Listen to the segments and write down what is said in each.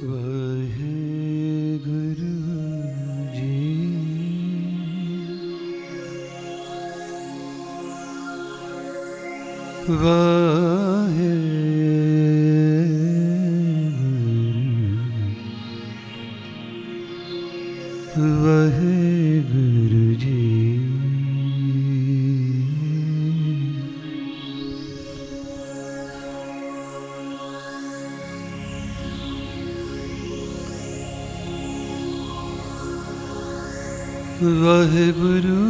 Whoa. Waheguru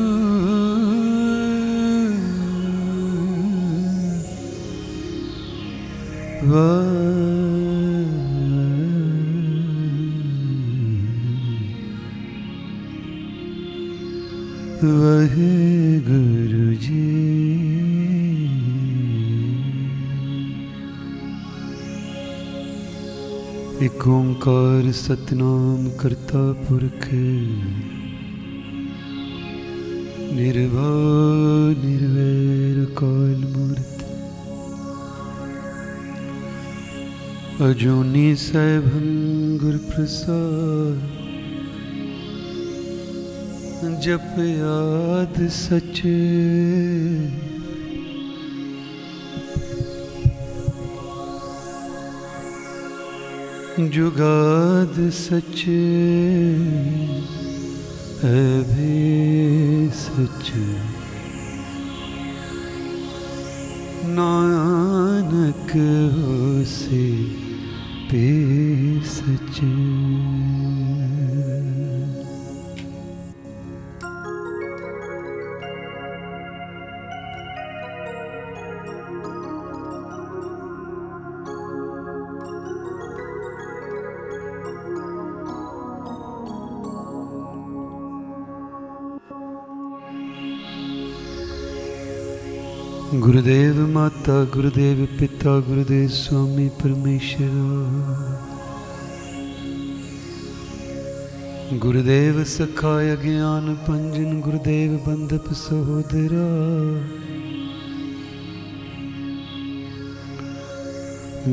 Waheguru ji ਇਕ ਓੰਕਾਰ ਸਤਨਾਮ ਕਰਤਾ ਪੁਰਖ निर्भो निर्वैर मूर्ति। अजूनी सैभंगुर प्रसाद। जप याद सच। जुगाद सच। अभी जगन माता, गुरुदेव पिता, गुरुदेव स्वामी परमेश्वर। गुरुदेव सखाय ज्ञान पंजन, गुरुदेव बंधप सहोदरा।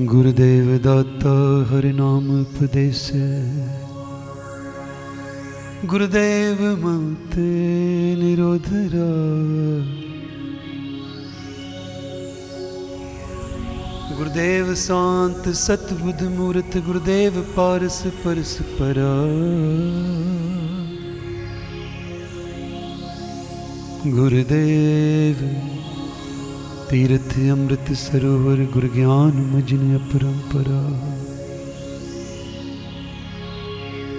गुरुदेव दाता हरिनाम उपदेश। गुरुदेव मंत्र निरोधरा। गुरुदेव शांत सतबुद मूर्त, गुरुदेव पारस परस पर। गुरुदेव, तीर्थ अमृत सरोवर गुरु ज्ञान मजन परंपरा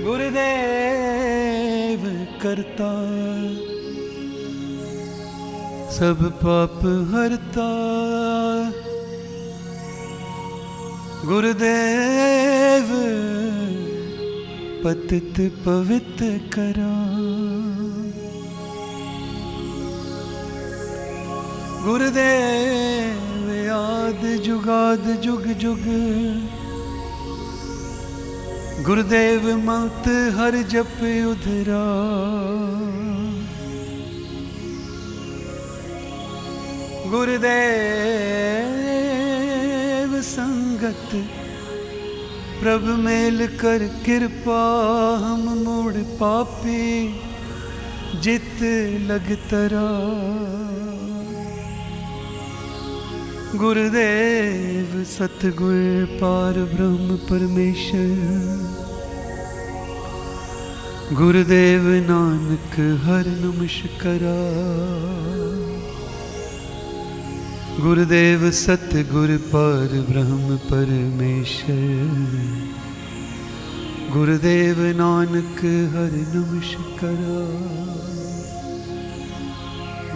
गुरुदेव करता, सब पाप हरता। गुरुदेव, पतित पवित करो। गुरुदेव, याद जुगाद जुग जुग। गुरुदेव, मत हर जप उधरा। गुरुदेव संगत, प्रभ मेल कर कृपा हम मुड़ पापी, जित लग तरा। गुरुदेव, सतगुर, पार ब्रह्म परमेश्वर। गुरुदेव नानक, हर नमस्करा। गुरुदेव सतगुर पर ब्रह्म परमेश्वर। गुरुदेव नानक हर नमस्कार।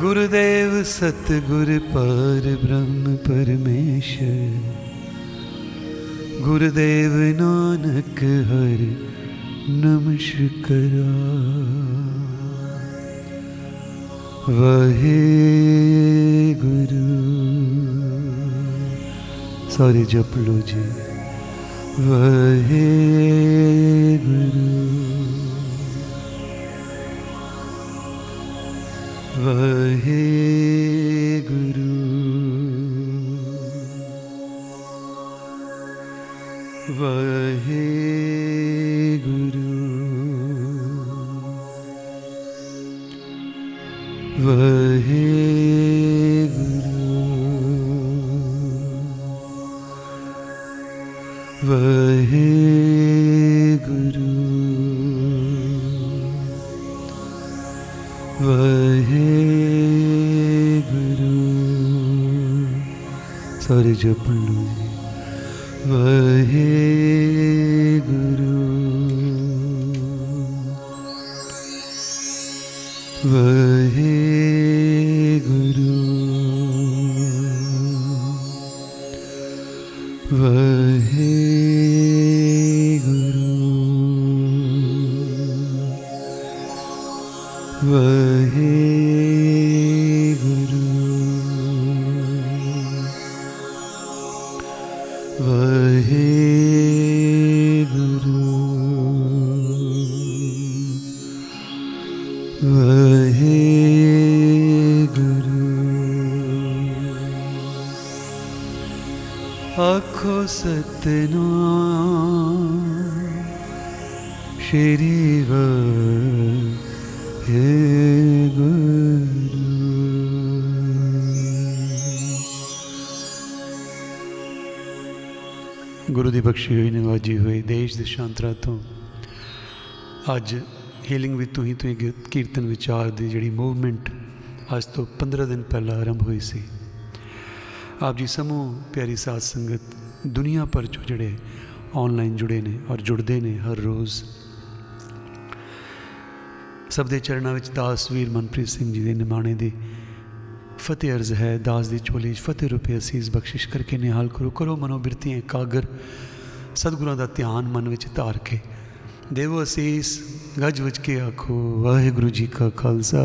गुरुदेव सतगुर पर ब्रह्म परमेश्वर। गुरुदेव नानक हर नमस्कार। वहे गुरु। सारे जप लो जी। वहे गुरु। वहे गुरु। वहे गुरु। वहे वहे गुरु। वहे गुरु। सारे जपन वहे ਹੀਲਿੰਗ ਵਿਦ ਤੂੰ ਹੀ ਤੂੰ ਹੀ ਗੀ- ਕੀਰਤਨ ਵਿਚਾਰ ਦੀ ਜਿਹੜੀ ਮੂਵਮੈਂਟ ਅੱਜ ਤੋਂ 15 ਦਿਨ ਪਹਿਲਾਂ ਆਰੰਭ ਹੋਈ ਸੀ। ਆਪ ਜੀ ਸਮੂਹ, ਪਿਆਰੀ ਸਾਧ ਸੰਗਤ, ਦੁਨੀਆ ਭਰ ਚੋਂ ਜਿਹੜੇ ਆਨਲਾਈਨ ਜੁੜੇ ਨੇ ਔਰ ਜੁੜਦੇ ਨੇ ਹਰ ਰੋਜ਼। ਸਭ ਦੇ ਚਰਨਾਂ ਵਿੱਚ ਦਾਸ ਵੀਰ ਮਨਪ੍ਰੀਤ ਸਿੰਘ ਜੀ ਦੇ ਨਿਮਾਣੇ ਦੀ ਫਤਿਹ ਅਰਜ਼ ਹੈ। ਦਾਸ ਦੀ ਝੋਲੀ 'ਚ ਫਤਿਹ ਰੁਪਏ ਅਸੀਸ ਬਖਸ਼ਿਸ਼ ਕਰਕੇ ਨਿਹਾਲ ਕਰੋ। ਕਰੋ ਮਨੋਬਿਰਤੀਆਂ ਇਕਾਗਰ। ਸਤਿਗੁਰਾਂ ਦਾ ਧਿਆਨ ਮਨ ਵਿੱਚ ਧਾਰ ਕੇ ਦੇਵੋ ਅਸੀਸ, ਗੱਜ ਵਜ ਕੇ ਆਖੋ, ਵਾਹਿਗੁਰੂ ਜੀ ਕਾ ਖਾਲਸਾ,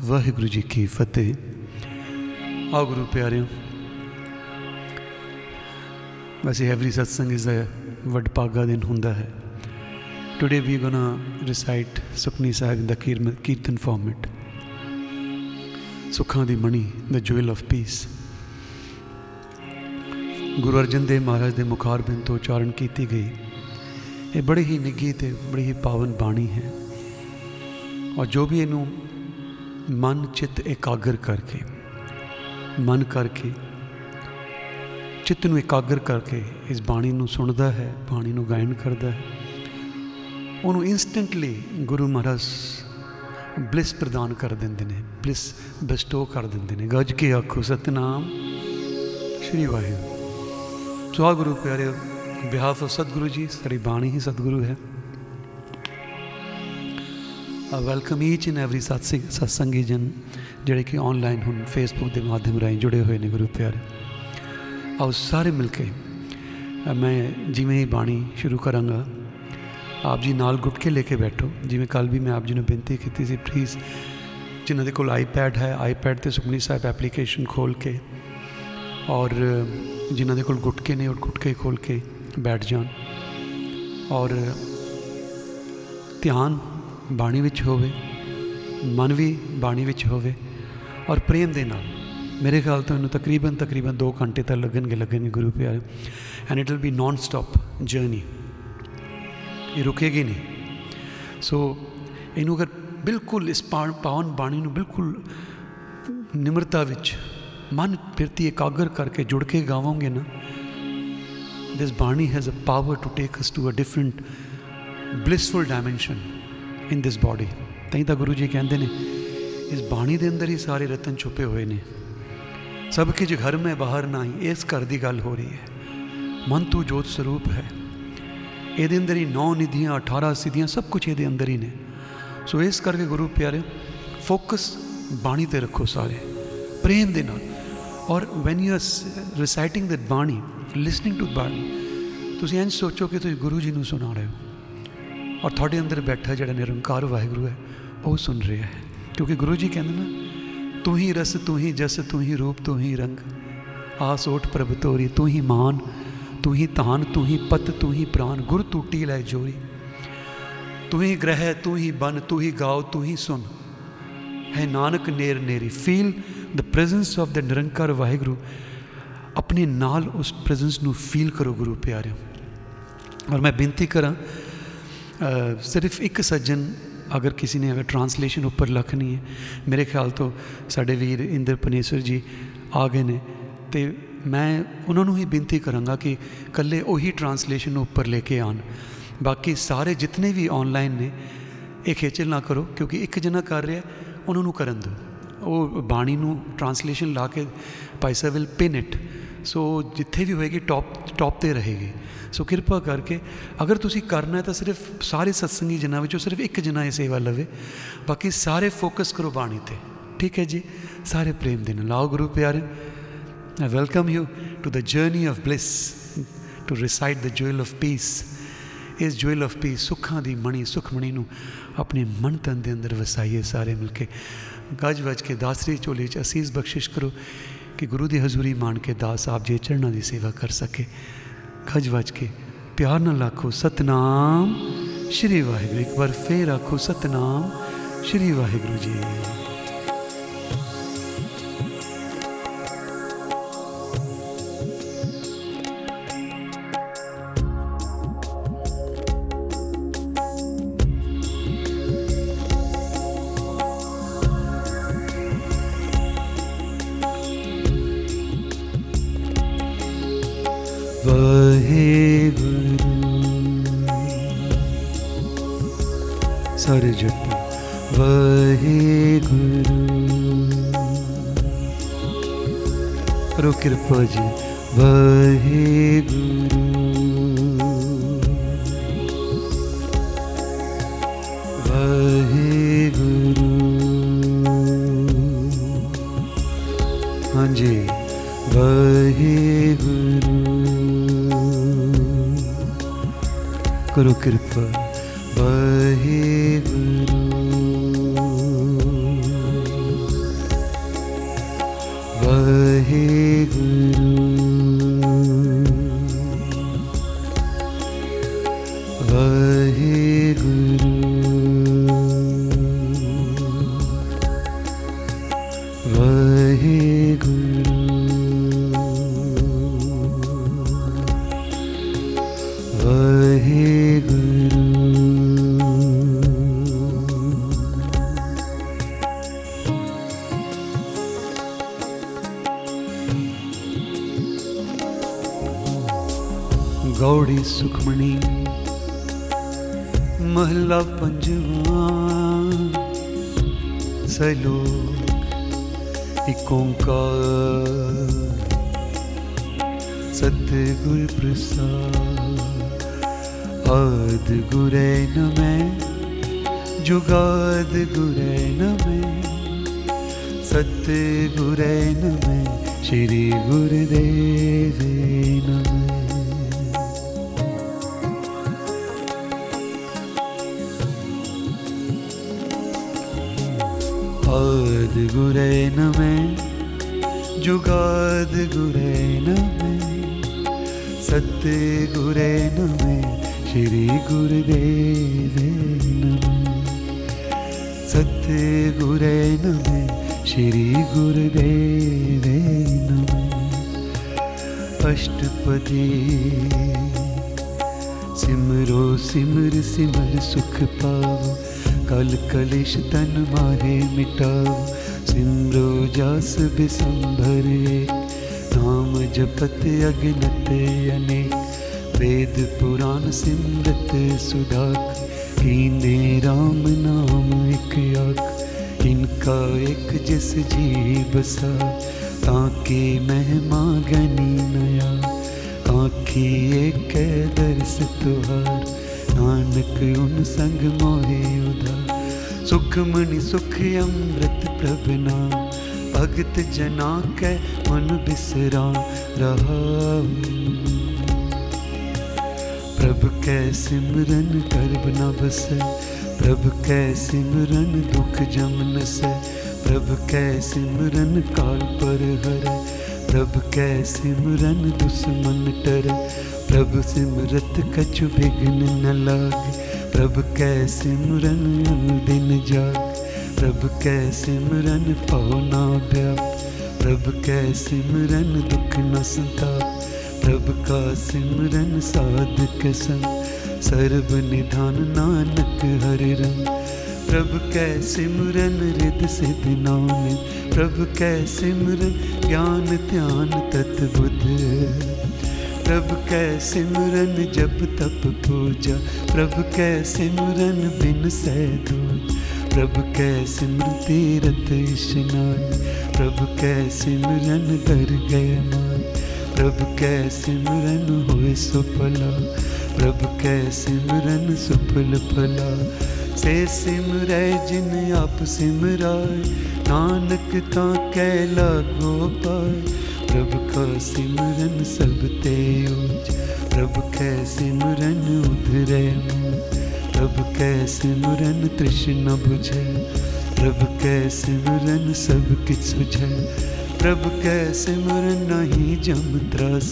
ਵਾਹਿਗੁਰੂ ਜੀ ਕੀ ਫਤਿਹ। ਆਓ ਗੁਰੂ ਪਿਆਰਿਓ, ਵੈਸੇ ਐਵਰੀ ਸਤਸੰਗ ਇਜ਼ ਅ ਵਡਭਾਗਾ ਦਿਨ ਹੁੰਦਾ ਹੈ। Today we gonna recite Sukhmani Sahib the kirtan format ਸੁੱਖਾਂ ਦੀ ਮਣੀ the jewel of peace Guru Arjan Dev Maharaj ਦੇ ਮੁਖਾਰਬਿੰਦ ਤੋਂ ਉਚਾਰਨ ਕੀਤੀ ਗਈ। ਇਹ ਬੜੀ ਹੀ ਨਿੱਘੀ ਤੇ ਬੜੀ ਹੀ ਪਾਵਨ ਬਾਣੀ ਹੈ। ਔਰ ਜੋ ਵੀ ਇਹਨੂੰ ਮਨ, ਚਿੱਤ ਇਕਾਗਰ ਕਰਕੇ, ਮਨ ਕਰਕੇ, ਚਿੱਤ ਨੂੰ ਇਕਾਗਰ ਕਰਕੇ ਇਸ ਬਾਣੀ ਨੂੰ ਸੁਣਦਾ ਹੈ, ਬਾਣੀ ਨੂੰ ਗਾਇਨ ਕਰਦਾ ਹੈ, ਉਹਨੂੰ ਇਨਸਟੈਂਟਲੀ ਗੁਰੂ ਮਹਾਰਾਜ ਬਲਿਸ ਪ੍ਰਦਾਨ ਕਰ ਦਿੰਦੇ ਨੇ ਬਲਿਸ ਬੈਸਟੋ ਕਰ ਦਿੰਦੇ ਨੇ। ਗੱਜ ਕੇ ਆਖੋ, ਸਤਨਾਮ, ਸ਼੍ਰੀ ਵਾਹਿਗੁਰੂ। ਸੋ ਆ ਗੁਰੂ ਪਿਆਰੇ ਬਿਹਾਫ ਆਫ ਸਤਿਗੁਰੂ ਜੀ, ਸਾਡੀ ਬਾਣੀ ਹੀ ਸਤਿਗੁਰੂ ਹੈ। ਆ ਵੈਲਕਮ ਈਚ ਇਨ ਐਵਰੀ ਸਤਸੰਗ ਸਤਸੰਗੀ ਜਨ, ਜਿਹੜੇ ਕਿ ਆਨਲਾਈਨ ਹੁਣ ਫੇਸਬੁੱਕ ਦੇ ਮਾਧਿਅਮ ਰਾਹੀਂ ਜੁੜੇ ਹੋਏ ਨੇ ਗੁਰੂ ਪਿਆਰੇ। ਆਓ ਸਾਰੇ ਮਿਲ ਕੇ ਮੈਂ ਜਿਵੇਂ ਹੀ ਬਾਣੀ ਸ਼ੁਰੂ ਕਰਾਂਗਾ, ਆਪ ਜੀ ਨਾਲ ਗੁੱਟ ਕੇ ਲੈ ਕੇ ਬੈਠੋ। ਜਿਵੇਂ ਕੱਲ ਵੀ ਮੈਂ ਆਪ ਜੀ ਨੂੰ ਬੇਨਤੀ ਕੀਤੀ ਸੀ ਪਲੀਜ਼ ਜਿਨ੍ਹਾਂ ਦੇ ਕੋਲ ਆਈਪੈਡ ਹੈ ਆਈਪੈਡ ਤੇ ਸੁਖਮਨੀ ਸਾਹਿਬ ਐਪਲੀਕੇਸ਼ਨ ਖੋਲ ਕੇ ਔਰ ਜਿਨ੍ਹਾਂ ਦੇ ਕੋਲ ਗੁਟਕੇ ਨੇ ਉਹ ਗੁਟਕੇ ਖੋਲ ਕੇ ਬੈਠ ਜਾਣ ਔਰ ਧਿਆਨ ਬਾਣੀ ਵਿੱਚ ਹੋਵੇ, ਮਨ ਵੀ ਬਾਣੀ ਵਿੱਚ ਹੋਵੇ ਔਰ ਪ੍ਰੇਮ ਦੇ ਨਾਲ। ਮੇਰੇ ਖਿਆਲ ਤੋਂ ਇਹਨੂੰ ਤਕਰੀਬਨ ਤਕਰੀਬਨ 2 ਘੰਟੇ ਤੱਕ ਲੱਗਣਗੇ ਲੱਗਣਗੇ ਗੁਰੂ ਪਿਆਰੇ। And it will be non stop journey ਇਹ ਰੁਕੇਗੀ ਨਹੀਂ। ਸੋ ਇਹਨੂੰ ਅਗਰ ਬਿਲਕੁਲ ਇਸ ਪਾਵਨ ਬਾਣੀ ਨੂੰ ਬਿਲਕੁਲ ਨਿਮਰਤਾ ਵਿੱਚ ਮਨ ਫਿਰਤੀ ਇਕਾਗਰ ਕਰਕੇ ਜੁੜ ਕੇ ਗਾਵਾਂਗੇ ਨਾ ਦਿਸ ਬਾਣੀ has a power to take us to a different blissful dimension in this body ਤਾਂ ਤਾਂ ਗੁਰੂ ਜੀ ਕਹਿੰਦੇ ਨੇ, ਇਸ ਬਾਣੀ ਦੇ ਅੰਦਰ ਹੀ ਸਾਰੇ ਰਤਨ ਛੁਪੇ ਹੋਏ ਨੇ। ਸਭ ਕੁਝ ਘਰ ਮੈਂ, ਬਾਹਰ ਨਾ ਹੀ ਇਸ ਘਰ ਦੀ ਗੱਲ ਹੋ ਰਹੀ ਹੈ। ਮਨ ਤੂੰ ਜੋਤ ਸਰੂਪ ਹੈ। ਇਹਦੇ ਅੰਦਰ ਹੀ 9 ਨਿਧੀਆਂ 18 ਸਿਧੀਆਂ, ਸਭ ਕੁਝ ਇਹਦੇ ਅੰਦਰ ਹੀ ਨੇ। ਸੋ ਇਸ ਕਰਕੇ ਗੁਰੂ ਪਿਆਰੇ ਫੋਕਸ ਬਾਣੀ ਤੇ ਰੱਖੋ ਸਾਰੇ। ਪ੍ਰੇਮ ਦੇ ਨਾਲ। Or when you are reciting that ਬਾਣੀ ਲਿਸਨਿੰਗ ਟੂ ਬਾਣੀ ਤੁਸੀਂ ਇੰਜ ਸੋਚੋ ਕਿ ਤੁਸੀਂ ਗੁਰੂ ਜੀ ਨੂੰ ਸੁਣਾ ਰਹੇ ਹੋ ਔਰ ਤੁਹਾਡੇ ਅੰਦਰ ਬੈਠਾ ਜਿਹੜਾ ਨਿਰੰਕਾਰ ਵਾਹਿਗੁਰੂ ਹੈ ਉਹ ਸੁਣ ਰਿਹਾ ਹੈ ਕਿਉਂਕਿ ਗੁਰੂ ਜੀ ਕਹਿੰਦੇ ਨਾ ਤੂੰ ਹੀ ਰਸ ਤੂੰ ਹੀ ਜਸ ਤੂੰ ਹੀ ਰੂਪ ਤੂੰ ਹੀ ਰੰਗ ਆਸ ਓਟ ਪ੍ਰਭ ਤੋਰੀ ਤੂੰ ਹੀ ਮਾਨ ਤੂੰ ਹੀ ਤਾਨ ਤੂੰ ਹੀ ਪਤ ਤੂੰ ਹੀ ਪ੍ਰਾਨ ਗੁਰ ਟੂਟੀ ਲੈ ਜੋਰੀ ਤੂੰ ਹੀ ਗ੍ਰਹਿ ਤੂੰ ਹੀ ਬਨ ਤੂੰ ਹੀ ਗਾਓ ਤੂੰ ਹੀ ਸੁਨ ਹੈ ਨਾਨਕ ਨੇਰ ਨੇਰੀ feel the presence of the Nirankar Waheguru ਆਪਣੇ ਨਾਲ ਉਸ ਪ੍ਰੈਜ਼ੈਂਸ ਨੂੰ ਫੀਲ ਕਰੋ ਗੁਰੂ ਪਿਆਰਿਓ। ਔਰ ਮੈਂ ਬੇਨਤੀ ਕਰਾਂ ਸਿਰਫ ਇੱਕ ਸੱਜਣ ਅਗਰ ਕਿਸੇ ਨੇ ਅਗਰ ਟਰਾਂਸਲੇਸ਼ਨ ਉੱਪਰ ਲਿਖਣੀ ਹੈ, ਮੇਰੇ ਖਿਆਲ ਤੋਂ ਸਾਡੇ ਵੀਰ ਇੰਦਰ ਪਨੇਸਰ ਜੀ ਆ ਗਏ ਨੇ ਤੇ ਮੈਂ ਉਹਨਾਂ ਨੂੰ ਹੀ ਬੇਨਤੀ ਕਰਾਂਗਾ ਕਿ ਕੱਲੇ ਉਹੀ ਟਰਾਂਸਲੇਸ਼ਨ ਨੂੰ ਉੱਪਰ ਲੈ ਕੇ ਆਣ ਬਾਕੀ ਸਾਰੇ ਜਿੰਨੇ ਵੀ ਆਨਲਾਈਨ ਨੇ, ਇਹ ਖੇਚਲ ਨਾ ਕਰੋ ਕਿਉਂਕਿ ਇੱਕ ਜਣਾ ਕਰ ਰਿਹਾ, ਉਹਨਾਂ ਨੂੰ ਕਰਨ ਦਿਓ। ਉਹ ਬਾਣੀ ਨੂੰ ਟਰਾਂਸਲੇਸ਼ਨ ਲਾ ਕੇ ਪਾਈਸਾ ਵਿਲ ਪਿਨ ਇਟ ਸੋ ਜਿੱਥੇ ਵੀ ਹੋਏਗੀ ਟੌਪ ਟੌਪ ਤੇ ਰਹੇਗੀ। ਸੋ ਕਿਰਪਾ ਕਰਕੇ ਅਗਰ ਤੁਸੀਂ ਕਰਨਾ ਹੈ ਤਾਂ ਸਿਰਫ ਸਾਰੇ ਸਤਸੰਗੀ ਜਨਾਂ ਵਿੱਚੋਂ ਸਿਰਫ ਇੱਕ ਜਨਾ ਇਹ ਸੇਵਾ ਲਵੇ। ਬਾਕੀ ਸਾਰੇ ਫੋਕਸ ਕਰੋ ਬਾਣੀ ਤੇ। ਠੀਕ ਹੈ ਜੀ? ਸਾਰੇ ਪ੍ਰੇਮ ਦੇ ਨਾਲ। ਆਓ ਗੁਰੂ ਪਿਆਰੇ I welcome you to the journey of bliss, to recite the jewel of peace. ਇਸ ਜੁਐਲ ਆਫ ਪੀਸ ਸੁੱਖਾਂ ਦੀ ਮਣੀ ਸੁਖਮਣੀ ਨੂੰ ਆਪਣੇ ਮਨ ਤਨ ਦੇ ਅੰਦਰ ਵਸਾਈਏ ਸਾਰੇ ਮਿਲ ਕੇ। ਗੱਜ ਵੱਜ ਕੇ ਦਾਸਰੀ ਝੋਲੀ 'ਚ ਅਸੀਸ ਬਖਸ਼ਿਸ਼ ਕਰੋ। ਕਿ ਗੁਰੂ ਦੀ ਹਜ਼ੂਰੀ ਮਾਣ ਕੇ ਦਾਸ ਆਪ ਜੀ ਚੜ੍ਹਨਾਂ ਦੀ ਸੇਵਾ ਕਰ ਸਕੇ। ਗੱਜ ਵੱਜ ਕੇ ਪਿਆਰ ਨਾਲ ਆਖੋ, ਸਤਨਾਮ ਸ਼੍ਰੀ ਵਾਹਿਗੁਰੂ। ਇੱਕ ਵਾਰ ਫੇਰ ਆਖੋ, ਸਤਨਾਮ ਸ਼੍ਰੀ ਵਾਹਿਗੁਰੂ ਜੀ। बस सा बसा ताके महमा गनी नया, आखी एक दर्श तुहार, नानक उन संग मोहे उधार। सुखमणि सुख अमृत प्रभ ना भगत जना के मन बिसरा रहा प्रभ कै सिमरन करब न बस, प्रभ कै सिमरन दुख जमन से प्रभ कै सिमरन काल पर हर प्रभ कै सिमरन दुश्मन टर प्रभ सिमरत कछु विघ्न न लाग प्रभ कै सिमरन दिन जाग। प्रभ कै सिमरन पौ ना व्याप प्रभ कै सिमरन दुख न संता प्रभ का सिमरन साधक संग, सर्व निधान नानक हरि रंग। प्रभ कै सिमरन रिद सिद्ध नाम प्रभ कै सिमरन ज्ञान ध्यान तत् बुध प्रभ कै सिमरन जप तप पूजा। प्रभ कै सिमरन बिन सैदूज प्रभ कै सिमर तीरथ इशनान प्रभ कै सिमरन दर गय मान प्रभ कै सिमरन होए सुफला। प्रभ कै सिमरन सुफल फला। से सिमरै जिन आप सिमराय नानक ता कै लागो पाए। प्रभ का सिमरन सब ते ऊंच। प्रभ कै सिमरन उधरे प्रभ कै सिमरन तृष्ण बुझे। प्रभ कै सिमरन सब किछ सुझे। प्रभ कै सिमरन नहीं जम त्रास।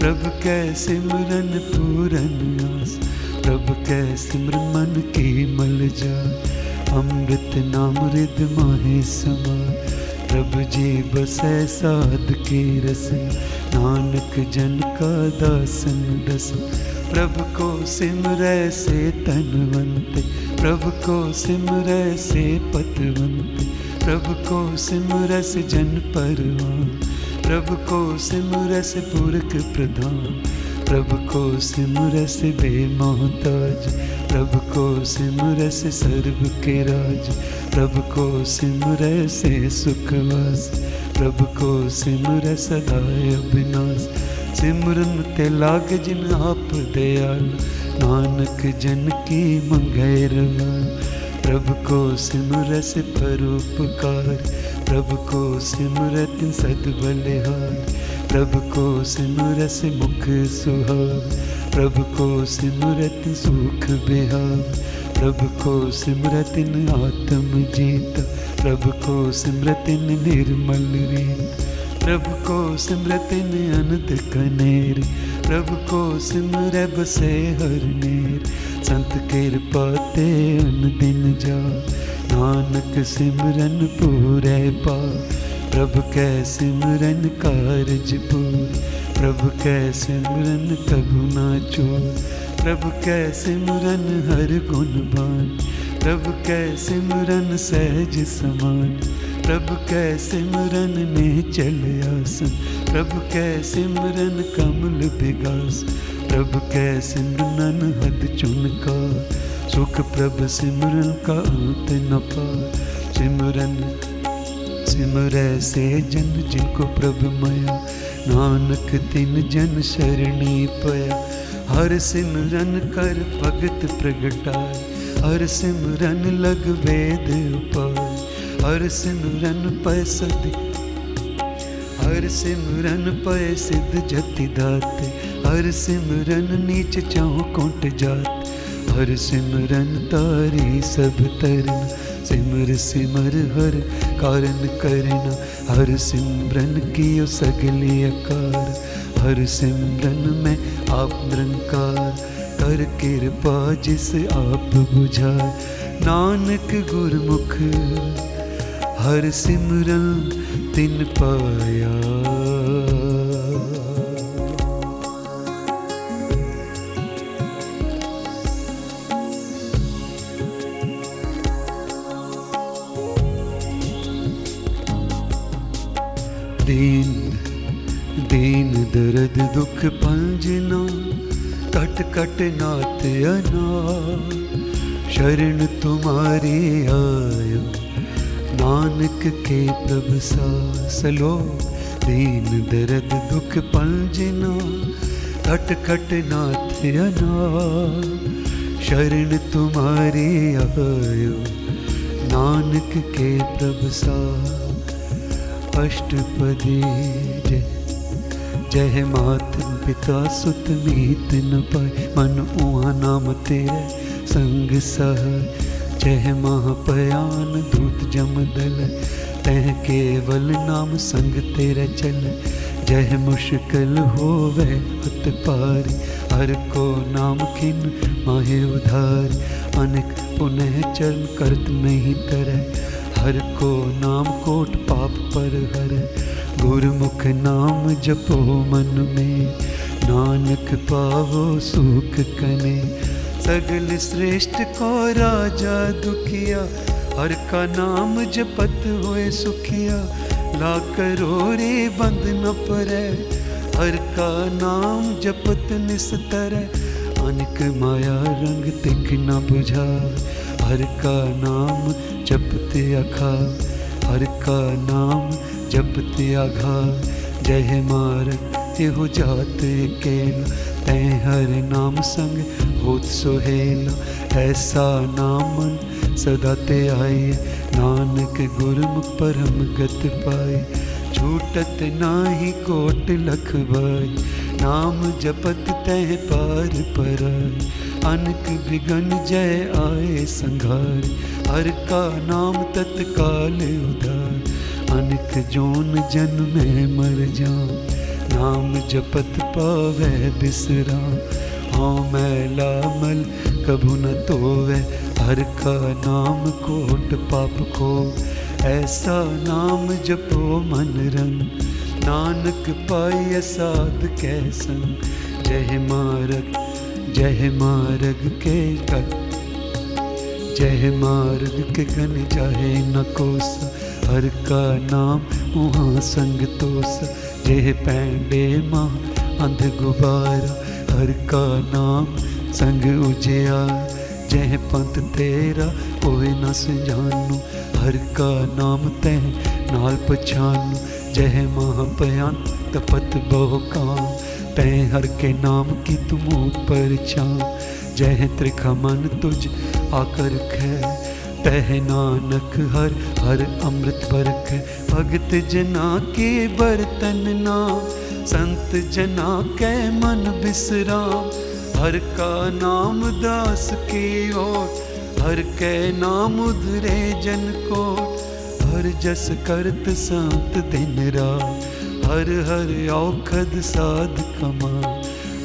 प्रभ कै सिमरन पूरन आस। प्रभ कै मन की मल जा अमृत नाम रिद माहे समाए प्रभ जी, बसै साध के रस नानक जन का दासन दस प्रभु को सिमरै से तनवंत प्रभु को सिमरै से पतवंत। प्रभु को सिमरस जन परवान। प्रभु को सिमरस पुरख प्रधान। प्रभ को सिमरस बे मोहताज प्रभ को सिमरस सर्व के राज, प्रभु को सिमरस सुखवास, प्रभु को सिमर सदाय अविनाश। सिमरन ते लाग जिन आप दयाल, नानक जन की मंगैर प्रभु को सिमरस परोपकार, प्रभु को सिमरत सद बलिहार प्रभु को सिमर से मुख सुहाव प्रभु को सिमरत सुख बिहार प्रभु को सिमरतिन आत्म जीत, प्रभु को सिमरतिन निर्मल रीत, प्रभु को सिमरतिन अनंत कनेर, प्रभु को सिमर बसे हर नेर, संत कृपाते अन दिन जा, नानक सिमरन पूरे पा। प्रभु कै सिमरन कारज पूर, प्रभु कै सिमरन कबू ना चोर, प्रभु कै सिमरन हर गुण बान प्रभु कै सिमरन सहज समान, प्रभु कै सिमरन ने चल आसन, प्रभु कै सिमरन कमल विगास प्रभु कै सिमरन हद चुनका सुख प्रभ सिमरन का अंत न पा सिमरन सिमरै से जन जिनको प्रभु मया, नानक तिन जन शरणी पया। हर सिमरन कर भगत प्रगटाए, हर सिमरन लग वेद उपाय हर सिमरन पय सद हर सिमरन पय सिद्ध जति दाते। हर सिमरन नीच चाहो कुंट जात। हर सिमरन तारी सब तरना सिमर सिमर हर कारण करना हर सिमरन कियो सगली अकार। हर सिमरन में आप निरंकार, कर कृपा जिस आप बुझाए। नानक गुरमुख, हर सिमरन तिन पाया। दीन दीन दर्द दुख पंजना कट कट नाथ अना। शरण तुम्हारी आयो, नानक के प्रभ सासलो दीन दर्द दुख पंजना कट कट नाथ अना। शरण तुम्हारी आयो, नानक के प्रभ सा अष्टपदी जय जय मात पिता सुत मीत न पाए। मन उहा नाम तेरे संग सह। जय महापयान दूत जम दल। तह केवल नाम संग तेरे चल। जय मुश्किल होवे अत पारी। हर को नाम खिन माहे उधार। अनेक पुनः चल करत नहीं करे हर को नाम कोट पाप पर हर। गुरमुख नाम जपो मन में। नानक पावो सुख कने। सगल श्रेष्ठ को राजा दुखिया। हर का नाम जपत होए सुखिया। ला करो रे बंद न परे हर का नाम जपत निस्तर। अनक माया रंग तिख न बुझा। हर का नाम अखा, हर का नाम जपते अघा जय मारक एहो जात केला तै हर नाम संग होत सुहेला ऐसा नामन सदा ते आए। नानक गुरमुख परम गत पाए। छूटत नाही कोट लख भाई नाम जपत तह पार पराय अनक बिगन जय आए संघार। हर का नाम तत्काल उधार। अनक जोन जन में मर जाऊँ, नाम जपत पावे बिसरा हाँ मैला मल कभू न तोवे हर का नाम कोट पाप को ऐसा नाम जपो मन रंग, नानक पाय साध कैसन जय मारग जय मारग के कर जय मार्ग के गन जाए न कोसा, हर का नाम वहाँ संग तोसा। जेह पैंडे माँ, अंध गुबारा हर का नाम संग उजिया। जह पंथ तेरा, कोई न सुजानू, हर का नाम तै नाल पछानू। जह महापयान, तपत बहु काम तै हर के नाम की तुम पर छान। जह त्रिखा मन तुझ आकर खे। तह नानक हर हर अमृत बरख भगत जना के बर्तन ना। संत जना के मन बिसराम। हर का नाम दास के ओर। हर के नाम उधरे जन को हर जस करत संत दिन रात। हर हर औखद साध कमा।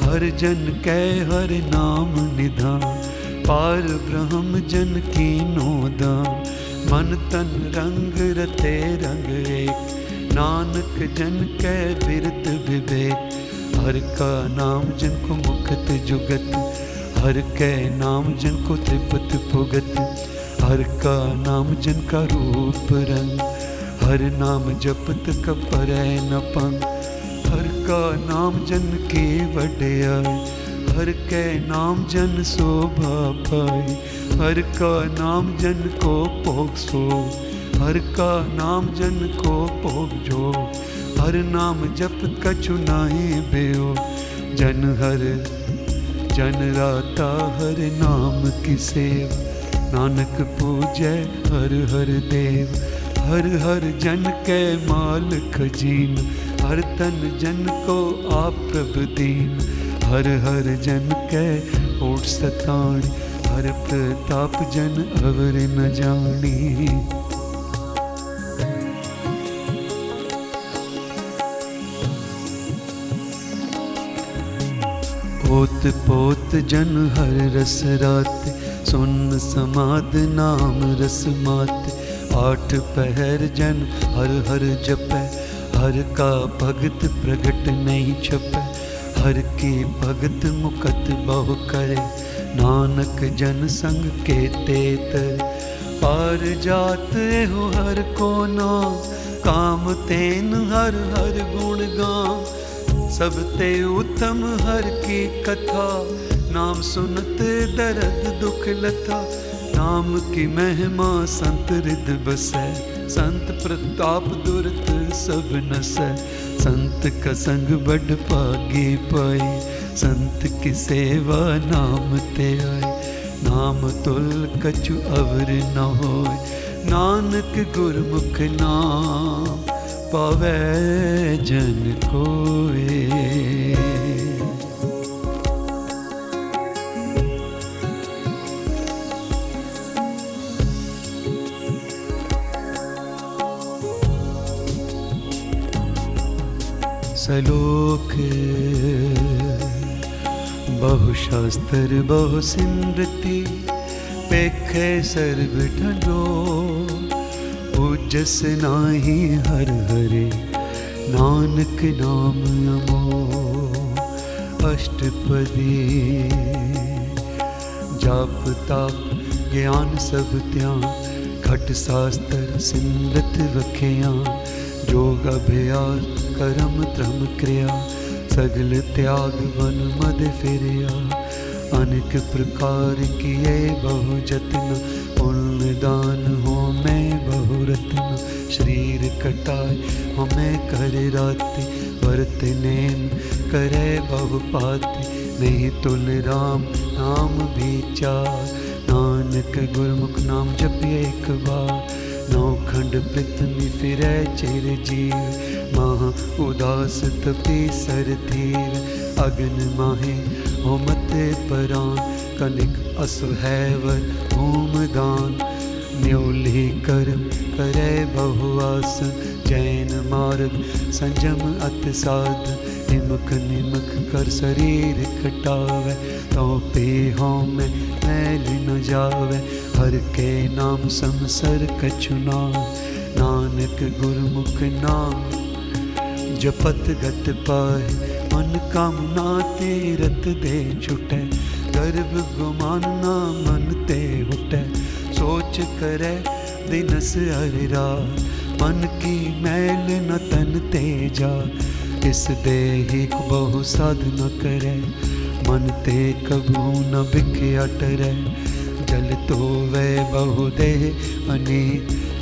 हर जन कै हर नाम निधान। पार ब्रह्म जन की नोदा मन तन रंग रते रंग एक। नानक जन कै बिरत विवेक। हर का नाम जन को मुखत जुगत। हर कै नाम जन को त्रिपत भुगत। हर का नाम जन का रूप रंग। हर नाम जपत कपर न पंग। हर का नाम जन के वड्याई हर के नाम जन शोभा पाई हर का नाम जन को पोग सो, हर का नाम जन को पोग जो, हर नाम जप कछु नाही बेओ जन हर, जन राता हर नाम की सेव, नानक पूजय हर हर देव। हर हर जन के माल खजीन हर तन जन को आप प्रभ दीन। हर हर जन कै ओट सताणी, हर प्रताप जन अवर न जानी पोत पोत जन हर रस रात, सुन समाद नाम रस मात। आठ पहर जन हर हर जप, हर का भगत प्रगट नहीं छपै। हर की भगत मुकत बहु करे। नानक जन संग के तेत पार जात हो हर को नाम काम तेन हर हर गुण गा। सब ते उत्तम हर की कथा। नाम सुनत दर्द दुख लथा नाम की महिमा संत रिद बसै। संत प्रताप दुरत सब नसै। संत का संग बड़ पागे पाए, संत की सेवा नाम ते आए। नाम तुल कछु अवर न हो नानक गुरमुख नाम पावे जन कोए। सलोक। बहुशास्त्र बहुसिमृति पेखे सर्वठलो। पूजस नाही हर हरे, नानक नाम नमो। अष्टपदी। जाप, ताप, ज्ञान सब त्या खट शास्त्र सिमृत रखिया योग, अभ्यास ਕਰਮ ਧਰਮ ਕਿਰਿਆ ਸਗਲ ਤਿਆਗ ਵਨ ਮਦ ਫਿਰਿਆ ਅਨੇਕ ਪ੍ਰਕਾਰ ਕੀਏ ਬਹੁ ਜਤਨ ਪੁੰਨ ਦਾਨ ਹੋ ਮੈਂ ਬਹੁ ਰਤਨ ਸ਼ਰੀਰ ਕਟਾਏ ਹਮੇ ਕਰ ਰਾਤੀ ਵਰਤ ਨੇਮ ਕਰੇ ਬਹੁ ਪਾਤੀ ਨਹੀਂ ਤੁਲ ਰਾਮ ਨਾਮ ਵਿਚਾਰ ਨਾਨਕ ਗੁਰਮੁਖ ਨਾਮ ਜਪਿਏ ਇੱਕ ਵਾਰ ਨੌ ਖੰਡ ਪ੍ਰਿਤਮੀ ਫਿਰੈ ਚਿਰ ਜੀਵ उदास तपे सर धीर, अग्न माहे हो होमते परान कनिक असुहैवर होम दान न्योले कर्म करे बहुआसन, जैन मार्ग संजम अत साध। निमक निमुख कर शरीर खटावे तो पे हो मैं मैल न जावे। हर के नाम समसर कछुना नानक गुरमुख नाम जपत गत पाए मन कामना तीरथ दे छुटे। गर्व गुमाना मन ते उठे सोच करे दिनस अरिरा, मन की मैल न तन ते जा। इस देही को बहु साधना करे, मन ते कबू न बिखे अटरे। जल तो वे बहु दे अने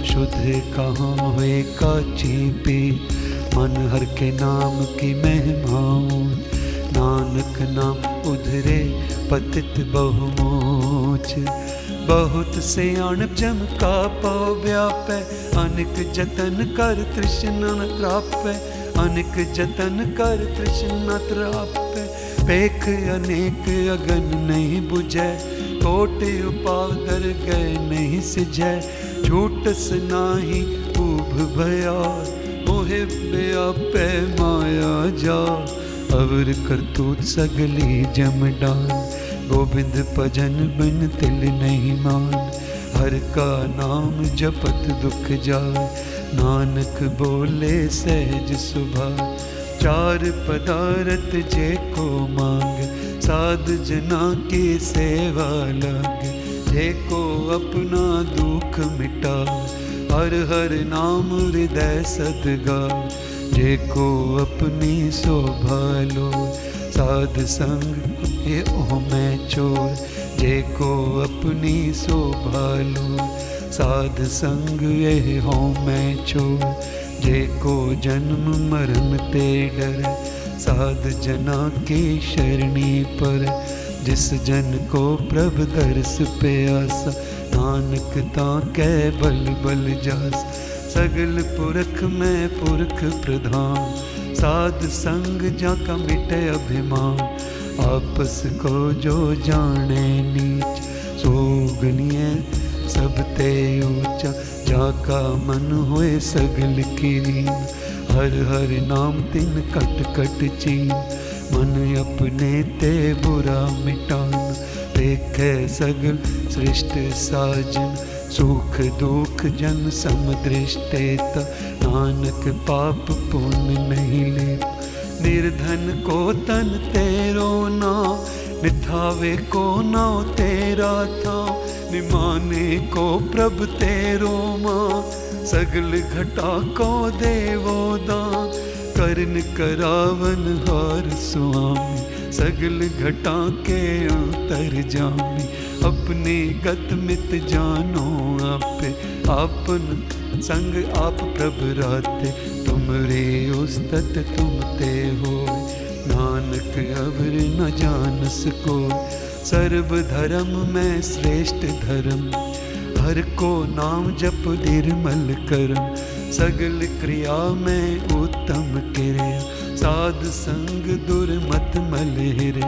शुद्ध कहाँ हुए काची पी। मन हर के नाम की महिमाओं नानक नाम उधरे पतित बहुमोच। बहुत से अणप जम का पाओ व्यापै, अनिक जतन कर तृष्ण न त्रापै, अनिक जतन कर तृष्ण न त्रापै। पेख अनेक अगन नहीं बुझै, कोट उपाव दर गए नहीं सिझै। छूटस नाही ऊभ भया मोहे व्यापै माया जा। अवर करतूत सगली जम डाल। गोविंद भजन बिन तिल नहीं मान। हर का नाम जपत दुख जाए नानक बोले सहज सुभा चार पदारथ जे को मांग। साध जना के सेवा लाग। जे को अपना दुख मिटा। हर हर नाम हृदय सदगा। जे को अपनी शोभा लो। साध संग ये ओ मैं चोर। जे को अपनी शोभा लो। साध संग ये हो मैं चोर। जे को जन्म मरण ते डर। साध जना के शरणी पर। जिस जन को प्रभ दर्श प्यासा नानक ताकै बल बल जास। सगल पुरख में पुरख प्रधान। साध संग जाका मिटे अभिमान। आपस को जो जाने नीच। सोगनिए सब ते ऊँचा। जाका मन होए सगल कीरीन हर हर नाम तिन कट कट चीन। मन अपने ते बुरा मिटान। देखे सगल सृष्ट साजन सुख दुख जन समदृष्टे नानक पाप पुण्य नहीं ले निर्धन को तन तेरो ना मिथावे को ना तेरा था। निमाने को प्रभ तेरो माँ, सगल घटा को देवो दान करन करावन हार स्वामी सगल घटा के अंतर जामी, अपने गत मित जानो आपे, आपन संग आप प्रभ राते, तुमरे उस्तत तुम ते हो नानक अवर न जान सको सर्व धर्म में श्रेष्ठ धर्म। हर को नाम जप निर्मल करम, सगल क्रिया में उत्तम क्रिया साध संग दुर्मत मलहिर,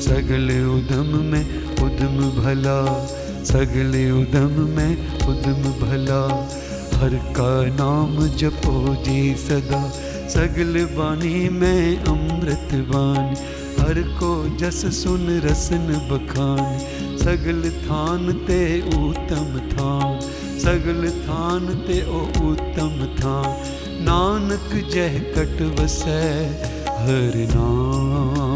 सगल उदम में उदम भला, सगल उदम में उदम भला। हर का नाम जपो जी सदा, सगल वाणी में अमृत वाणी। हर को जस सुन रसन बखान, सगल थान ते उत्तम थान, सगल थान ते ओ उत्तम थान। नानक जह कट वसै हर नाम।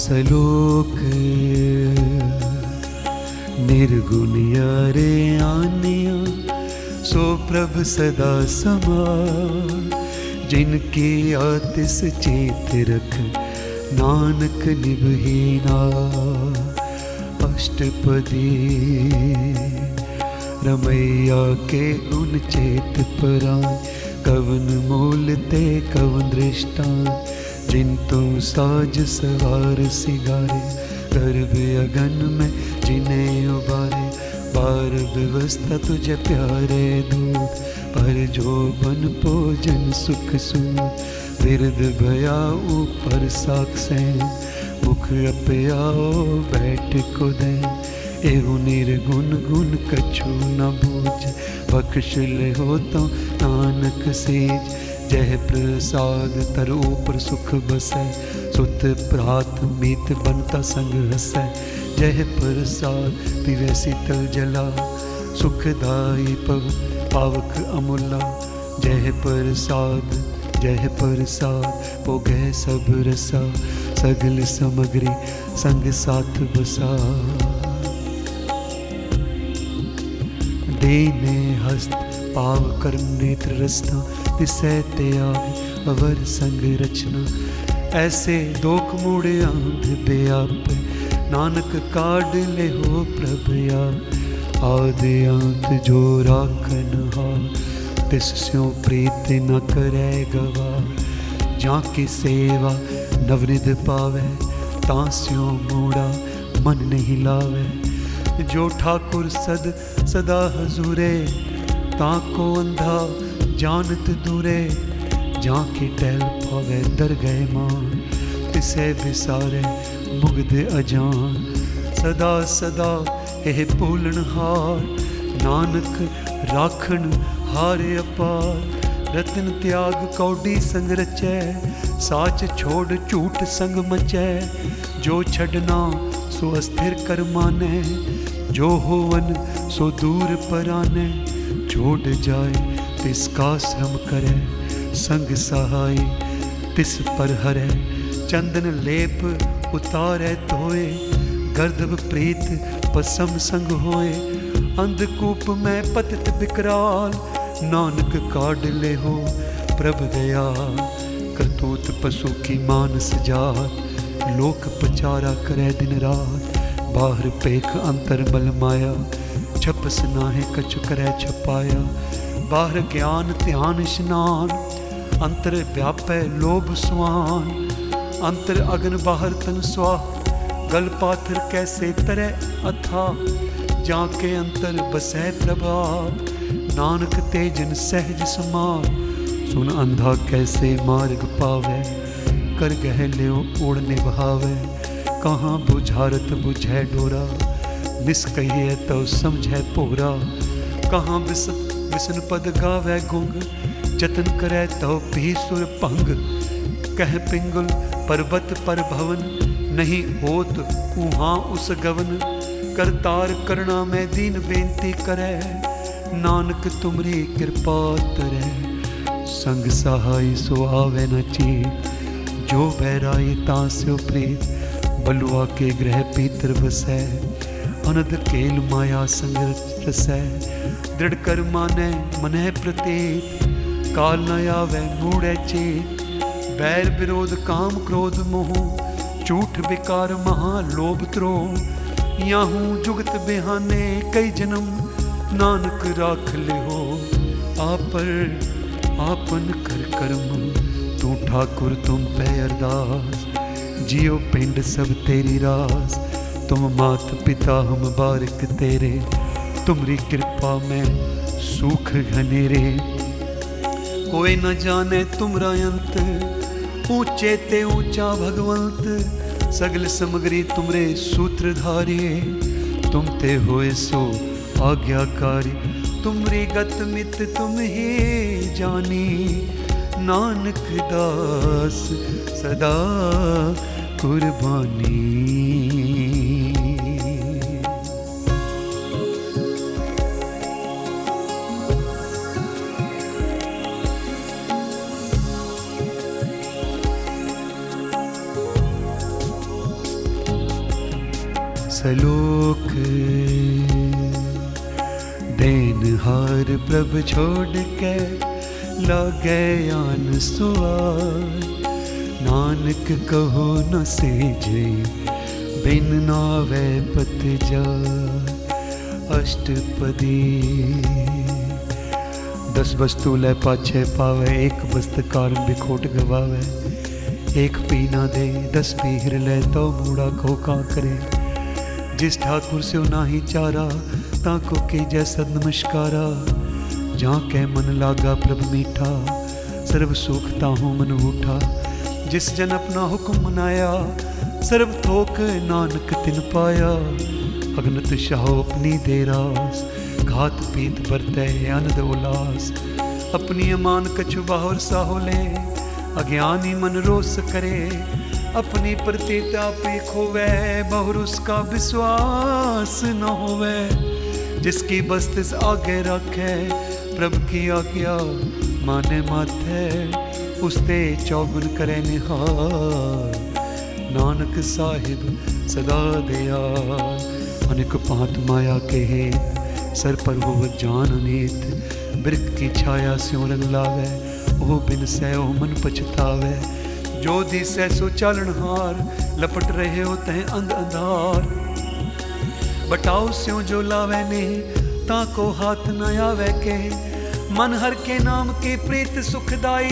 सलोक निर्गुण यारे आनिया। सो प्रभ सदा समा, जिनकी आतिस चेत रख, नानक निभहीना अष्टपदी रमैया के उन चेत पराय कवन मूल ते कवन दृष्टा, जिन तू साज सवार सिगारे गर्भ अगन में जिन्हें उबारे। बार व्यवस्था तुझे प्यारे दूत, पर जो बन भोजन सुख सूर बिरद भया ऊपर साक्षे मुख अपयाओ बैठ को दे एहु निर्गुण गुण कछु न बूझ, बख्श ले हो तो नानक सेज। जय प्रसाद तर ऊपर सुख बसै, सुत प्रात मीत बनता संग हसै जय प्रसाद पिवे शीतल जला सुखदाई पव पावक अमूला। जय प्रसाद जय प्रसाद पोगे सब रसा, सगल समग्री संग साथ बसा। देने हस्त, पाव कर नेत्र रस्ता, तिसै त्याग अवर संग रचना। ऐसे दोख मूड़े आंध बेआप नानक काड ले हो प्रभ या। आदि अंत जो राखन हा। तिस स्यों प्रीत न करे गवा। जाकी सेवा नवनिध पावे, तां स्यों मूड़ा मन नहीं लावे। जो ठाकुर सद सदा हजूरे ताको अंधा जानत दूरे। जाके टहल पावे दर गए मान तिसे बिसारे मुग्ध अजान सदा सदा ਇਹ ਭੂਲਣ ਹਾਰ ਨਾਨਕ ਰਾਖਣ ਹਾਰ ਅਪਾਰ ਰਤਨ ਤਿਆਗ ਕੌਡੀ ਸੰਗ ਰਚੈ ਸਾਚ ਛੋੜ ਝੂਠ ਸੰਗ ਮਚੈ ਜੋ ਛਡਨਾ ਸੋ ਅਸਥਿਰ ਕਰ ਮਾਨੈ ਜੋ ਹੋਵਨ ਸੋ ਦੂਰ ਪਰਾਨੈ ਛੋੜ ਜਾਏ ਤਿਸ ਕਾ ਸਮ ਕਰੈ ਸੰਗ ਸਹਾਈ ਤਿਸ चंदन लेप उतारे धोए गर्दव प्रीत पसम संग होए। अंधकूप में पतित बिकराल, नानक काड ले हो प्रभ दया करतूत पशु की मानस जात लोक पचारा करे दिन रात। बाहर पेख अंतर बल माया, छपस नाहे कछ करे छपाया। बाहर ज्ञान ध्यान स्नान, अंतर व्यापे लोभ स्वान। अंतर अग्न बाहर तन स्वाह। गल पाथर कैसे तरे अथा। जाके अंतर बसै प्रभात। नानक तेजन सहज समार सुन अंधा कैसे मार्ग पावे। कर गह लियो उड़ने बहावे कहाँ बुझारत बुझै डोरा। निस कहिए तो समझै पोरा। कहाँ बिस बिसन पद गावे गुंग। जतन करे तो भी सुर भंग। कह पिंगुल पर्वत पर भवन नहीं होत उहाँ उस गवन। करतार करना मैं दीन बेनती करे नानक तुमरी कृपा तरे संग सहाय सो आवे न ची जो बहराई तास्यो प्रीत। बलुआ के ग्रह पीतर बसै अनद केल माया संग रसै। दृढ़ कर माने मनह प्रतीत, काल न आवे मूड़े चेत। बैर विरोध, काम क्रोध, मोह, झूठ, विकार महा लोभ त्रो याहू जुगत बिहाने, कई जन्म, नानक राख ले हो। आपर आपन कर कर्म, तू ठाकुर, तुम पे अरदास। जियो पिंड सब तेरी रास, तुम मात पिता हम बारिक तेरे। तुमरी कृपा में सुख घनेरे। कोई न जाने तुमरा अंत ऊँचे ते ऊँचा भगवंत, सगल समग्री तुमरे सूत्रधारी तुम ते होए सो आज्ञाकारी, तुमरी गत मित तुम ही जानी। नानक दास सदा कुर्बानी। हार प्रभ छोड़ के लागे आन सुआर नानक कहो न सेजे, बिन नावे पत जा। अष्टपदी। दस वस्तु ले पाछे पावे, एक वस्त कारण बिखोट गवावे। एक पीना दे, दस पीहर ले तो मूड़ा खोका करे। जिस ठाकुर से नाही चारा ताको के जैसा नमस्कारा, जहाँ के मन लागा प्रभ मीठा, सर्व सुखता हूँ मन उठा। जिस जन अपना हुक्म मनाया, सर्व थोक नानक तिन पाया। अगनत शाहो अपनी देरास, घात पीत बरते आनंद उल्लास अपनी अमान कछु बाहर साहो ले, अज्ञानी मन रोस करे। अपनी प्रतीता पे खोवे, बहुर उसका विश्वास न होवे। जिसकी बस्तिस आगे रखे, प्रभ की आज्ञा माने माथे, उसते चौगुन करे निहार। नानक साहिब सदा दया, अनेक पात माया के हेत सर पर हो जान अनेत बिरक की छाया स्यों रंग लावे ओ बिन सै ओ मन पछतावे। जो दिसै सो चालन हार, लपट रहे हो तह अंध अंधार। बटाओ स्यों जो लावे ने, ताको हाथ न आवे के। मन हर के नाम के प्रीत सुखदाई।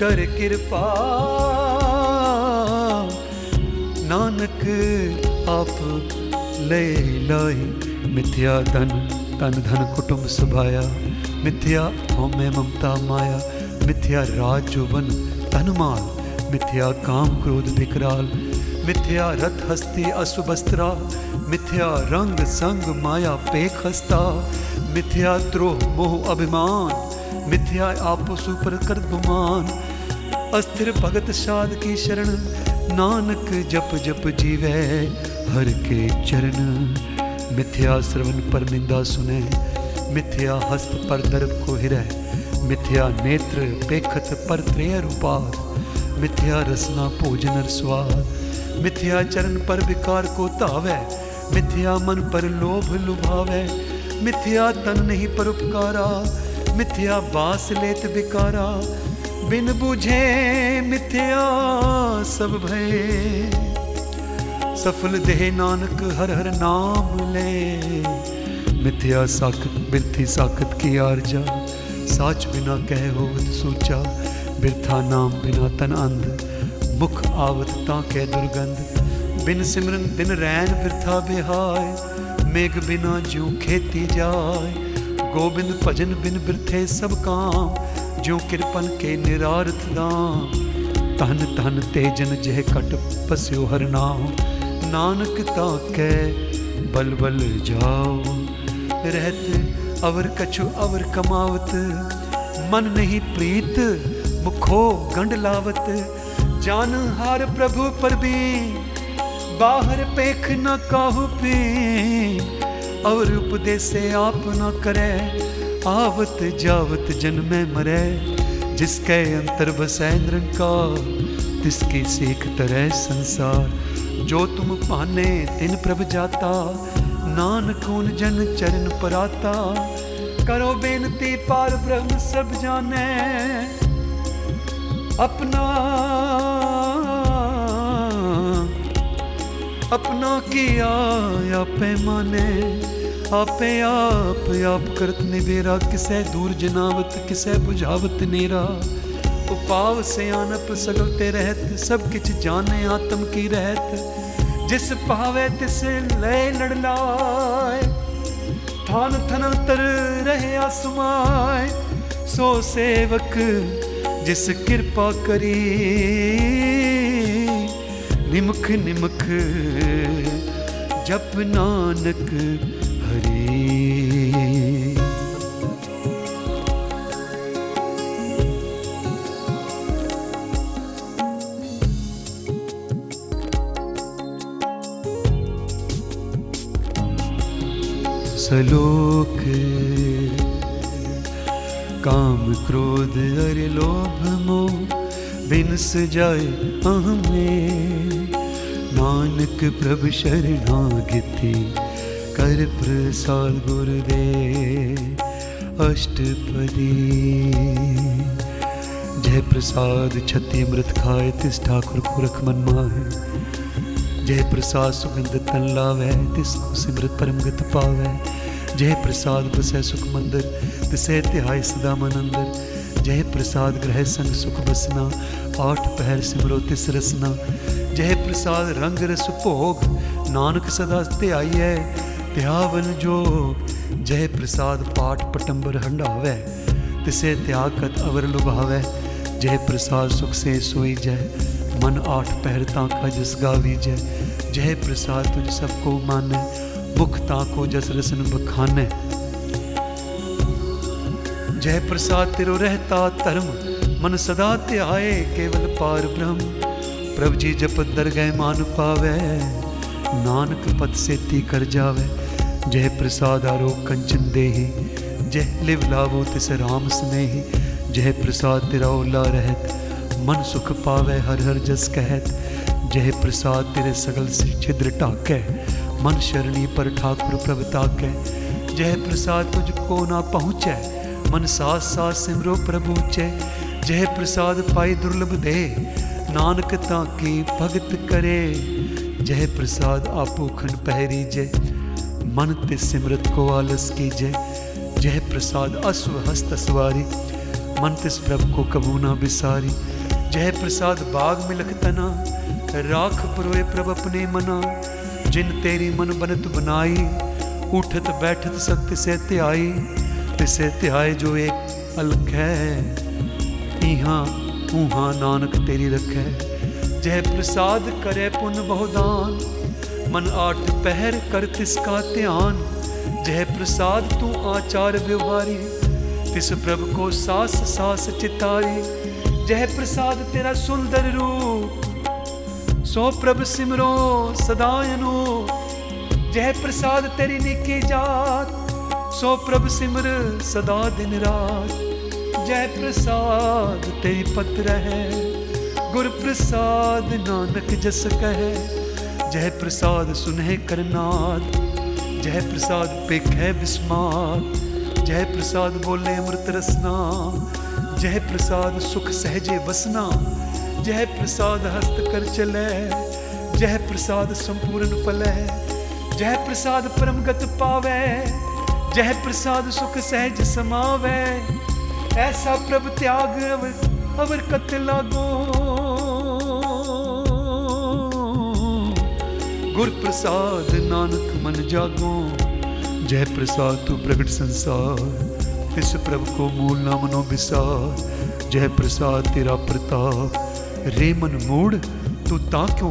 कर कृपा नानक आप ले लाई। मिथ्या धन, तन धन कुटुंब सुभाया। मिथ्या हौमे ममता माया। मिथ्या राज जोबन धन माल मिथ्या काम क्रोध विकराल मिथ्या रथ हस्ती अशुभस्त्रा मिथ्या रंग संग माया पेख हस्ता मिथ्या द्रोह मोह अभिमान, मिथ्या आपसु पर कर गुमान। अस्थिर भगत साध की शरण, नानक जप जप जीवे, हर के चरण। मिथ्या श्रवण पर निंदा सुने, मिथ्या हस्त पर दर्भ को हिरय मिथ्या नेत्र पेखत पर त्रेय रूपार मिथ्या रसना भोजन स्वाद मिथ्या चरण पर विकार को तावे, मिथ्या मन पर लोभ लुभावे। मिथ्या तन नहीं पर उपकारा, मिथ्या बास लेत विकारा। बिन बुझे मिथ्या सब भय। सफल देह नानक हर हर नाम ले। मिथ्या साखत, बिरथी साखत की आरजा। साच बिना कह होवत सोचा, बिरथा नाम बिना तन अंध। मुख आवत कह दुर्गंध। बिन सिमरन दिन रैन बिरथा बिहाय। मेघ बिना ज्यों खेती जाय। गोबिंद भजन बिन बिरथे सब काम। ज्यों किरपन के निरारथ दाम। तन तन तेजन जह कट पस्यो हर नाम। नानक ताकै बल बल जाओ। रहत अवर कछु अवर कमावत। मन नहीं प्रीत, मुखो गंड लावत। जान हार प्रभु पर भी, बाहर पेख न काहू पी, और उपदेशे आप न करे, आवत जावत जन्मे मरे, जिसके अंतर बसै निरंकार, तिसकी सीख तरह संसार। जो तुम पाने, तिन प्रभ जाता, नानक उन जन चरण पराता करो बेनती पार ब्रह्म सब जाने, अपना अपना किया आपे माने। आपे आप आप करत निबेरा किसे दूर जनावत, किसे बुझावत नेरा। उपाव से आनप सगलते रहत, सब किछ जाने आत्म की रहत। जिस पावे तिस ले लड़लाए थान थनल तर रहे आसमाए। सो सेवक जिस कृपा करी। निमख निमख जप नानक हरे। सलोक काम क्रोध अर लोभ मोह बिन जाए अहमे। नानक प्रभु शरणागति कर प्रसाद गुरुदेव अष्टपदी। जय प्रसाद छति अमृत खाए तिस ठाकुर पुरख मन माए जय प्रसाद सुगंध तन लावै तिसको सिमरत परम गत पावे। जय प्रसाद बसै सुख मंदिर तिसे तिहाय सदा मन अंदर जय प्रसाद ग्रह संग सुख बसना, आठ पहर सिमरो तिस रसना। ਰਸਨਾ ਜੈ ਪ੍ਰਸਾਦ ਰੰਗ ਰਸ ਭੋਗ ਨਾਨਕ ਸਦਾ ਧਿਆਈਐ ਧਿਆਵਨ ਜੋਗ ਜੈ ਪ੍ਰਸਾਦ ਪਾਠ ਪਟੰਬਰ ਹੰਡਾਵੇ ਤਿਸੇ ਤਿਆਗ ਕਤ ਅਵਰ ਲੁਭਾਵੇ ਜੈ ਪ੍ਰਸਾਦ ਸੁਖ ਸੇ ਸੋਈ ਜੈ ਮਨ ਆਠ ਪਹਿਰ ਤਾਂ ਕਾ ਜਸ ਗਾਵੀ ਜੈ ਜੈ ਪ੍ਰਸਾਦ ਤੁਝ ਸਭ ਕੋ ਮਾਨੈ ਮੁਖ ਤਾਂ ਕੋ ਜਸ ਰਸਨ ਬਖਾਨੈ ਜੈ ਪ੍ਰਸਾਦ ਤਿਰੋ ਰਹਤਾ ਧਰਮ ਮਨ ਸਦਾ ਧਿਆਏ प्रभ जी जप दर गए मान पावे, नानक पद से ती कर जावे। जय प्रसाद आरो कंचन दे जय लिव लावो तिस राम स्नेही। जय प्रसाद तेरा ओला रहत, मन सुख पावे हर हर जस कहत। जय प्रसाद तेरे सगल से छिद्र ठाक मन शरणी पर ठाकुर प्रभ ताकै। जय प्रसाद तुझ को ना पहुँचै, मन सास सास सिमरो प्रभु जय जय प्रसाद पाई दुर्लभ दे ਨਾਨਕ ਤਾਂ ਕੀ ਭਗਤ ਕਰੇ ਜੈ ਪ੍ਰਸਾਦ ਆਪੋ ਖੰਡ ਪਹਿਰੀ ਜੈ ਮਨ ਤੇ ਸਿਮਰਤ ਕੋ ਆਲਸ ਕੀਜੈ ਜੈ ਪ੍ਰਸਾਦ ਅਸਵ ਹਸਤ ਸਵਾਰੀ मन तिस प्रभ को कबू ना बिसारी जय प्रसाद बाग मिलख तना राख परोए प्रभ अपने मना जिन तेरी मन बनत बनाई उठत बैठत सत्य से त्याई तिसे त्याय जो एक अलख है इहाँ ऊहाँ नानक तेरी रखै। जय प्रसाद करे पुन बहुदान मन आठ पहर कर तिसका ध्यान। जय प्रसाद तू आचार व्यवहारी। तिस प्रभ को सास सास चितारी। जय प्रसाद तेरा सुंदर रूप। सो प्रभ सिमरो सदायनु जय प्रसाद तेरी निकी जात। सो प्रभ सिमर सदा दिन रात। जय प्रसाद तेरी पत्र है। गुर प्रसाद नानक जस कह। जय प्रसाद सुनह करनाद। जय प्रसाद पेख है विस्मात जय प्रसाद बोले अमृत रसना। जय प्रसाद सुख सहजे बसना जय प्रसाद हस्त कर चले जय प्रसाद संपूर्ण फले जय प्रसाद परमगत पावे। जय प्रसाद सुख सहज समावे। ऐसा प्रभ त्याग अवर अवर कत लागो। गुर प्रसाद नानक मन जागो। जय प्रसाद तू प्रगट संसार, इस प्रभु को मूल ना मनो विसार। जय प्रसाद तेरा प्रताप, रे मन मूड तू ता क्यों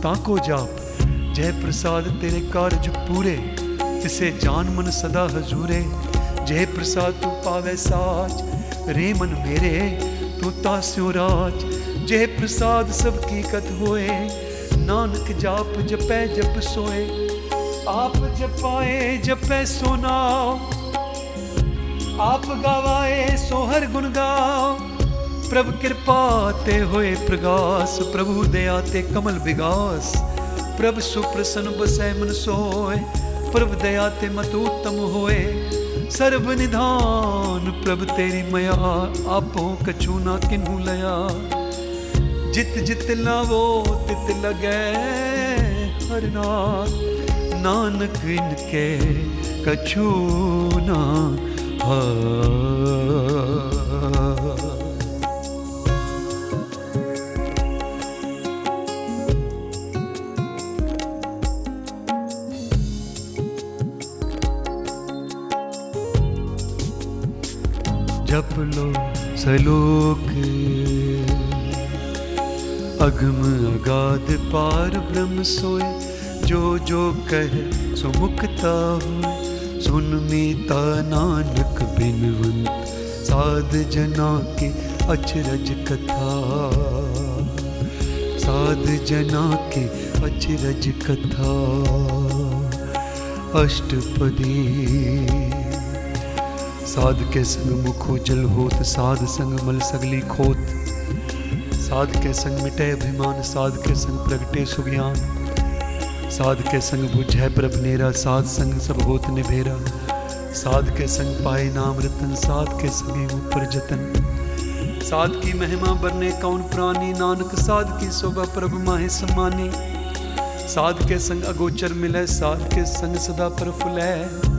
ता को जाप। जय प्रसाद तेरे कार्य पूरे तिसे जान मन सदा हजूरे। जय प्रसाद तू पावे साच रे मन मेरे तू तास्यो राज जय प्रसाद सबकी कत होए नानक जाप जपै जप सोए आप जपाए जपै सुनाओ आप गवाए सोहर गुण गाओ प्रभ कृपा ते होए प्रगास प्रभु दया ते कमल विगास प्रभ सुप्रसन्न बसै मन सोए प्रभ दया ते मत उत्तम होए सर्व निधान प्रभ तेरी मया, आपो कछु ना किन्हू लया। जित जित लावो, तित लगे हर नाथ नानक इनके कछु ना जप लो, सलोक। अगम अगाध पार ब्रह्म सोए, जो जो कहे सो मुक्ता हो सुन मीता नानक बिनवंत, साध जना के अचरज कथा। साध जना के अचरज कथा। अष्टपदी साध के संग मुखो जल होत, साध संग मल सगली खोत। साध के संग मिटे अभिमान, साध के संग प्रगटे सुज्ञान। साध के संग बुझै प्रभ नेरा, साध संग सब होत निभेरा। साध के संग पाए नाम रतन, साध के संगे ऊपर जतन। साध की महिमा बरने कौन प्राणी, नानक साध की शोभा प्रभ माहे समानी। साध के संग अगोचर मिले साध के संग सदा प्रफुलै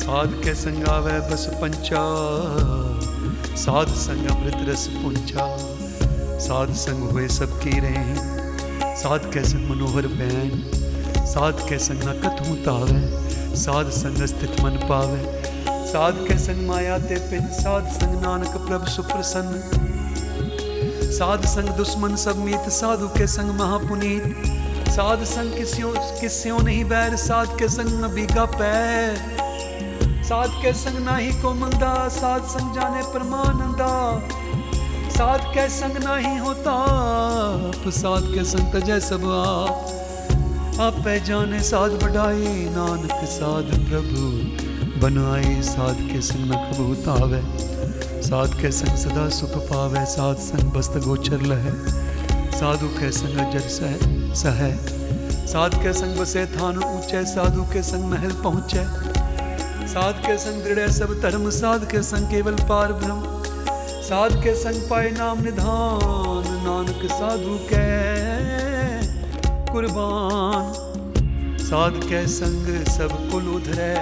साध के संग आवे बस पंचा, साध संग अमृत रस पुंचा। साध संग हुए सबकी रहे साध के संग मनोहर बैन साध के संग न तावे, साध संग स्थित मन पावे। साध के संग माया ते पिन, साध संग नानक प्रभ सुप्रसन्न। साध संग दुश्मन सब मीत, साधु के संग महापुनीत। साध संग किस्यों किस्यों नहीं बैर, साध के संग न बीगा पैर। साध के संग ना ही कोमलदा, साध संग जाने परमानंदा। साध के संग ना ही होता साध के संग तजय सब आप। आप जाने साध बढ़ाए, नानक साध प्रभु बनाए साध के संग न कबू तावे साध के संग सदा सुख पावे, साध संग बस्त गोचर लहे। साधु के संग जर सह सह। साध के संग बसे थान ऊँचे, साधु के संग महल पहुँचे। साध के संग दृढ़ सब धर्म, साध के संग केवल पार ब्रह्म। साध के संग पाए नाम निधान, नानक साधु के कुर्बान। साध के संग सब कुल उधरे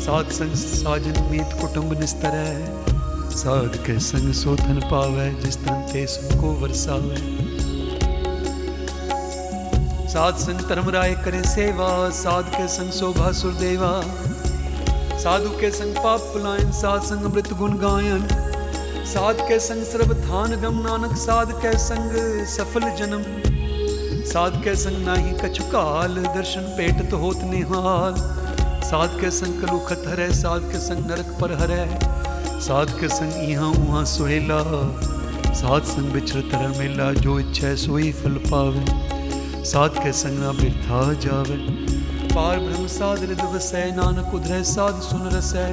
साध संग साजन मीत कुटुंब निस्तरे साध के संग सोथन पावे जिस तन ते को वरसावे। साध संग धर्म राय करे सेवा, साध के संग शोभा सुरदेवा साधु के संग पाप पुलायन, साध संग अमृत गुण गायन। साध के संग सर्व थान गम, नानक साध के संग सफल जन्म। साध के संग नाही कछु काल, दर्शन पेट तो होत निहाल। साध के संग कलु खत हरे साध के संग नरक पर हरे साध के संग यहाँ उहाँ सुहेला साध संग बिछड़ तरह मेला, जो इच्छा सोई फल पावे। साध के संग ना बिरथा जावे। पार ब्रह्म साध वसै नानक उधर साध सुन रसै।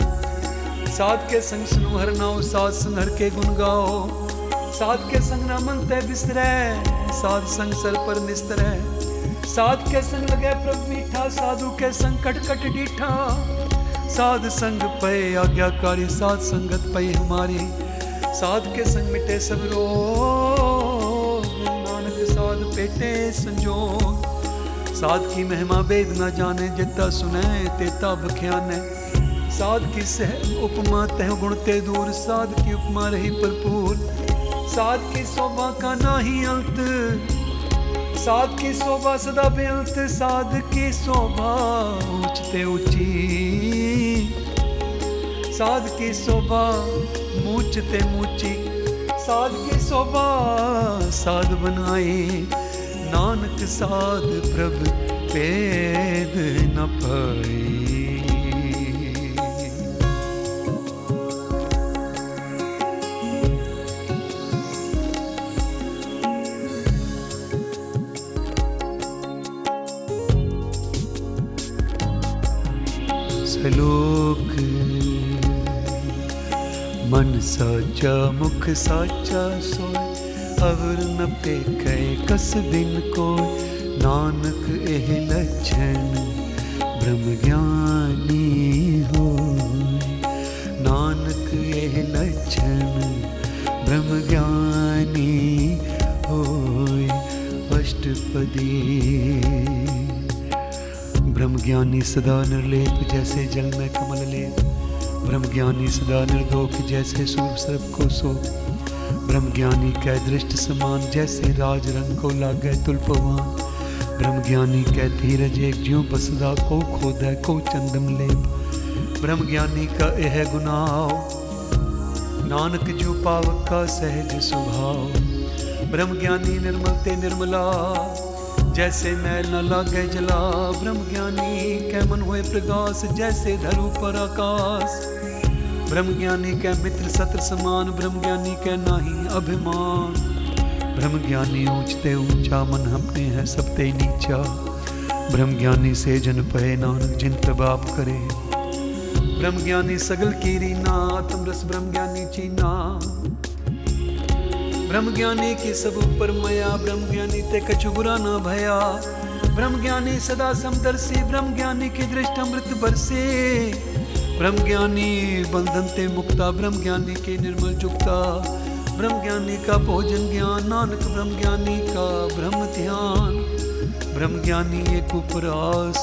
साध के संग सुनो, हर नाओ साध संग हर के गुण गाओ। साध के संग ना मन तय बिसरै, साध संग सर पर निस्तरै। साध के संग लगे प्रभ मीठा, साधु के संग कट कट डीठा। साध संग पे आज्ञाकारी, साध संगत पे हमारी। साध के संग मिटे सब रोग साध पेटे संजोग। साध की महिमा वेद न जाने जिता सुने, तेता बख्याने। साध की सह उपमा, तह गुण, ते दूर, साध की उपमा रही भरपूर साध की शोभा का ना ही अंत, साध की शोभा सदा बेअंत, साध की शोभा ऊंचते ऊँची। साध की शोभा मूचते मूची, साध की शोभा साध बनाए नानक साध प्रभ पेद न पाए सलोक मन साचा मुख साचा सोय अवर न पेखे कस बिन को नानक एह लक्षण ब्रह्म ज्ञानी हो नानक एह लक्षण ब्रह्म ज्ञानी हो अष्टपदी। ब्रह्म ज्ञानी सदा निर्लेप जैसे जल में कमल लेप। ब्रह्म ज्ञानी सदा निर्दोख जैसे सूर सर्प को सो। ब्रह्म ज्ञानी कै दृष्ट समान, जैसे राज रंग को लागे तुलपवान ब्रह्म ज्ञानी कै धीरज एक ज्यो बसदा को खोद, को चंदम लेप। ब्रह्म ज्ञानी का यह गुनाव नानक जो पावक का सहज स्वभाव। ब्रह्म ज्ञानी निर्मल ते निर्मला, जैसे मैल न लागे जला। ब्रह्म ज्ञानी कै मन हुए प्रकाश जैसे धरु पर आकाश। ब्रह्म ज्ञानी के मित्र सत्र समान ब्रह्म ज्ञानी के नाही अभिमान। ब्रह्म ज्ञानी ऊंचते ऊँचा, मन अपने हैं सबते नीचा। ब्रह्म ज्ञानी से जन पहे नानक, जिन प्रभाव करे। ब्रह्म ज्ञानी सगल की रीना आत्म रस ब्रह्म ज्ञानी चीना। ब्रह्म ज्ञानी की सब ऊपर मया ब्रह्म ज्ञानी ते कछु बुरा ना भया। ब्रह्म ज्ञानी सदा समदर्शी ब्रह्म ज्ञानी की दृष्ट अमृत बरसे। ब्रह्म ज्ञानी बंधन ते मुक्ता ब्रह्म ज्ञानी के निर्मल जुक्ता ब्रह्म ज्ञानी का भोजन ज्ञान, नानक ब्रह्म ज्ञानी का ब्रह्म ध्यान। ब्रह्म ज्ञानी एक उपरास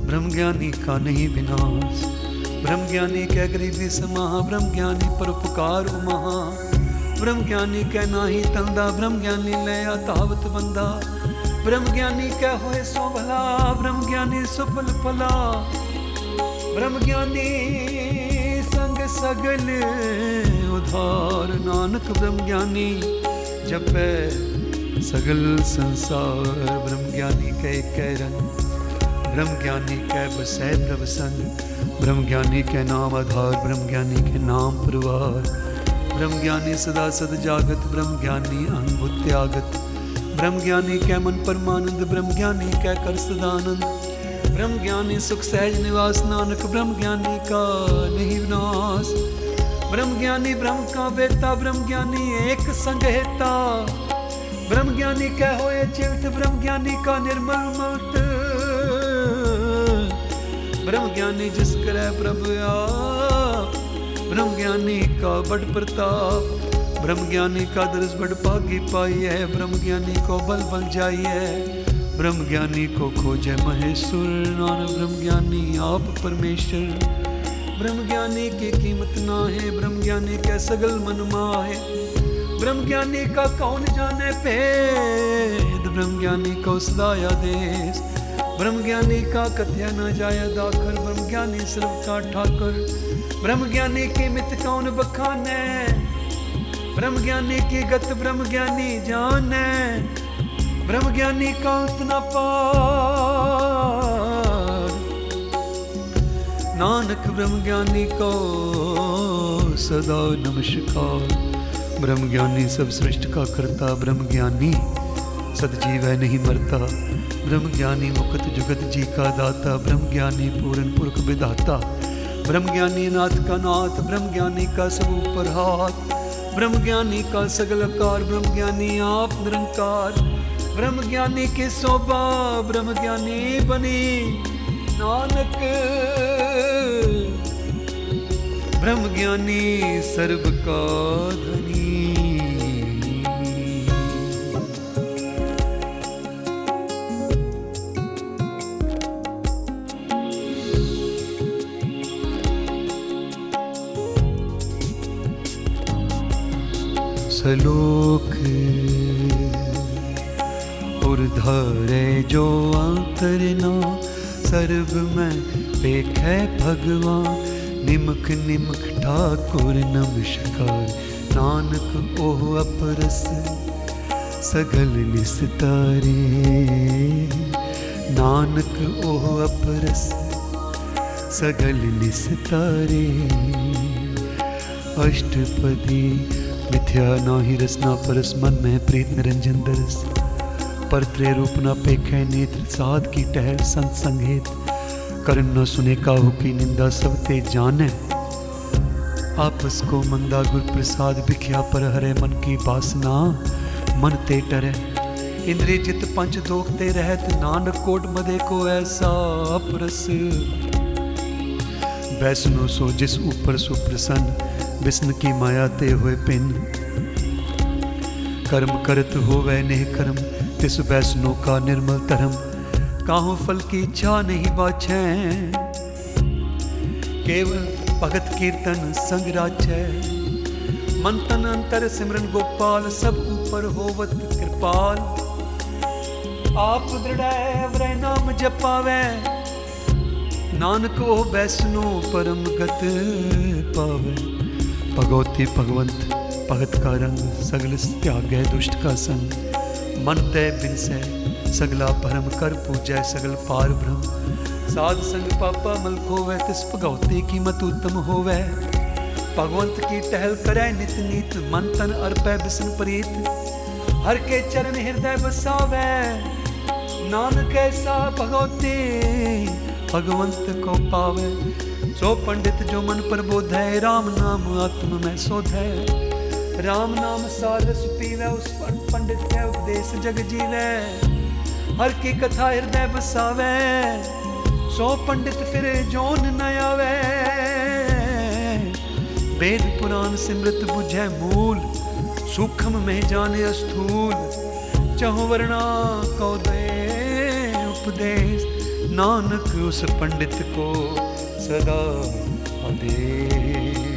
ब्रह्म ज्ञानी का नहीं विनाश। ब्रह्म ज्ञानी कह गरीबी समा ब्रह्म ज्ञानी पर परोपकार महा ब्रह्म ज्ञानी कह नाही तंदा ब्रह्म ज्ञानी लया तावत बंदा। ब्रह्म ज्ञानी कह होए सो भला ब्रह्म ज्ञानी सुफल फला। ब्रह्म ज्ञानी संग सगल उधार। नानक ब्रह्म ज्ञानी जपे सगल संसार। ब्रह्म ज्ञानी कह कह रंग ब्रह्म ज्ञानी कह बसै प्रभ संग। ब्रह्म ज्ञानी के नाम आधार ब्रह्म ज्ञानी के नाम परिवार। ब्रह्म ज्ञानी सदा सद जागत ब्रह्म ज्ञानी अनुभुत त्यागत। ब्रह्म ज्ञानी कै मन परमानंद ब्रह्म ज्ञानी कै कर सदानंद। ब्रह्म ज्ञानी सुख सहज निवास, नानक ब्रह्म ज्ञानी का नहीं विनाश। ब्रह्म ज्ञानी ब्रह्म का बेटा ब्रह्म ज्ञानी एक संगहेता ब्रह्म ज्ञानी कह होए चिवट ब्रह्म ज्ञानी का निर्मल मत। ब्रह्म ज्ञानी जिस करे प्रभु ब्रह्म ज्ञानी का बड़ प्रताप। ब्रह्म ज्ञानी का दरस बड़ पागी पाई है ब्रह्म ज्ञानी को बल बल जाइए ब्रह्म ज्ञानी को खोजे महेश्वर नान ब्रह्म ज्ञानी आप परमेश्वर। ब्रह्म ज्ञानी की कीमत ना है ब्रह्म ज्ञानी के सगल मन है। ब्रह्म ज्ञानी का कौन जाने भेद ब्रह्म ज्ञानी को सदाया देश ब्रह्म ज्ञानी का कथ्या न जाया दाखर ब्रह्म ज्ञानी सर्व का ठाकर। ब्रह्म ज्ञानी की मित कौन बखाने? ब्रह्म ज्ञानी की गत ब्रह्म ज्ञानी जाने। ब्रह्म ज्ञानी का उतना पार। नानक ब्रह्म ज्ञानी को सदा नमस्कार। ब्रह्म ज्ञानी सब सृष्ट का करता ब्रह्म ज्ञानी सदजीव है, नहीं मरता। ब्रह्म ज्ञानी मुक्त जगत जी का दाता ब्रह्म ज्ञानी पूर्ण पुरख विधाता। ब्रह्म ज्ञानी नाथ का नाथ ब्रह्म ज्ञानी का सब ऊपर हाथ। ब्रह्म ज्ञानी का सगल कार ब्रह्म ज्ञानी आप निरंकार। ब्रह्म ज्ञानी की शोभा ब्रह्म ज्ञानी बनी। नानक ब्रह्म ज्ञानी सर्व का धनी। सलोक धरे जो अंतरना सर्व में पेख है भगवान। निमक निमक ठाकुर नमस्कार। नानक ओह अपरस, सगल निस्तारे नानक ओह अपरस, सगल निस्तारे अष्टपदी मिथ्या नाही रसना परस, मन में प्रीत निरंजन दरस। पर रूप न पेखे नेत्र साध की टहल संत संगेत। करण न सुने काहू की निंदा सब ते जाने। आपस को मंदा गुर प्रसाद बिख्या पर हरे मन की बासना मन ते टरे इंद्रिय जित पंच दोखते रहत। नानक कोट मदे को ऐसा अपरस। वैष्णो सो जिस ऊपर सुप्रसन्न विष्णु की माया ते हुए पिन। कर्म करत हो वह नेह कर्म। तिस वैष्णो का निर्मल धर्म, काहू फल की इच्छा नहीं बाछे। केवल भगत कीर्तन संग राछे। मन तन अंतर सिमरन गोपाल, सब ऊपर होवत कृपाल। आप दृढ़ नाम जपावे। नानक ओ वैष्णो परम गत पावे। भगवती भगवंत, भगत का रंग सगल त्याग दुष्ट का संग। मन तय बिन से, सगला परम कर पूजय सगल पार ब्रह्म। साध संग पापा मल खोवे तिस भगवती की मत उत्तम होवे। भगवंत की टहल करे, नित नीत मन तन अर्पय बिसन प्रीत। हर के चरण हृदय बसावे। नानक ऐसा भगवती, भगवंत को पावे। सो पंडित, जो मन पर बोध है राम नाम आत्म में शोध। है राम नाम सारस पीवे, उस पंडित्य उपदेश जग जीवे। हर की कथा हृदय बसावे। सो पंडित फिरे जोन न आवे। वेद पुराण सिमृत बुझे मूल। सूक्ष्म में जाने स्थूल चहु वर्णा कौ दे उपदेश। नानक उस पंडित को सदा आदेश।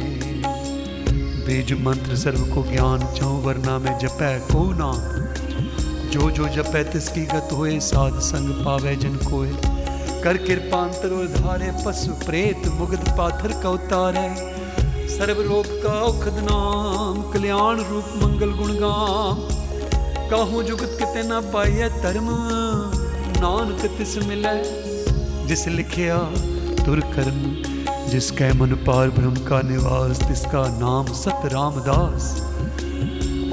बीज मंत्र सर्व को ज्ञान चहु वरना में जपै को ना। जो जो जपै तिसकी गत होए, साध संग पावे जन कोए। कर कृपांतर और धारे पशु प्रेत मुग्ध पाथर का उतारे। रोग का औखद नाम, कल्याण रूप मंगल गुण गाम। काहू जुगत किते ना है धर्म, नानक तिस मिले। जिस लिखिया तुर कर्म जिसके मन पार ब्रह्म का निवास तिसका नाम सत रामदास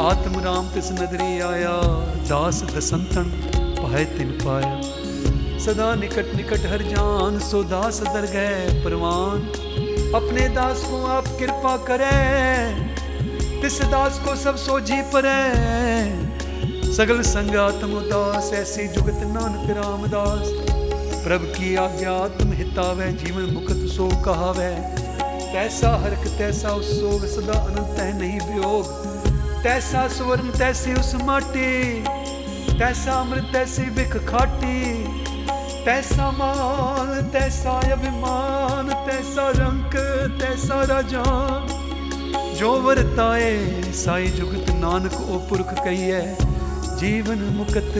आत्म राम तिस नदरी आया, दास दसंतन पाए तिन पाया। सदा निकट निकट हर जान, सो दास दर गए परवान। अपने दास को आप कृपा करे, तिस दास को सब सोझी परे। सगल संगात्म उदास, ऐसी जुगत नानक रामदास। प्रभ की आज्ञा आत्म हितावे जीवन मुक्त सो कहावे तैसा हरक तैसा उत्सोग सदा अनंत है, नहीं वियोग। तैसा स्वर्ण, तैसी उस माटी। तैसा अमृत, तैसी बिख खाटी। तैसा मान तैसा अभिमान, तैसा रंक तैसा राजान जो वरताए, साई जुगत नानक ओ पुरख कहिए। जीवन मुकत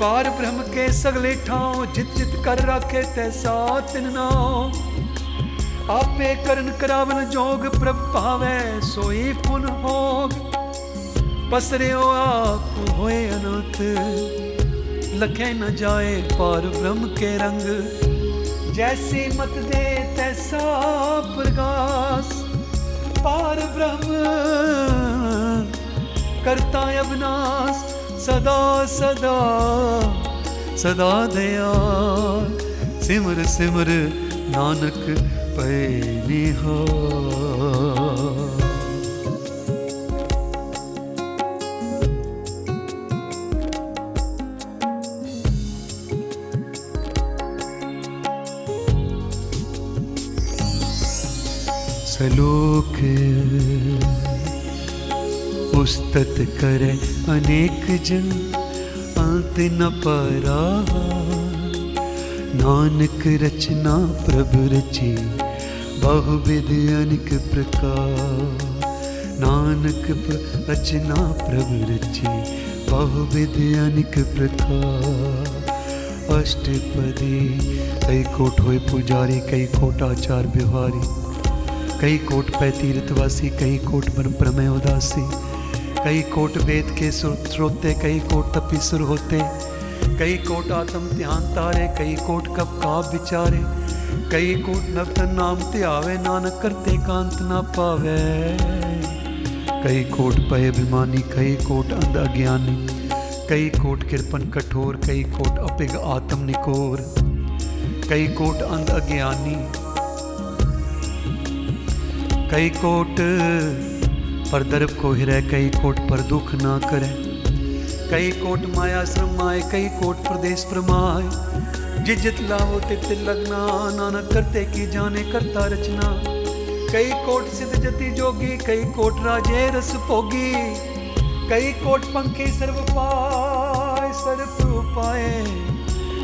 पार ब्रह्म के सगले ठाव जित जित कर राखे तैसा तिन नाम आपे करन करावन जोग प्रभ पावे सोई पुन होग पसरियो आप होए अनंत लखे न जाए पार ब्रह्म के रंग जैसी मत दे तैसा प्रकाश पार ब्रह्म करता अविनाश सदा सदा सदा दया सिमर सिमर नानक पे निहार सलोक उस्तत करे अनेक जन अंत न परा नानक रचना प्रभु रची, बहुविध अनेक प्रकार। नानक रचना प्रभु रची, बहुविध अनेक प्रकार। अष्टपदी, कई कोट हुए पुजारी, कई कोटाचार बिहारी कई कोट पै तीर्थवासी कई कोट पर प्रमय उदासी। कई कोट वेद के श्रोते कई कोट तपी सुर होते कई कोट आत्म ध्यान तारे कई कोट कब का विचारे कई कोट नवतन नाम ते आवे नानक करते कांत ना पावे कई कोट पय अभिमानी कई कोट अंध अज्ञानी कई कोट कृपन कठोर कई कोट अपिग आत्म निकोर कई कोट अंध अज्ञानी कई कोट पर दर्प को हिरे कई कोट पर दुख ना करे। कई कोट माया श्रम आए कई कोट प्रदेश प्रमाए जिजित लाओ तित लगना, नानक करते की जाने करता रचना। कई कोट सिद्ध जति जोगी, कई कोट राजे रस भोगी कई कोट पंखी सर्व पाए, सर्प पाए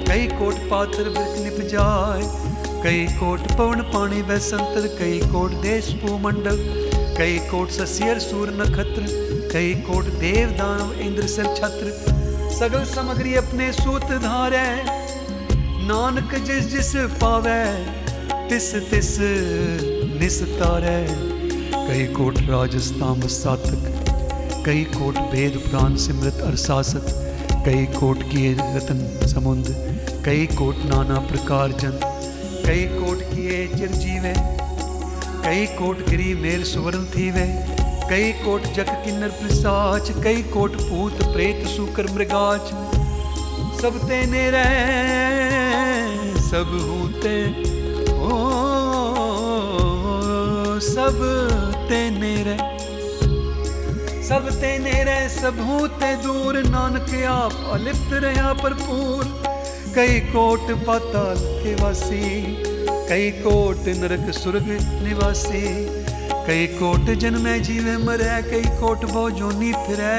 कई कोट पात्र बिरक निप जाए। कई कोट पवन पानी वह संतर, कई कोट देश भूमंडल। कई कोट ससियर सूर नक्षत्र, कई कोट देव दानव इंद्र सर छत्र। सगल सामग्री अपने सूत धारे। नानक जिस जिस पावे, तिस तिस निस्तारे कई कोट राजस्थान सातक, कई कोट वेद पुराण सिमृत अरसासत कई कोट किए रतन समुद्र कई कोट नाना प्रकार जन। कई कोट किए चिरजीवे। कई कोट गिरी मेल सुवर्ण थी वे कई कोट जक किन्नर पिसाच कई कोट भूत प्रेत सुकर मृगाच। सब तेने रे सब होते ओ, सब तेने रे सब तेने रे सब होते दूर, नानक आप अलिप्त रहा भरपूर। कई कोट पाताल के वासी कई कोट नरक सुरग निवासी, कई कोट जन्मे जीवे मरे, कई कोट बोजोनी फिरे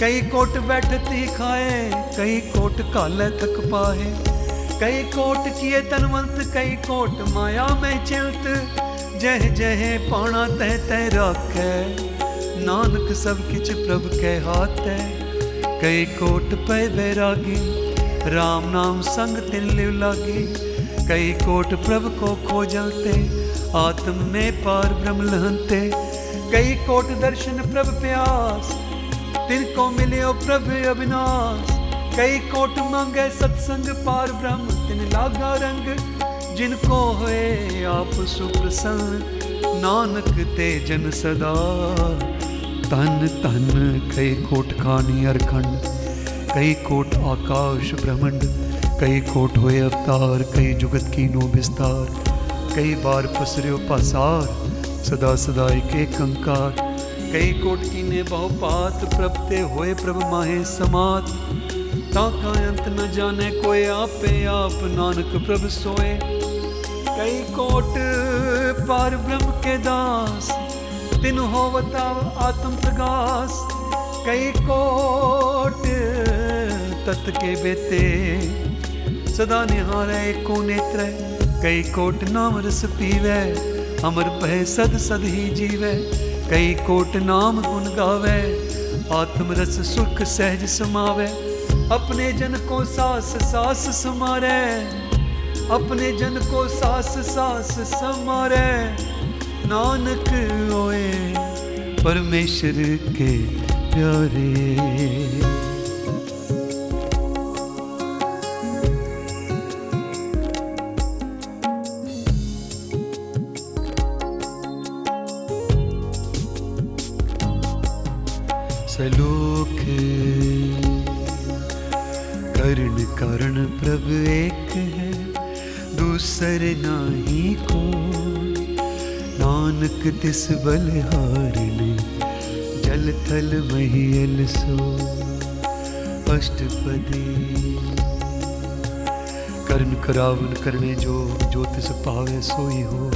कई कोट बैठती खाए, कई कोट काले थक पाए कई कोट किए तनवंत, कई कोट माया में चिलत। जह जह पाणा तह तह राख, नानक सब किच प्रभ के हाथ। है कई कोट पै बैरागी राम नाम संग तिन लिव लागी। कई कोट प्रभु को खोजलते, आत्म में पार ब्रह्म लहनते। कई कोट दर्शन प्रभु प्यास, तिनको मिले प्रभ अविनाश। कई कोट मांगे सत्संग पार ब्रह्म, तिन लागा रंग। जिनको होए आप सुप्रसन्न, नानक ते जन सदा। तन तन कई कोट खानी अरखंड, कई कोट आकाश ब्रह्मंड। कई कोट हुए अवतार, कई जुगत की नो विस्तार, कई बार पसरे पासार सदा सदा एक एक अंकार। कई कोट की ने बहुपात, प्रपते हुए प्रभ माहे समात। ताका अंत न जाने कोई आपे आप, नानक प्रभ सोए। कई कोट पार ब्रह्म के दास, तिन होवता आत्म प्रकाश कई कोट तत के बेते सदा निहारे एको नेत्र, कई कोट नाम रस पीवे, अमर पह सद सद ही जीवे, कई कोट नाम गुण गावे, आत्म रस सुख सहज समावे। अपने जन को सास सास समारे, अपने जन को सास सास समारे। नानक ओए, परमेश्वर के प्यारे। तिस बलिहारने जल थल महियल सो अष्टपदी। कर्ण करावन करने जो जो तिस पावे सोई हो।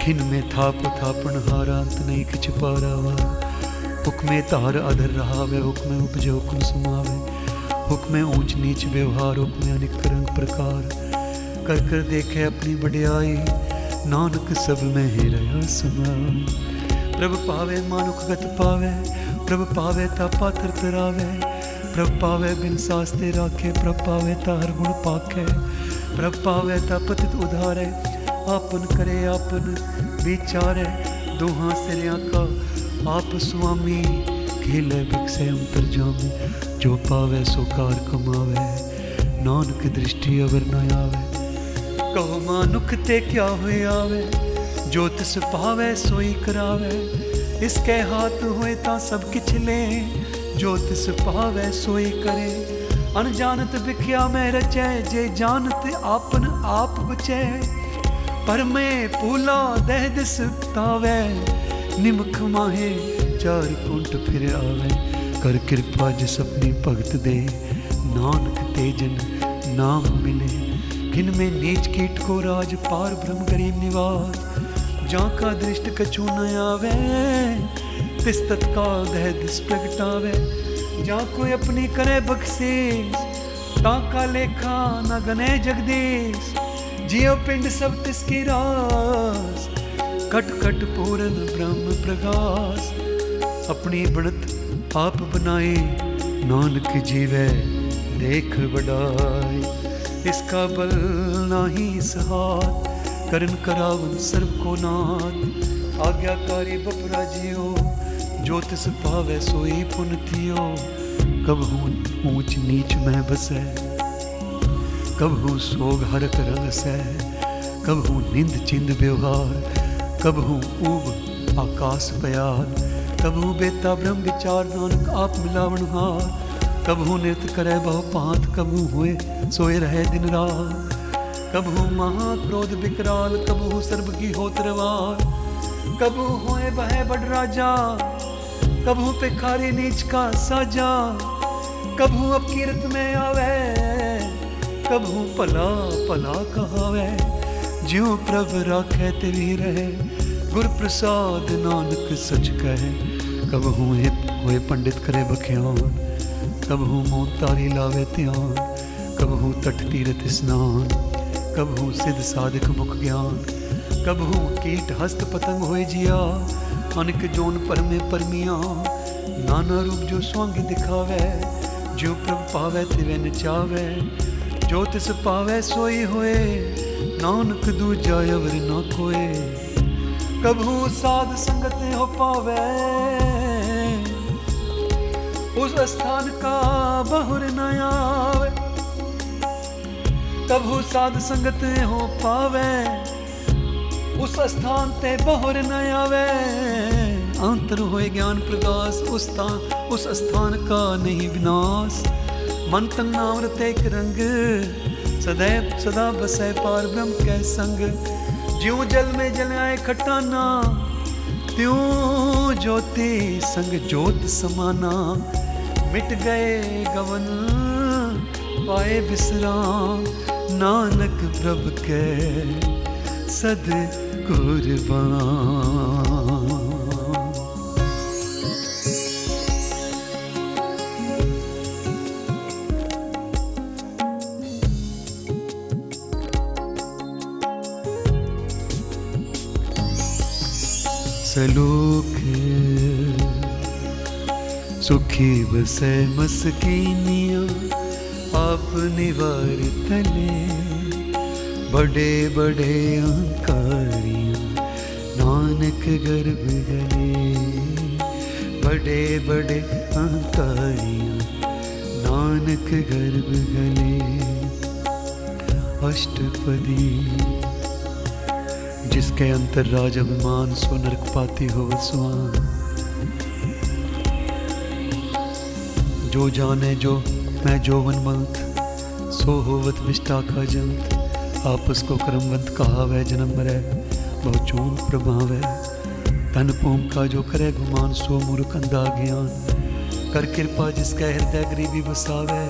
खिन में थाप थापन हारा अंत नहीं किछ पारावा। हुक्मे तार अधर रहावे हुक्मे उपजे हुक्म समावे। हुक्मे ऊंच नीच व्यवहार हुक्मे अनेक रंग प्रकार। कर कर देखे अपनी बड़ियाई। नानक सब में ही रहा समाई प्रभ पावे मानुख गत पावे, प्रभ पावे ता पात्र तरावे। प्रभ पावे बिन सास्ते राखे, प्रभ पावे ता हर गुण पाखे। प्रभ पावे ता पतित उधारे, आपन करे, आपन विचारे। दोहा सिरिया का आप स्वामी, खेले बिकसे अंतर जामे। जो पावे सो कार कमावे। नानक दृष्टि अवर न आवे कहो, मानुख, ते क्या हुए आवे? जो पावे, सोई करावे। इसके हाथ हुए ता सब किछ ले। जो तिस पावे, सोई करे। अनजानत बिख्या में रचे, जे जानत आपन आप बचे। पर मैं पूला दह दिस तावे। निमख माहे, चार कुंट फिर आवे। कर कृपा जिस अपनी भगत दे। नानक तेजन नाम मिले। किन में नीच कीट को राज, पार ब्रह्म गरीब निवास। जा का दृष्ट कछु न आवे, तिस तत्काल दह दिस प्रगटावे जा कोई अपनी करे बख्शीश, ता का लेखा न गने जगदीश। जियो पिंड सब तिसकी रास, कट कट पूरन ब्रह्म प्रकाश अपनी बनत आप बनाए नानक जीवे देख बड़ाई। इसका बल नाही सहात करन करावन सर्व को नाथ। आज्ञाकारी बपरा जियो जो तिस पावे सोई पुन थियो कबहू ऊंच नीच में बसे? कबहू सोग हरक रंग से? कबहू निंद चिंद व्यवहार? कबहू ऊब आकाश प्यार? कबहू बेता ब्रह्म विचार नानक आप मिलावन हार? कबहू नृत्य करे बहु पांत कबहू हुए सोए रहे दिन रात। कबहू महा क्रोध विकराल कबहू सर्व की होत रवार कबू होए बहे बड़ राजा कबू पे खारी नीच का साजा। कबू अब कीरत में आवे कबू पला पला कहावे। ज्यों प्रभ राखे तेरी रहे, गुर प्रसाद नानक सच कहे। कबहू हुए पंडित करे बख्यान। कबहू मों तारी लावे ध्यान कबहू तट तीरथ स्नान कबहू सिद्ध साधक मुख ज्ञान कबहू कीट हस्त पतंग होए जिया, अनक जोन परमे परमिया। नाना रूप जो स्वांग दिखावे, जो प्रभ पावे तिवे नचावे जो तिस पावे सोई होए, नानक दूजा अवर ना कोए। कभू साध संगत हो पावे उस स्थान का बहुर न आवे। कभू साध संगत हो पावे। उस स्थान ते बहुर न आवे। अंतर होए ज्ञान प्रकाश उस स्थान उस स्थान का नहीं विनाश। मन तंग नाम रते एक रंग। सदैव, सदा बसै पार ब्रह्म कै संग। ज्यों जल में जलाए खटाना त्यों ज्योति संग ज्योत समाना? मिट गए गवन, पाए विश्राम नानक प्रभ के सद कुर्बान सलोख सुखी बसे मस्कीनिया आप निवार तले बड़े बड़े अहंकारियाँ नानक गर्भ गले बड़े बड़े अहंकारियाँ नानक गर्भ गले अष्टपदी जिसके अंतर राज अभिमान सो नरक पाती हो स्वान जो जाने जो, मैं जोवन मंत सो होवत का जंत। आपस को क्रमवंत कहावे, जन्म मरे, बहु चून प्रभावे। तन पूम का जो करे गुमान, सो मूर्ख अंधा ज्ञान। कर कृपा जिसका हृदय गरीबी बसावे।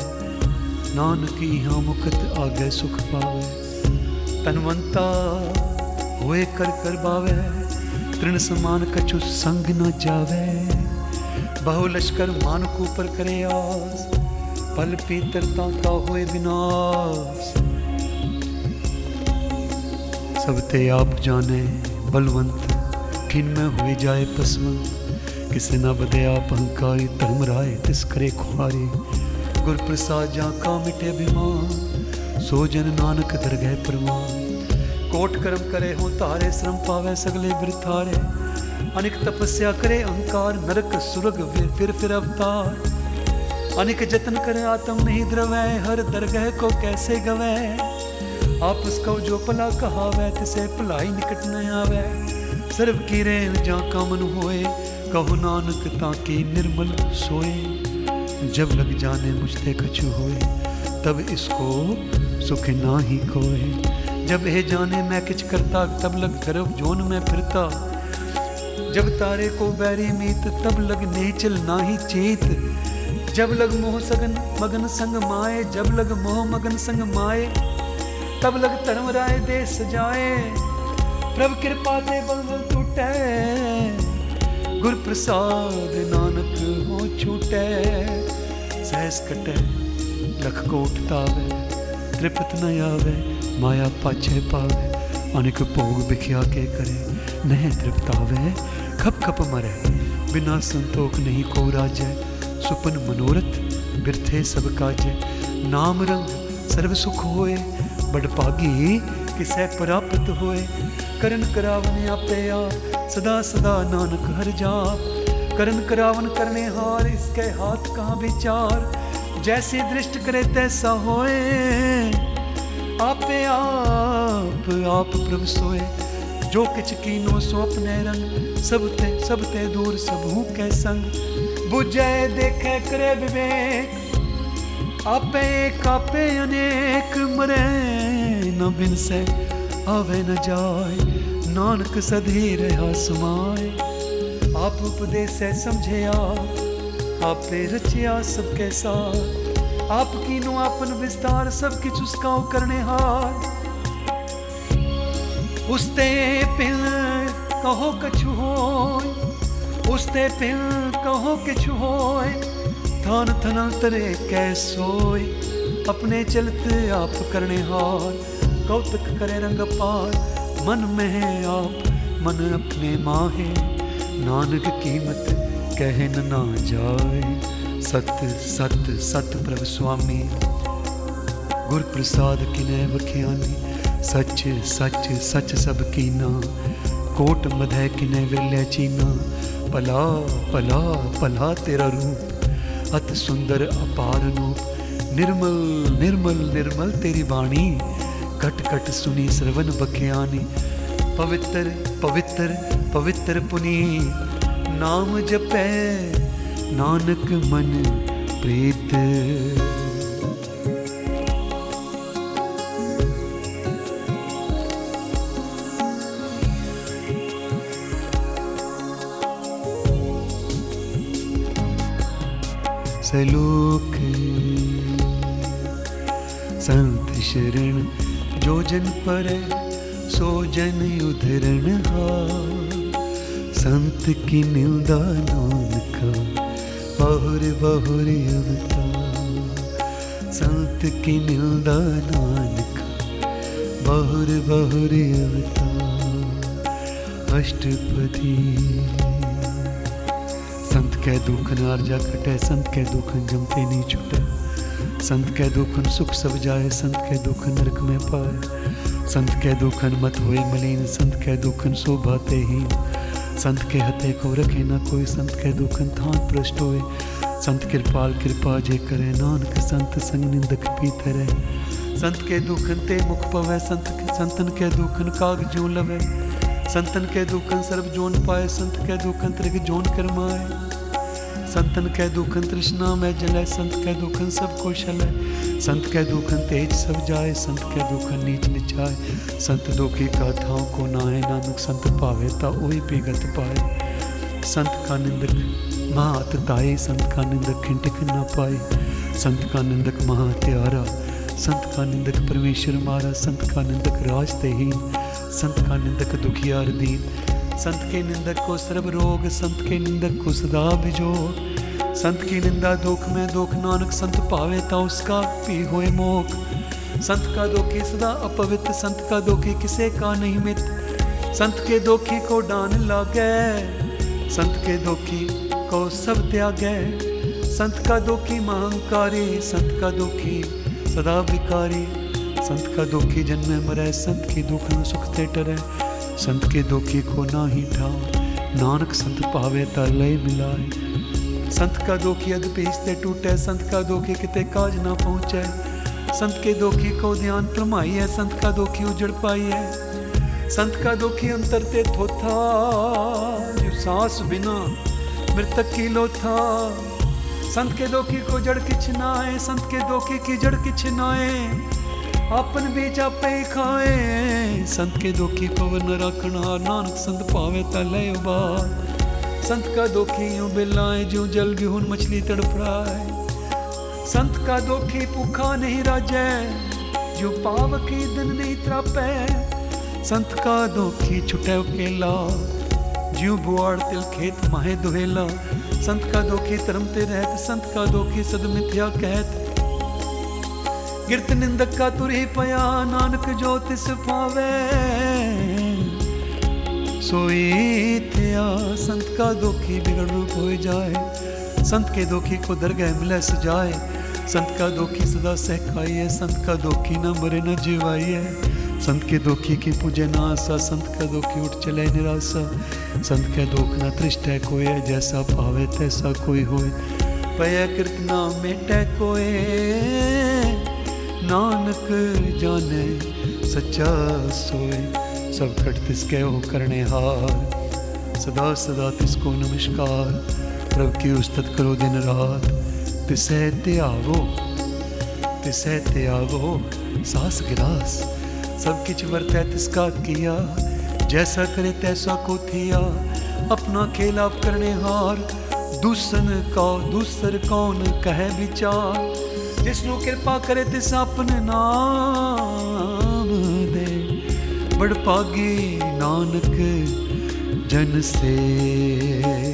नानकी हाँ मुकत आगे सुख पावे। तनवंता होए कर कर बावे, तृण समान कछु संग न जावे। बहु लश्कर मान को पर करे आस, पल पीतरता का होए विनाश। सब ते आप जाने, बलवंत किन में हुए जाए पसवंत किसे न बदे आप अहंकारी धर्म राय तिस करे खुआरे। गुर प्रसाद जा का मिटे बीमार सो जन नानक दर गए परवान। कोट कर्म करे, हो तारे श्रम पावे सगले बिरथारे। अनिक तपस्या करे अहंकार नरक, सुरग, फिर फिर अवतार। अनिक जतन करे, आत्म नहीं द्रवै, हर दरगह को कैसे गवै? आपस को जो भला कहावै, तिसे भलाई निकट न आवे। सर्व की रेन जा कामन होए, कहो नानक, ताकि निर्मल सोए। जब लग जाने मुझते कछु होए, तब इसको सुख ना ही कोए जब हे जाने मैं किच करता, तब लग गर्भ जोन में फिरता। जब तारे को बैरी मीत, तब लग नेचल नाही चेत। जब लग मोह सगन मगन संग माए, जब लग मोह मगन संग माए, तब लग धर्म राय दे सजाए प्रभ कृपा दे बंगल टूटे गुर प्रसाद नानक हो छूटे। सहस कटे, लख को उठतावे तृप्त न आवे। माया पाछे पावे, अनेक भोग बिख्या के करे। नह तृप्तावे, खप खप मरे। बिना संतोख नहीं को राजय सुपन मनोरथ, बिरथे सब काजे। नाम रंग, सर्व सुख होए। बड़ पागी किसे प्राप्त होए। करन करावन आपे आप, सदा सदा नानक हर जाप। करन करावन करने हार, इसके हाथ कहाँ विचार? जैसे दृष्ट करे तैसा होए। ਆਪੇ ਆਪ ਆਪ ਪ੍ਰਭ ਸੋਏ ਜੋ ਕਿਛ ਕੀਨੋ ਸੋ ਅਪਨੇ ਰੰਗ ਸਭ ਤੇ ਸਭ ਤੇ ਦੂਰ ਸਭੂ ਕੈ ਸੰਗ 부ਝੈ ਦੇਖੈ ਕਰੇ ਵਿਵੇਕ ਆਪੇ ਕਾਪੇ ਅਨੇਕ ਮਰੇ ਨ ਬਿਨਸੈ ਆਵੇ ਨ ਜਾਏ ਨਾਨਕ ਸਦੀ ਰਹਾ ਸਮਾਏ ਆਪ ਉਪਦੇਸੈ ਸਮਝਿਆ ਆਪੇ ਰਚਿਆ ਸਭ ਕੈ ਸਾਥ समापन विस्तार सब किछ उसका करने हार। उसते पिल कहो कछु हो उसते पिल कहो किछु हो थान थना तरे कैसोय अपने चलते आप करने हार। कौतक करे रंग पार, मन में है आप, मन अपने माहे, नानक कीमत कहन ना जाए। सत सत सत प्रभु स्वामी। ਗੁਰ ਪ੍ਰਸਾਦ ਕਿਨੇ ਵਖਿਆਨੀ ਸੱਚ ਸੱਚ ਸੱਚ ਸਭ ਕੀਨਾ ਕੋਟ ਮਧੈ ਕਿਨੇ ਵਿਰਲੇ ਚੀਨਾ ਭਲਾ ਭਲਾ ਭਲਾ ਤੇਰਾ ਰੂਪ ਅਤ ਸੁੰਦਰ ਅਪਾਰ ਨੂੰ ਨਿਰਮਲ ਨਿਰਮਲ ਨਿਰਮਲ ਤੇਰੀ ਬਾਣੀ ਕਟ ਕਟ ਸੁਨੀ ਸਰਵਨ ਬਖਿਆਨੀ ਪਵਿੱਤਰ ਪਵਿੱਤਰ ਪਵਿੱਤਰ ਪੁਨੀ ਨਾਮ ਜਪੈ ਨਾਨਕ ਮਨ ਪ੍ਰੀਤ सलोक संत शरण, जो जन पर सो जन उधरण संत की निंदा बहुर बहुर अवतार संत की निंदा नानका, बहुर बहुर अवतार अष्टपदी कह दुखन आरजा कटे संत कह दुखन जमते नहीं छुटे संत कह दुखन सुख सब जाए संत कह दुखन नरक में पाए संत कह दुखन मत होए मलिन संत कह दुखन शोभाते ही संत के हते को रखे न कोई संत कह दुखन थान प्रष्ट होए संत कृपाल कृपा जे करे नानक संत संग निंदक पीते रहे संत के दुखन ते मुख पवे संत के संतन के दुखन काग जो लवे संतन के दुखन सर्व जोन पाए संत के दुखन त्रिग जोन करमाए संतन कह दुखन तृष्णा में जले, संत कह दुखन सब कुशल है। संत कह दुखन तेज सब जाए, संत कह दुखन नीच निचाए। संत दुखी गाथाओं को नाए नानक संत पावे ता ओही पिगत पाए। संत का निंदक महात ताए, संत का निंदक खिंटिक न पाए। संत का निंदक महात्यारा, संत का निंदक परमेश्वर मारा, संत का निंदक राज तेहीन संत का निंदक दुखियार दीन संत के निंदक को सर्व रोग, संत के निंदक को सदा भिजो। संत की निंदा दुख में दुख, नानक संत पावे ता उसका पी होए मोक। संत का दोखी सदा अपवित्र, संत का दोखी किसे का नहीं मित। संत के दोखी को डान लागे, संत के दोखी को सब त्यागे। संत का दोखी महंकारी, संत का दुखी सदा विकारी संत का दुखी जन्म मरे, संत की दुख सुख सुखते टरे। संत के दुखी को ना ही ठाओ। नानक संत पावे ता मिलाए। संत का दुखी अद पीसते टूटे, संत का दुखी किते काज ना पहुँचे। संत के दुखी को ध्यान प्रमाई है संत का दुखी उजड़ पाई है संत का दुखी अंतर ते थोथा जो सांस बिना मृतक की लोथा। संत के दोखी को जड़ किछ नाए, संत के दोखी की जड़ किछ नाए। आपन बीज आपे ही खाए संत के दोखी पवन रखना नानक संत पावे तले उबार संत का दोखी यूँ बिलाए जो जल बिहुन मछली तड़फड़ाए संत का दोखी भूखा नहीं राजे जो पावकी दिन नहीं त्रापे संत का दोखी छुटे अकेला ज्यों बुआड़ तिल खेत माहे दुहेला संत का दोखी धर्म ते रहत संत का दोखी सद मिथ्या कहत गिरत निंदक का तुरी पया, नानक जो तिस पावे। सोई थिया, संत का दोखी बिगड़ रूप हो जाए। संत के दोखी को दरगह मिले सजाए संत का दोखी सदा सहकाई है संत का दोखी न मरे, न जीवाई है संत के दोखी की पूजे ना आसा, संत का दोखी उठ चले निराशा। संत के दुख न तृष्ट है कोई है जैसा पावे तैसा कोई होए। पय ना मेटे नानक जाने, सच्चा सोए, सब कट तिसके हो करने हार। सदा सदा तिसको नमस्कार, प्रभ की उस्तत करो दिन रात। तिसै त्यावो तिसै त्यावो सास गिलास सब किछ वरतै तिसका किया, जैसा करे तैसा को थिया। अपना खेल करने हार, दूसन का, दूसर कौन कहे विचार? जिसनु कृपा करे ਕਰੇ ਤਿਸ ਆਪਣੇ ਨਾਮ ਦੇ ਬੜ नानक जन से। सलोक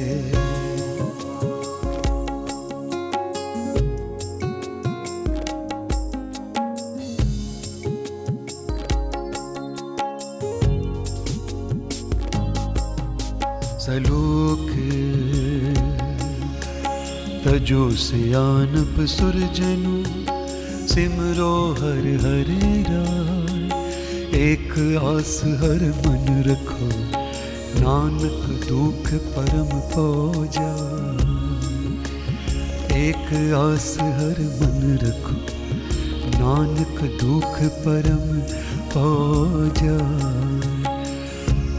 तजो सियानप सुरजनु, सिमरो हर हर राय। एक आस हर मन रखो, नानक दुख परम पौजा एक आस हर मन रखो, नानक दुख परम पौजा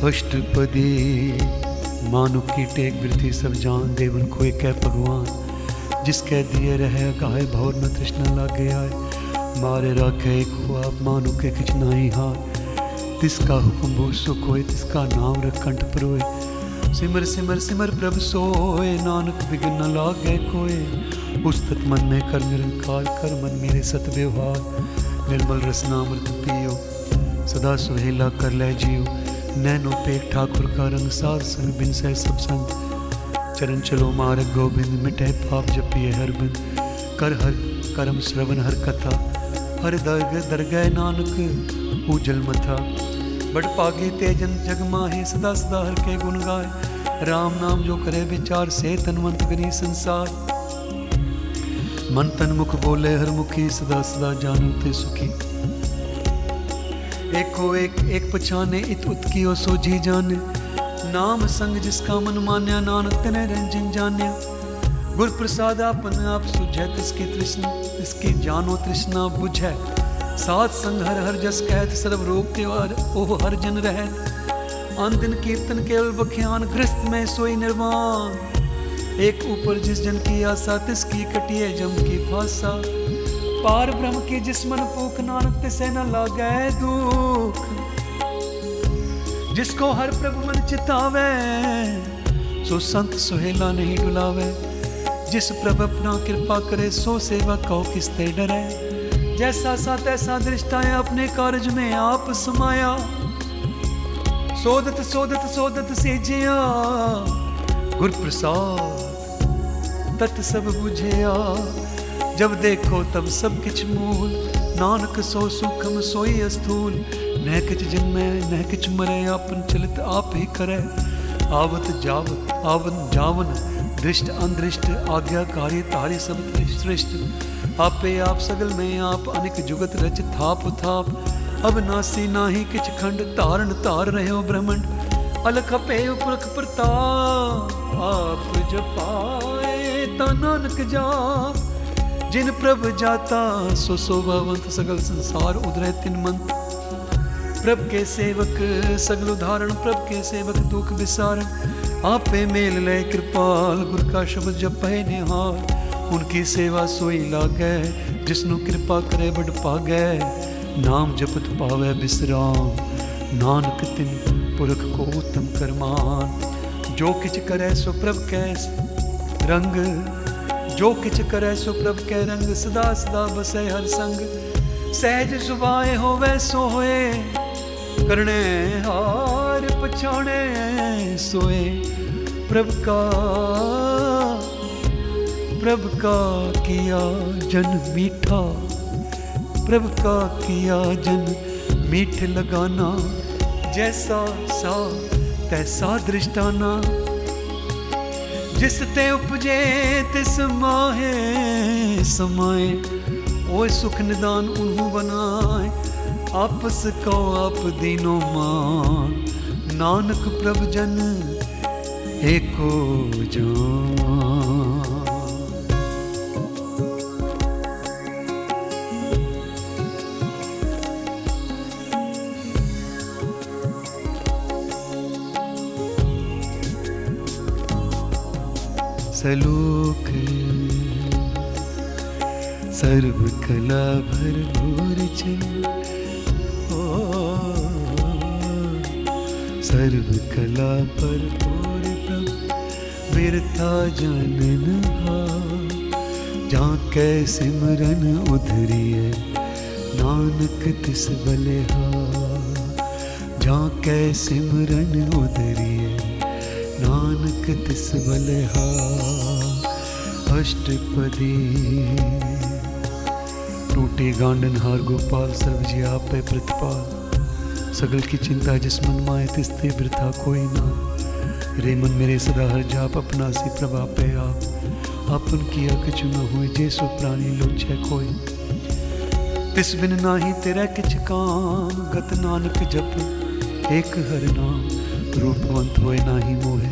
अष्टपदी मानो की टेक वृद्धि सब जान देवन को है भगवान। जिसके दिए रहे गाय भौर न तृष्णा लागे आए। मारे राखे एक हुआ मानो के खिच नहीं हार तिसका हुक्म भू सुख होए, तिसका नाम रख परोए सिमर सिमर सिमर प्रभ सोए, नानक बिघन न लागे कोय उस्तत मन में कर निरंकार, कर मन मेरे सत व्यवहार निर्मल रसनामृत पियो, सदा सुहेला कर ले जियो। नैनो पेट ठाकुर का रंग सार संग बिन सह सब संग। चरण चलो मार्ग गोविंद, मिटे पाप जपिए हर बिंद कर हर करम श्रवण हर कथा, हर दर्ग दरगह नानक उजल मथा। बड़ पागे तेजन जग माहे, सदा सदा हर के गुण गाए। राम नाम जो करे विचार, से तनवंत गनी संसार। मन तन मुख बोले हर मुखी, सदा सदा जानू ते सुखी। एको एक एक पछाने, इत उत की ओ सोझी जाने। नाम संग जिसका मन मान्या, नानक तने रंजन जान्या। गुर प्रसाद आपन आप सुझै, तिसकी तृष्णा, तिसकी जानो तृष्णा बुझै। सात संग हर हर जस कहत, सर्व रोग त्योहार ओह हर जन रह। अन दिन कीर्तन केवल बख्यान ग्रस्त में सोई निर्वाण। एक ऊपर जिस जन की आशा, तिसकी कटिए जम की फासा पार ब्रह्म की जिस मन पूख नानक तिसे न लागे दुख। जिसको हर प्रभु मन चितावे सो संत सुहेला नहीं डुलावे जिस प्रभु अपना कृपा करे, सो सेवा कहो, किसते डरे। जैसा सा तैसा दृष्टाया अपने कार्य में आप समाया। सोदत सोदत सोदत सेजिया गुर प्रसाद तत् सब बुझिया। जब देखो तब सब किछ मूल। नानक सो सुखम सोई अस्थूल। न किछ जन्मे न किछ मरे, आपन चलित आप ही करे। आवत जावत आवन जावन, दृष्ट अनदृष्ट आज्ञाकारी, तारी सब सृष्ट आपे आप सगल में, आप अनिक जुगत रच थाप थाप। अब नासी नाही किछ खंड, तारण तार रहे हो ब्रह्मंड। अलख पे पुरख प्रताप, आप जपाए ता नानक जाप। जिन प्रभ जाता, सो शोभावंत सगल संसार उदरे तिन मंत। प्रभ के सेवक, सगल उदाहरण, प्रभ के सेवक, दुख विसारण। आपे मेल ले कृपाल, गुर का शब्द जपे निहार। उनकी सेवा सोई लागे, जिसनु कृपा करे बड़ पागे। नाम जपत पावे विश्राम नानक तिन पुरख को उत्तम करमान जो किच करे सो प्रभ कैस रंग। जो किच करे सो प्रभ के रंग, सदा सदा बसे हर संग। सहज सुभाए होवे सो होए करने हार पछाने सोए प्रभ का प्रभ का किया जन मीठा, प्रभ का किया जन मीठ लगाना, जैसा सा तैसा दृष्टाना। जिस ते उपजे, तिस माहे, समाए, ओए सुख निदान उन्हू बनाए। आपस को आप दीनो मान। नानक प्रभ जन एको सलोक सर्व कला भरपूर चल सर्व कला पर पूरे प्रभ बिरता जानन जा कै सिमरन उधरिए नानक तिस बलिहा। जा कै सिमरन उधरिए नानक तिस बलिहा। अष्टपदी। टूटे गांडन हार गोपाल सर्व जी आप प्रतिपाल। सगल की चिंता जिस मन माए तिस्ते वृथा कोई ना। रे मन मेरे सदा हर जाप अपना सी प्रभा पे आप। आपन किया कछु न हुए जे सो प्राणी लोचे कोई। तिस बिन नाही तेरा किछ काम, गत नानक जप, एक हर नाम। रूपवंत होए नाही मोहे,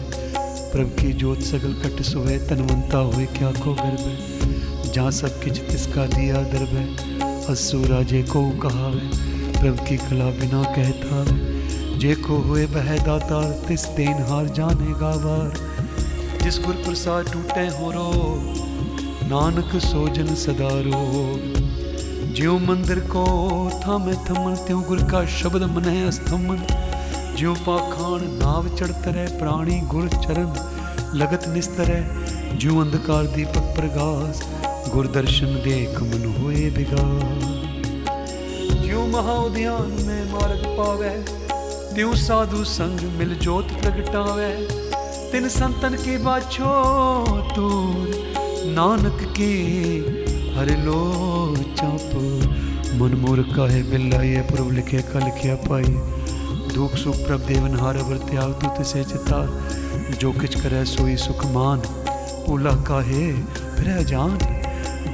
प्रभ की जोत सगल कट सोए तनवंता हुए क्या को गर्भ। जहाँ सब किच तिसका दिया दरब असु राजे को कहावे। प्रभ की कला बिना कहता जे को हुए बह दाता तिस देन हार जाने गावार जिस गुर प्रसाद टूटे हो रो, नानक सोजन सदा रो। ज्यो मंदिर को थामे थमन त्यों गुर का शब्द मन अस्थमन ज्यो पाखान नाव चढ़तरे प्राणी गुर चरण लगत निस्तरे ज्यो अंधकार दीपक प्रगास गुर दर्शन देख मन हुए बिगास। महाउद्यान में मार्ग पावे त्यों साधु संग मिल जोत प्रगटावे तिन संतन के बाछो तूर नानक के हर लो चाप मन मोर काहे बिल्लाए प्रभु लिखे का लिखिया पाई दुख सुख प्रभ देवन हार अवर त्याग तू तिसे चिता जो किच करे सोई सुख मान ओला काहे फिर जान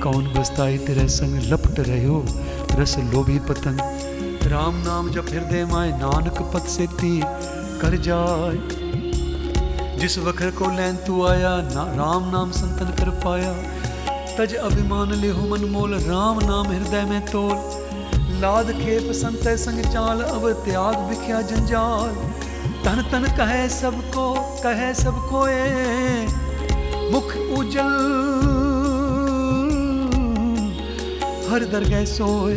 कौन बसताई तेरे संग लपट रहो रस लोभी पतंग राम नाम जब हृदय माए, नानक पत सेती कर जाए। जिस वखर को लैन तू आया, ना राम नाम संतन कर पाया। तज अभिमान ले हो मन मोल, राम नाम हृदय में तोल। लाद खेप संत संग चाल, अब त्याग बिख्या जंजाल। तन तन कहे सबको कहे सबको ए मुख उजल हर दरगह सोए,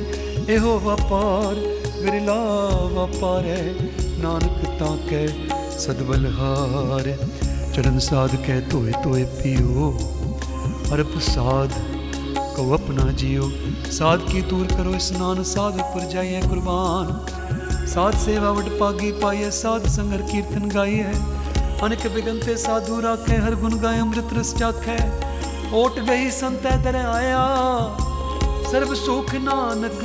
एहो व्यापार विरला व्यापार है। नानक ताके सदबल हार, चरण साध के तोए तोए पियो। अरप साध को अपना जियो। साध की दूर करो स्नान, साध पर जाइए कुर्बान। साध सेवा वट पागी पाइए, साध संगर कीर्तन गाइए। अनेक बिगनते साधु राखे, हर गुण गाय अमृत रस चाखे। ओट गई संत दर आया। सर्व सुख नानक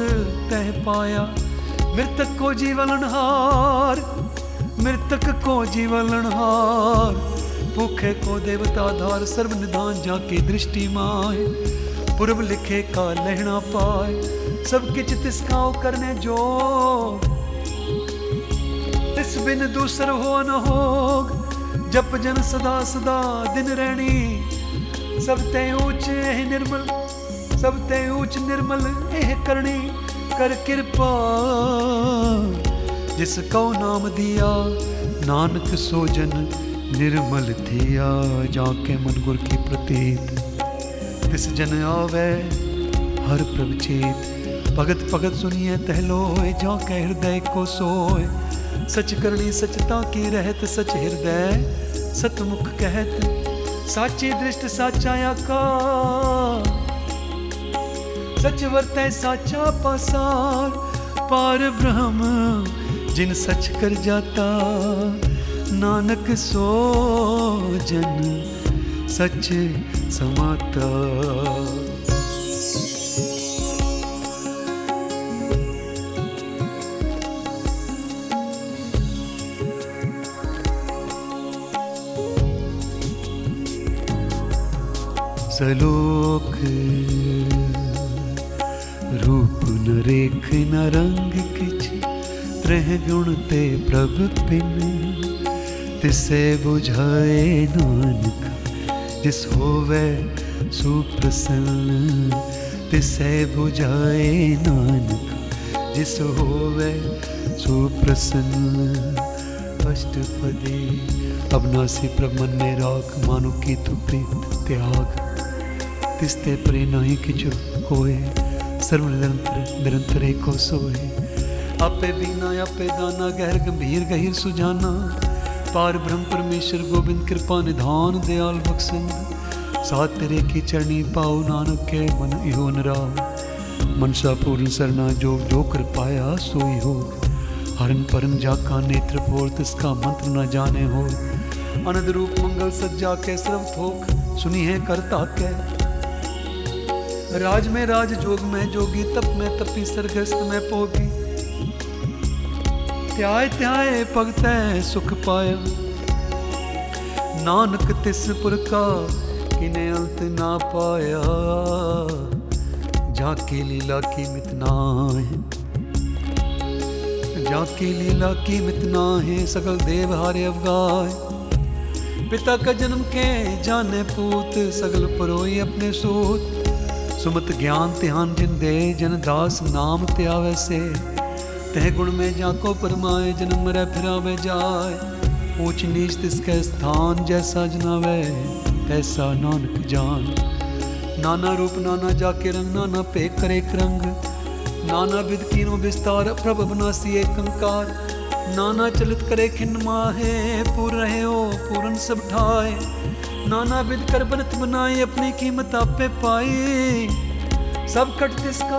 तह पाया मृतक को जीवन हार मृतक को जीवन हार भूखे को देवता धार सर्व निधान जाके दृष्टि माए पूर्व लिखे का लहना पाए सब किच तिसकाओ करने जो तिस बिन दूसर हो न होग जप जन सदा सदा दिन रहनी सब ते ऊंच सब ते ऊंच निर्मल एह करनी कर कृपा जिस कौ नाम दिया, नानक सोजन निर्मल थिया, जाके मन गुर की प्रतीत। तिस जन आवे, हर प्रभ चेत। भगत भगत सुनिए तहलोय जाके हृदय को सोए। सच करनी सचता की रहत, सच हृदय सतमुख कहत। साची दृष्ट साचा आकार सच वर्तै साचा पासार, पार ब्रह्म, जिन सच कर जाता। नानक सो जन सच समाता। सलोक रेख न रंग किछ त्रह गुण ते प्रभ पिन तिसे बुझाए नानक, जिस होवे सुप्रसन्न। तिसे बुझाए नानक, जिस होवे सुप्रसन्न। अष्टपदी, अब नासी प्रभ मन में राख मानो की तू प्रीत त्याग। तिस्ते परे नहीं किचु कोय सर्व निरंतर निरंतर एक सो है आपे बिना, आपे दाना गहर गंभीर, गहिर सुजाना। पार ब्रह्म परमेश्वर, गोविंद कृपा, निधान, दयाल बख्शिंद साथ तेरे की चरणी पाओ नानक के मन इहो नरा मनसा पूर्ण सरना, जो जो कृपाया सोई हो। हरन परम जाका नेत्र फोर तिसका मंत्र न जाने हो। अनद रूप मंगल सज्जा के सर्व थोक सुनी है करता के। राज में राज, जोग में जोगी, तप में तपी, सरगस्त में पोगी। त्याय त्याय भगत सुख पाया। नानक तिस पुर का किने अंत ना पाया। जाके लीला की मितना है जाकी लीला की मितना है सकल देव हारे अवगाय पिता का जन्म के जाने पूत, सगल परोई अपने सूत। सुमत ज्ञान ध्यान जिन दे, जन दास नाम त्यावे से। तह गुण में जाको परमाए, जन्म मरे फिरावे जाए। ऊंच नीच तिसके स्थान जैसा जनावे, तैसा नानक जान। नाना रूप नाना जाके रंग, नाना पे करे रंग। नाना विद कीनो विस्तार, प्रभ बनासी एक कंकार नाना चलित करे खिन माहे, पूर रहे हो, पूरन सब ठाए। नाना विद कर बनत बनाए अपनी कीमत आपे पाई सब कट तिसका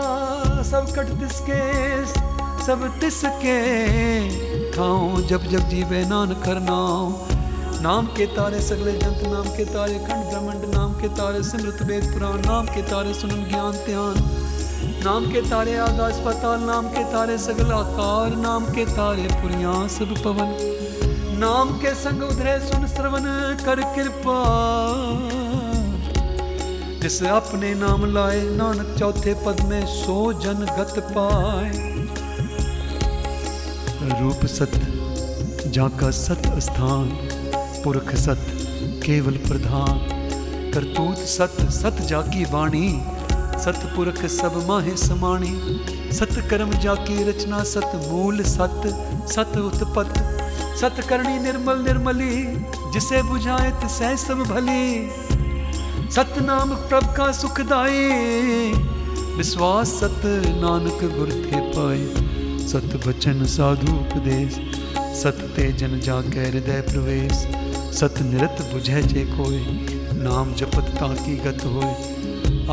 सब कट तिसके सब तिसके खाओ जब जब जीवे नान करनाओ नाम। के तारे सगले जंत, नाम के तारे खंड ब्रह्मंड, नाम के तारे सिमृत वेद पुराण, नाम के तारे सुनम ज्ञान ध्यान। नाम के तारे आकाश पताल, नाम के तारे सगल आकार, नाम के तारे पुरिया सब पवन। नाम के संग उधरे सुन श्रवण कर कृपा। जिस अपने नाम लाए, नानक चौथे पद में सो जन गत पाए। रूप सत, जाका सत स्थान, पुरख सत केवल प्रधान। करतूत सत सत जाकी वाणी, सत पुरख सब माहे समाणी। सत कर्म जाकी रचना, सत मूल सत सत उत्पत सत करणी निर्मल निर्मली, जिसे बुझाए तिसे सब भली। सत नाम प्रभ का सुखदाई, विश्वास सत नानक गुर थे पाए सत बचन साधु उपदेश, सत ते जन जा के हृदय प्रवेश। सत निरत बुझे जे कोय नाम जपत ताकी गत होए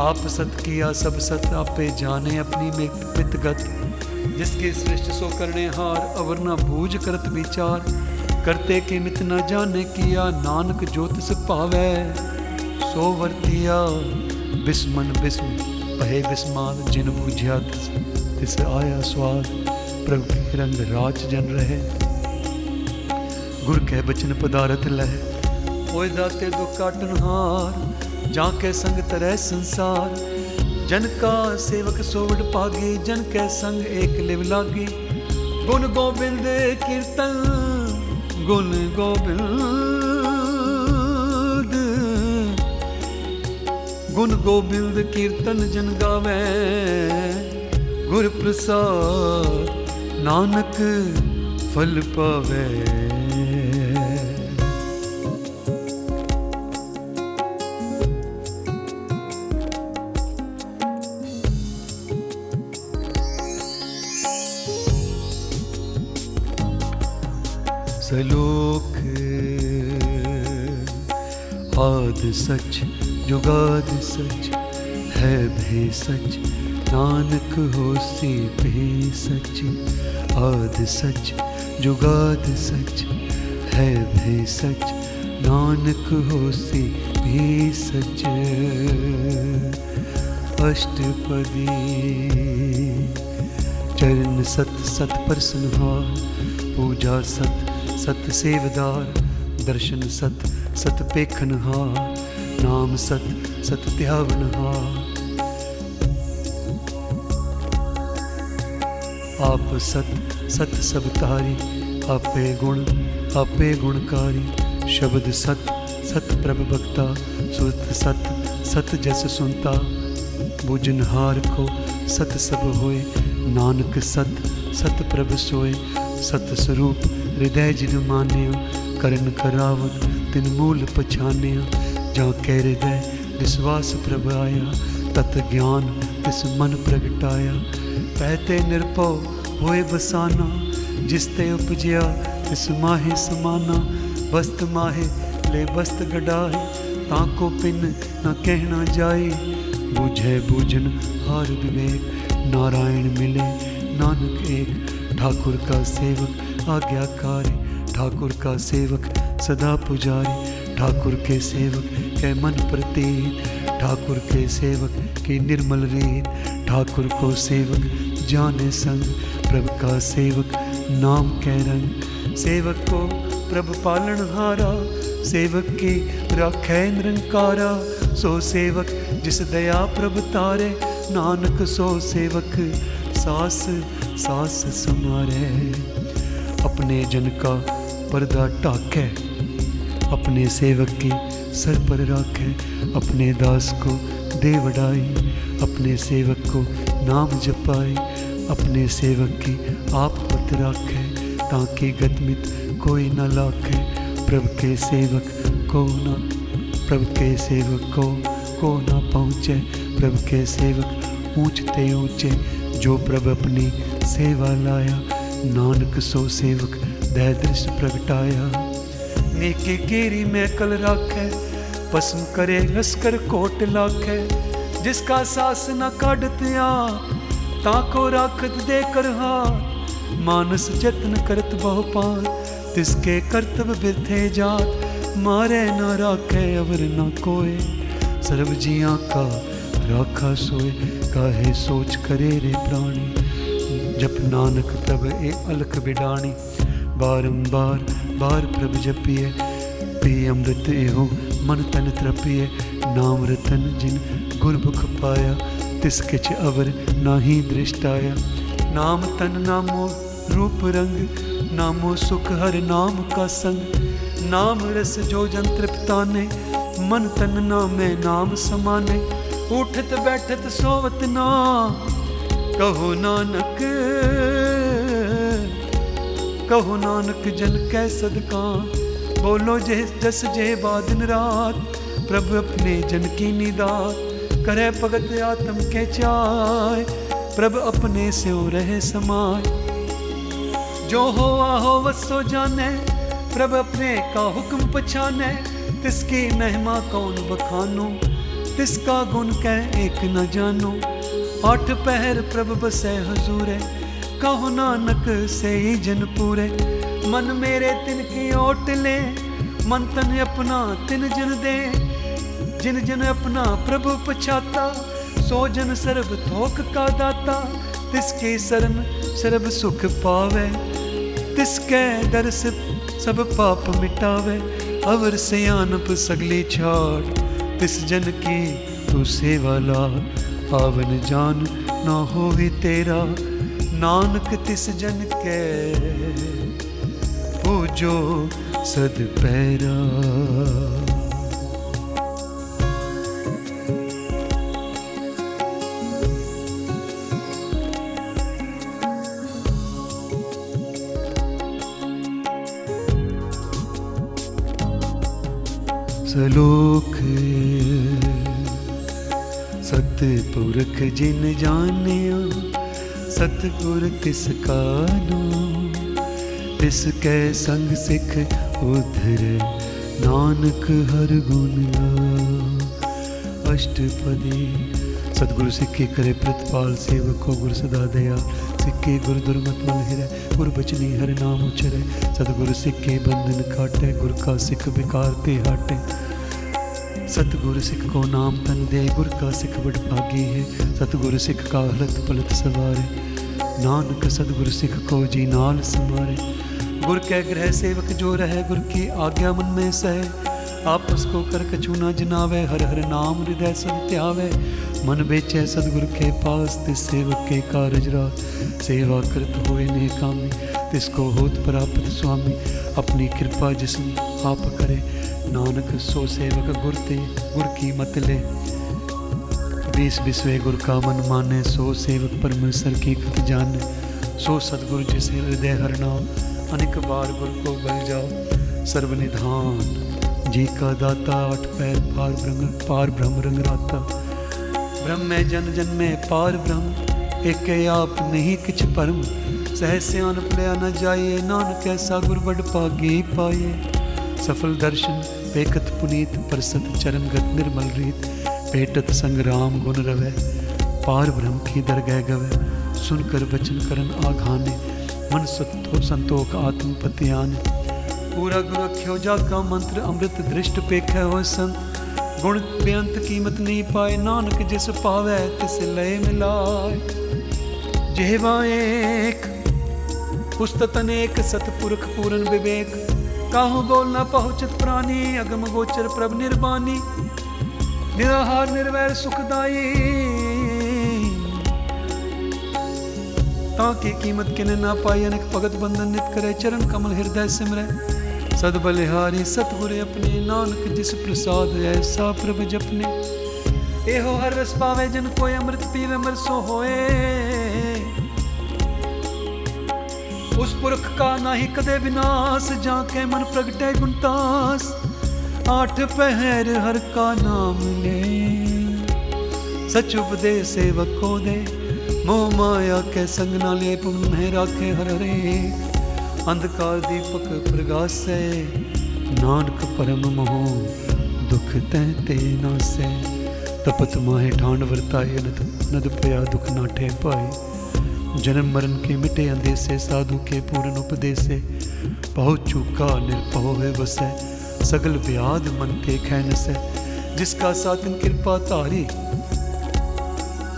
आप सत किया सब सत, आपे जाने अपनी में पितगत जिसके सृष्ट सो करने हार अवर न बूझ करत विचार। करते के मित न जाने किया नानक ज्योतिष पावे। सो वर्तिया बिस्मन बिस्म पहे बिस्माल जिन बूझिया तिस, आया स्वाद। प्रभु के रंग राज जन रहे। गुर के बचन पदारथ लह। ओए दाते दुख काटन हार जाके संग तरह संसार। जन का सेवक सोवड पागे जन के संग एक लिव लागी गुण गोविंद कीर्तन गुण गोविंद गुण गोविंद कीर्तन जन गावे गुर प्रसाद नानक फल पावे सच जुगाद सच, है भे सच, नानक होसी भे सच, आद सच जुगाद सच, है भे सच, नानक होसी भी सच। अष्टपदी, चरण सत सत प्रसन्हार पूजा सत सत सेवदार, दर्शन सत सत पेखन हा, नाम सत सत त्यावनहा आप सत सत सब तारी, आपे गुण, आपे गुणकारी शब्द सत सत प्रभ भक्ता सुरत सत सत जस सुनता। बुझनहार को सत सब होए। नानक सत सत प्रभ सोए। सत स्वरूप, हृदय जिन मान्य, करण करावन। ਤਿਨ ਮੂਲ ਪਛਾਨਿਆ ਜਾਂ ਕਹਿ ਹਿਰਦੈ ਵਿਸ਼ਵਾਸ ਪ੍ਰਭ ਆਇਆ ਤਤ ਗਿਆਨ ਤਿਸ ਮਨ ਪ੍ਰਗਟਾਇਆ ਪਹਿਤੇ ਨਿਰਭਉ ਹੋਏ ਬਸਾਨਾ ਜਿਸ ਤੇ ਉਪਜਿਆ ਤਿਸ ਮਾਹੇ ਸਮਾਨਾ ਬਸਤ ਮਾਹੇ ਲੈ ਬਸਤ ਗਡਾਏ ਤਾਂ ਕੋ ਪਿੰਨ ਨਾ ਕਹਿਣਾ ਜਾਏ ਬੁਝੇ ਬੂਝਨ ਹਰ ਵਿਵੇਕ नारायण मिले नानक एक ठाकुर का सेवक आज्ञाकारी ठाकुर का सेवक सदा पुजारी, ठाकुर के सेवक, के मन प्रतीत। ठाकुर के सेवक की निर्मल रीत, ठाकुर को सेवक जाने संग। प्रभु का सेवक नाम कै रंग। सेवक को प्रभु पालन हारा, सेवक की राखै निरंकारा। सो सेवक जिस दया प्रभु तारे, नानक सो सेवक सास सास समारे अपने जन का पर्दा टाके अपने सेवक के सर पर राखे, अपने दास को दे वडाई अपने सेवक को नाम जपाए, अपने सेवक की आप पत राखे, ताकि गतमित कोई न लाखे। प्रभु के सेवक को न, प्रभु के सेवक को को ना पहुँचे। प्रभु के सेवक ऊंचते ऊँचे, जो प्रभु अपनी सेवा लाया। नानक सो सेवक दृष्ट प्रगटाया। नेके केरी में कल राखे पसम करे लश्कर कोट लाखे। जिसका सास न काटतिया ताको राखत दे कर हाथ मानस जतन करत बहु पार तिसके कर्तव्य बिरथे जात। मारे न राखे, अवर न कोय सर्व जिया का राखा सोए, काहे सोच करे रे प्राणी। जप नानक तब ए अलख बिडाणी। बारंबार बार प्रभ जपिए। पी अमृत एहो, मन तन त्रपिए नाम रतन जिन गुरमुख पाया, तिस किच अवर नाही दृष्टाया। नाम तन नामो रूप रंग, नामो सुख हर नाम का संग। नाम रस जो जन तृप्ताने मन तन नामे नाम समाने। उठत बैठत सोवत ना, कहो नानक कहो नानक, जन कै सदका? बोलो जे, जस जे बादन रात, प्रभु अपने जन की निदात करे भगत आत्म के चाय, प्रभु अपने से रहे समाय। जो हो आहो वसो जाने, प्रभु अपने का हुक्म पछाने। तिसकी महिमा कौन बखानो? तिसका गुण कह एक न जानो। आठ पहर प्रभ बसे हजूरे कहो नानक से जन पूरे मन मेरे तिन की ओट ले, मन तन अपना तिन जन दे। जिन जन अपना प्रभु पछाता, सो जन सर्व थोक का दाता। तिसके शरण सर्व सुख पावे, तिसके दर से सब पाप मिटावे। अवर सियानप सगली छाड़, तिस जन की तू सेवा ला पावन जान ना हो तेरा नानक तिस जन के पूजो सद पैरा। सलोक सलोख सतपुरख जिन जानिया सतगुर तिस कानो तिस कै संग सिख उधर? नानक हर गुण अष्टपदी। सतगुरु सिक्के करे प्रतिपाल सेवक गुरु सदा दया। सिक्के गुरु दुर्मत मल हिरै, गुरु बचनी हर नाम उचरे सतगुरु सिक्के बंधन काटे गुरु का सिख विकार पे हाटे। सतगुर सिख को नाम तन दे, गुर का सिख बड़ भागी है। सतगुर सिख का हलत पलत सवारे। नानक सतगुर सिख को जी नाल समारे गुर के ग्रह सेवक जो रहे, गुर की आज्ञा मन में सहे। आपस को कर कछु न जनावे, हर हर नाम हृदय सब त्यावे। मन बेचे सदगुरु के पास तिस सेवक के कारज रात सेवा करत हुए ने कामी तिसको होत प्राप्त स्वामी। अपनी कृपा जिसम आप करे, नानक सो सेवक गुर ते, गुर की मत ले। इस विश्व गुरु का मन माने, सो सेवक परमेश्वर की कत जान। सो सदगुरु जिसे हृदय हर नाम, अनेक बार गुरु को बल जाओ। सर्व निधान जी का दाता, अठ पैर पार ब्रह्म पार ब्रह्म रंग राता। ब्रह्म में जन जन में पार ब्रह्म, एक आप नहीं किछ परम। सहस्यान पड़या न जाइए नान कैसा गुरु बड़ पागे पाए। सफल दर्शन बेकत पुनीत, परसत चरम गत निर्मल रीत। पेटत संग राम गुण रवे। पार ब्रह्म की दरगह गवे। सुनकर वचन करन आघाने। मन सतो संतोख आत्मपति आने पूरा गुरु रखियो जा का मंत्र अमृत दृष्ट पेख हो संत। गुण बेअंत कीमत नहीं पाए। नानक जिस पावे तिस लय मिलाए। जेवा एक पुस्तक अनेक, सतपुरख पूर्ण विवेक। काहू बोल न पहुँचत प्राणी, अगम गोचर प्रभ निर्वाणी। ਨਿਰਹਾਰ, ਨਿਰਵੈਰ, ਸੁਖਦਾਈ। ਤਾਂ ਕਿ ਕੀਮਤ ਕਿਨੇ ਨਾ ਪਾਈ, ਅਨੇਕ ਭਗਤ ਬੰਧਨ ਨਿਤ ਕਰੇ, ਚਰਨ ਕਮਲ ਹਿਰਦੈ ਸਿਮਰੈ। ਸਦ ਬਲਿਹਾਰੀ ਸਤਗੁਰ ਆਪਣੇ, ਨਾਨਕ ਜਿਸ ਪ੍ਰਸਾਦ ਐਸਾ ਪ੍ਰਭ ਜਪਨੇ। ਇਹੋ ਹਰ ਰਸ ਪਾਵੇ, ਜਨ ਕੋਈ ਅੰਮ੍ਰਿਤ ਪੀਵੇ ਮਰਸੋ ਹੋਏ। ਉਸ ਪੁਰਖ ਕਾ ਨਾਹੀ ਕਦੇ ਵਿਨਾਸ਼, ਜਾਂ ਕੇ ਮਨ ਪ੍ਰਗਟੇ ਗੁਣਤਾਸ आठ पहर हर का नाम ले। सच उपदे सेवको दे। मोह माया के संग ना ले पुण्य में राखे हर हरे अंधकार दीपक प्रगासे नानक परम मोह दुख तै ते नासे तपत माहे ठाण वरताए, नद नद पया दुख ना ठे पाए। जन्म मरण के मिटे अंधे से साधु के पूर्ण उपदेसे पहुँच चूका निर्पहो है बसे। सगल व्याध मन के खैन से, जिसका साधन कृपा तारी।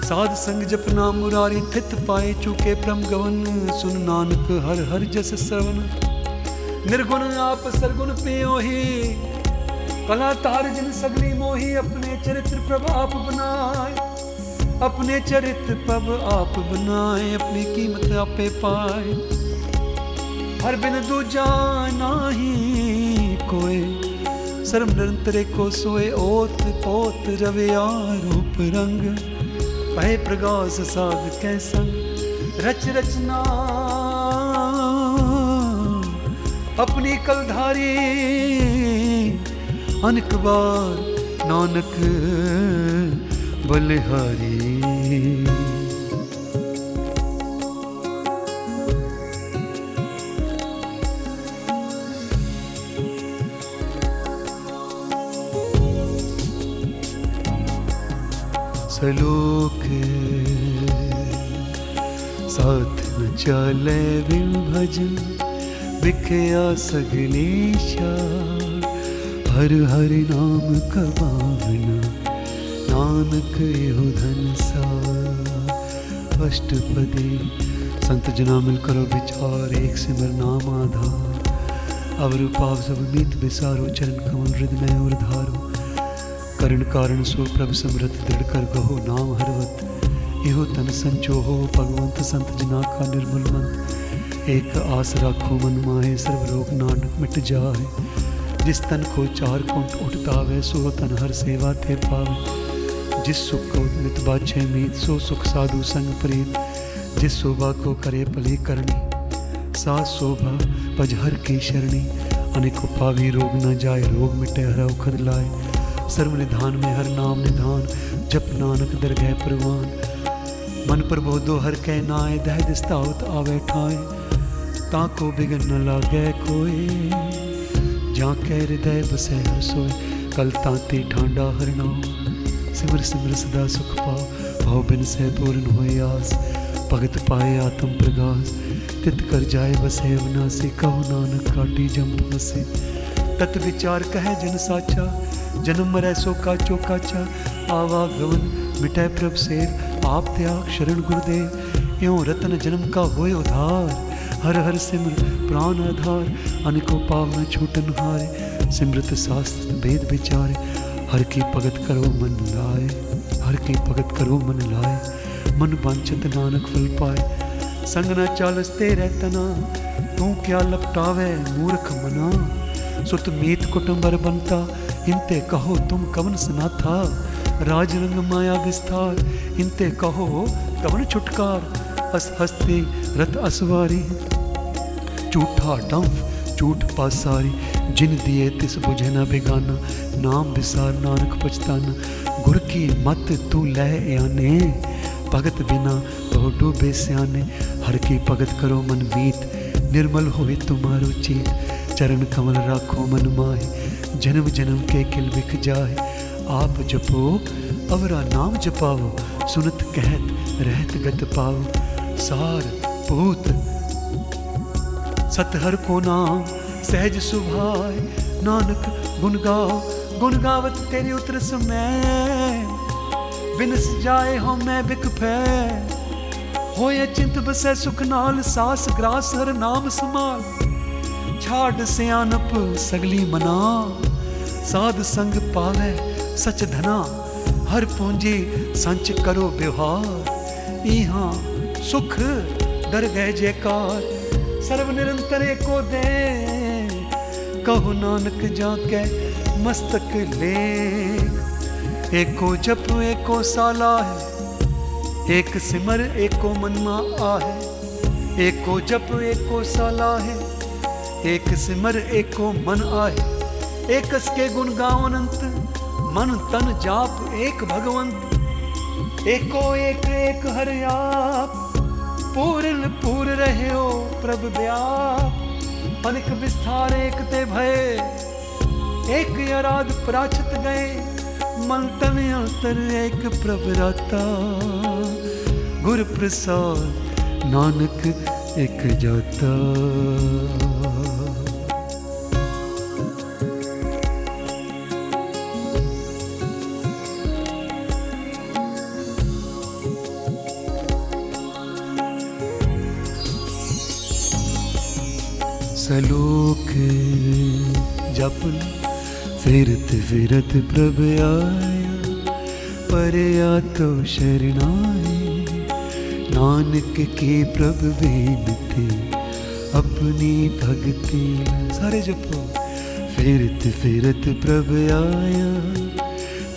साध संग जप नाम मुरारी, थित पाए चूके प्रम गवन। सुन नानक हर हर जस श्रवण। निर्गुण आप सरगुण पियो ही कला तार जिन सगली मोही, अपने चरित्र प्रभ आप बनाए। अपने चरित्र पब आप बनाए, अपनी कीमत आपे पाए। हर बिन दूजा नाही कोई सर्व निरंतर को सोए, ओत पोत रविया रूप रंग। पहे प्रगास साध कै संग, रच रचना अपनी कलधारी अनक बार नानक बलिहारी। सलोक साथ न चले बिभज बिखया सगलेशा हर हर नाम कबावना नानक यो धन सा अष्टपदी, संत जना मिल करो विचार, एक सिमर नाम आधार। अवरूपाव सब मित विसारो चरण कमल हृदय में धारो। करण कारण सो प्रभु समृत दृढ़ कर गहो, नाम हरवत। इहो तन संचो हो, भगवंत संत जिना का निर्मल मंत। एक आस राखो मन माहे, सर्व रोग नानक मिट जाए जिस तन को चार कुंट उठतावे, सो तन हर सेवा ते पावे। जिस सुख को नित बाछे मीत, सो सुख साधु संग प्रीत। जिस शोभा को करे भली करणी, सा शोभा पज हर की शरणी। अनेक पावी रोग न जाए, रोग मिटे, हर उखर लाए। सर्व निधान में, हर नाम निधान, जप नानक दर दरगह प्रवान। मन पर बोधो हर कह नाए दह दिस्तावत आवे ठाए ताको बिगन न लागे कोई। जा कह हृदय बसे हर सोए कल ताती ठांडा हर नाम। सिमर सिमर सदा सुख पाओ, भाव बिन सह पूर्ण हो आस। भगत पाए आत्म प्रगास। तित कर जाए बसे अविनाशी, कहो नानक काटी जम फांसे तत विचार कह जन साचा जन्म मरै सो काचो काचा आवा गवन, मिटै प्रभ सेव आप त्याग, शरण गुरुदेव। यो रतन जन्म का होय उधार। हर हर सिमर, प्राण आधार। अनिको पावन छूटन हारे। सिमृत शास्त्र भेद विचारे। हर की भगत करो मन लाए। हर की भगत करो मन लाए। मन वांछत नानक फल पाए। संग न चालस तेरे तना। तू क्या लपटावे, मूर्ख मना। सुत मीत कुटुंबर बनता। इनते कहो तुम कवन सुना था राज रंग माया विस्तार। इनते कहो कवन छुटकार अस हस्ती रथ असवारी। झूठा डंफ, झूठ पासारी, जिन दिए तिस बुझे ना बेगाना, नाम विसार नानक पछताना। गुर की मत तू लह आने, भगत बिना तो डूबे सियाने। हर की भगत करो मन बीत निर्मल होवे तुम्हारो चीत। चरण कमल राखो मन माहे जन्म जन्म के खिल बिख जाए। आप जपो, अवरा नाम जपाओ, सुनत कहत रहत गत पाओ। सार भूत सतहर को नाम, सहज सुभाय। नानक गुन गाओ गुन गावत तेरे उतर समय। बिनस जाए हो मैं बिक फै। होए चिंत बसै सुख नाल, सास ग्रास हर नाम समाल। ठाड सियानप सगली मना। साध संग पावे सच धना। हर पूंजे संच करो व्यवहार। इहा सुख डर गए जयकार। सर्व निरंतर को दे। कहो नानक जाके मस्तक ले। एको जप, एको साला है। एक सिमर, एको मनमा आ है। एको जप, एको साला है। एक सिमर, एको मन आए एकस के गुण गावनंत मन तन जाप एक भगवंत। एको एक एक हर आप पूर्ण पूर रहे हो प्रभु व्याप। अनेक विस्तार, एक ते भय, एक अराध प्राचित गए। मन तन अंतर एक प्रभु राता गुरु प्रसाद नानक, एक जाता। जपन फिरत फिरत प्रभ आया, पर या तो शरणाए। नानक के प्रभ बेनते अपनी भक्ति। सारे जपो। फिरत फिरत प्रभ आया,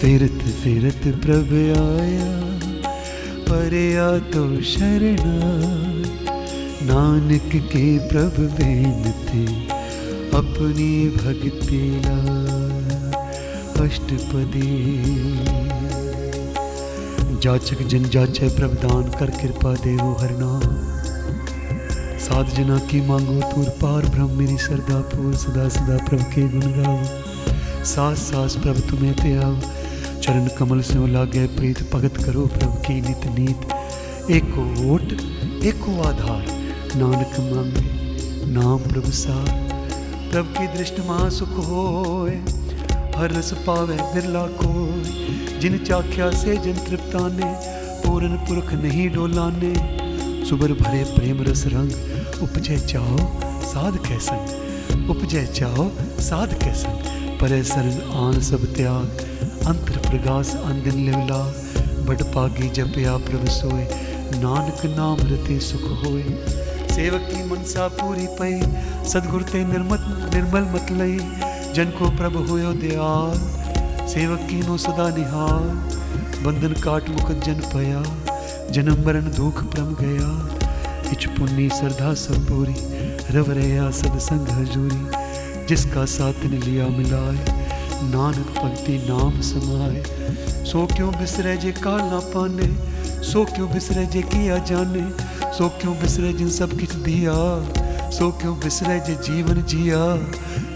फिरत फिरत प्रभ आया, पर या तो शरणाए। नानक के प्रभ बेनते अपनी भक्ति अष्टपदी। जाचक जन जाचय प्रभ दान कर कृपा देवो हर नाम। साध जना की मांगो तूर पार, ब्रह्म मेरी श्रद्धा पूर, सदा सदा प्रभ के गुण गाओ। सास सास प्रभ तुम्हें त्याओ चरण कमल से लागे प्रीत भगत करो प्रभ की नित नीत। एको ओट, एको आधार, नानक मांगे, नाम प्रभु सार प्रभ की दृष्टि महा सुख होए, हर रस पावे बिरला कोय जिन चाख्या से, जिन तृप्ता ने, पूरन पुरख नहीं डोलाने। सुबर भरे प्रेम रस रंग उपजे चाहो साध कैसन। उपजे चाहो साध कैसन। परे सरन आन सब त्याग, अंतर प्रगास अंदिन लिवला। बट पागी जपया प्रभ सोए, नानक नाम रते सुख होए। सेवक की मनसा पूरी पई। सदगुर ते निर्मत निर्मल मत लई। जन को प्रभ होयो दयाल। सेवक की नो सदा निहाल। बंधन काट मुख जन पया। जन्म मरण दुख प्रम गया। इच पुन्नी श्रद्धा सब पूरी। रव रहा सद संग हजूरी। जिसका साथ ने लिया मिलाए। नानक भक्ति नाम समाए। सो क्यों बिसरे जे काल ना पाने? सो क्यों बिसरे जे किया जाने? सो क्यों बिसरे जिन सब किछ दिया? सो क्यों बिसरे जे जीवन जिया?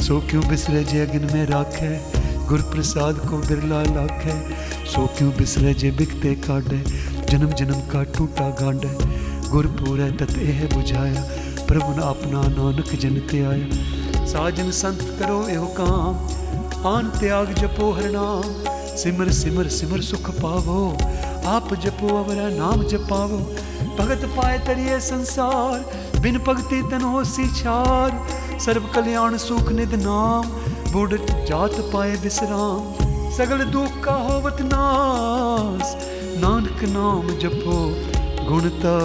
सो क्यों बिसरे जे अग्न में राखे? गुर प्रसाद को बिरला लाखे सो क्यों बिसरे जे बिकते काटे जन्म जन्म का टूटा गांडे। गुर पूरे तत एह बुझाया। प्रभु न अपना नानक जन ते आया साजन संत करो एहो काम। आन त्याग जपो हर नाम। सिमर सिमर सिमर सुख पावो। आप जपो अवरा नाम जपावो। भगत पाए तरिए संसार, बिन भगति तन हो सिछार सर्व कल्याण, सुख, निध, नाम, बुढ़ जात पाए विश्राम। सगल दुख का होवत नास नानक नाम जपो गुणता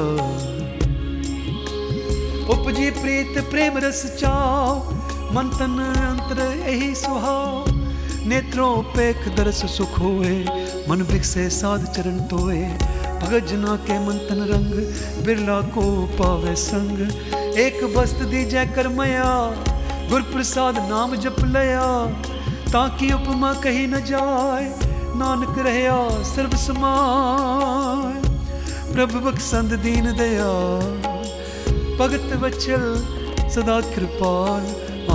उपजी प्रीत, प्रेम रस चाओ, मन तन अंतर यही सुहाओ। नेत्रों पेख दरस सुख होए, मन विकसे साध चरण तोए। भगत जना के मंथन रंग, बिरला को पावे संग। एक बस्त दीजै करमया गुर प्रसाद नाम जप लया। ताकि उपमा कही न जाए, नानक रहया सर्व समान प्रभु बखसंद दीन दया, भगत वचल सदा कृपाल।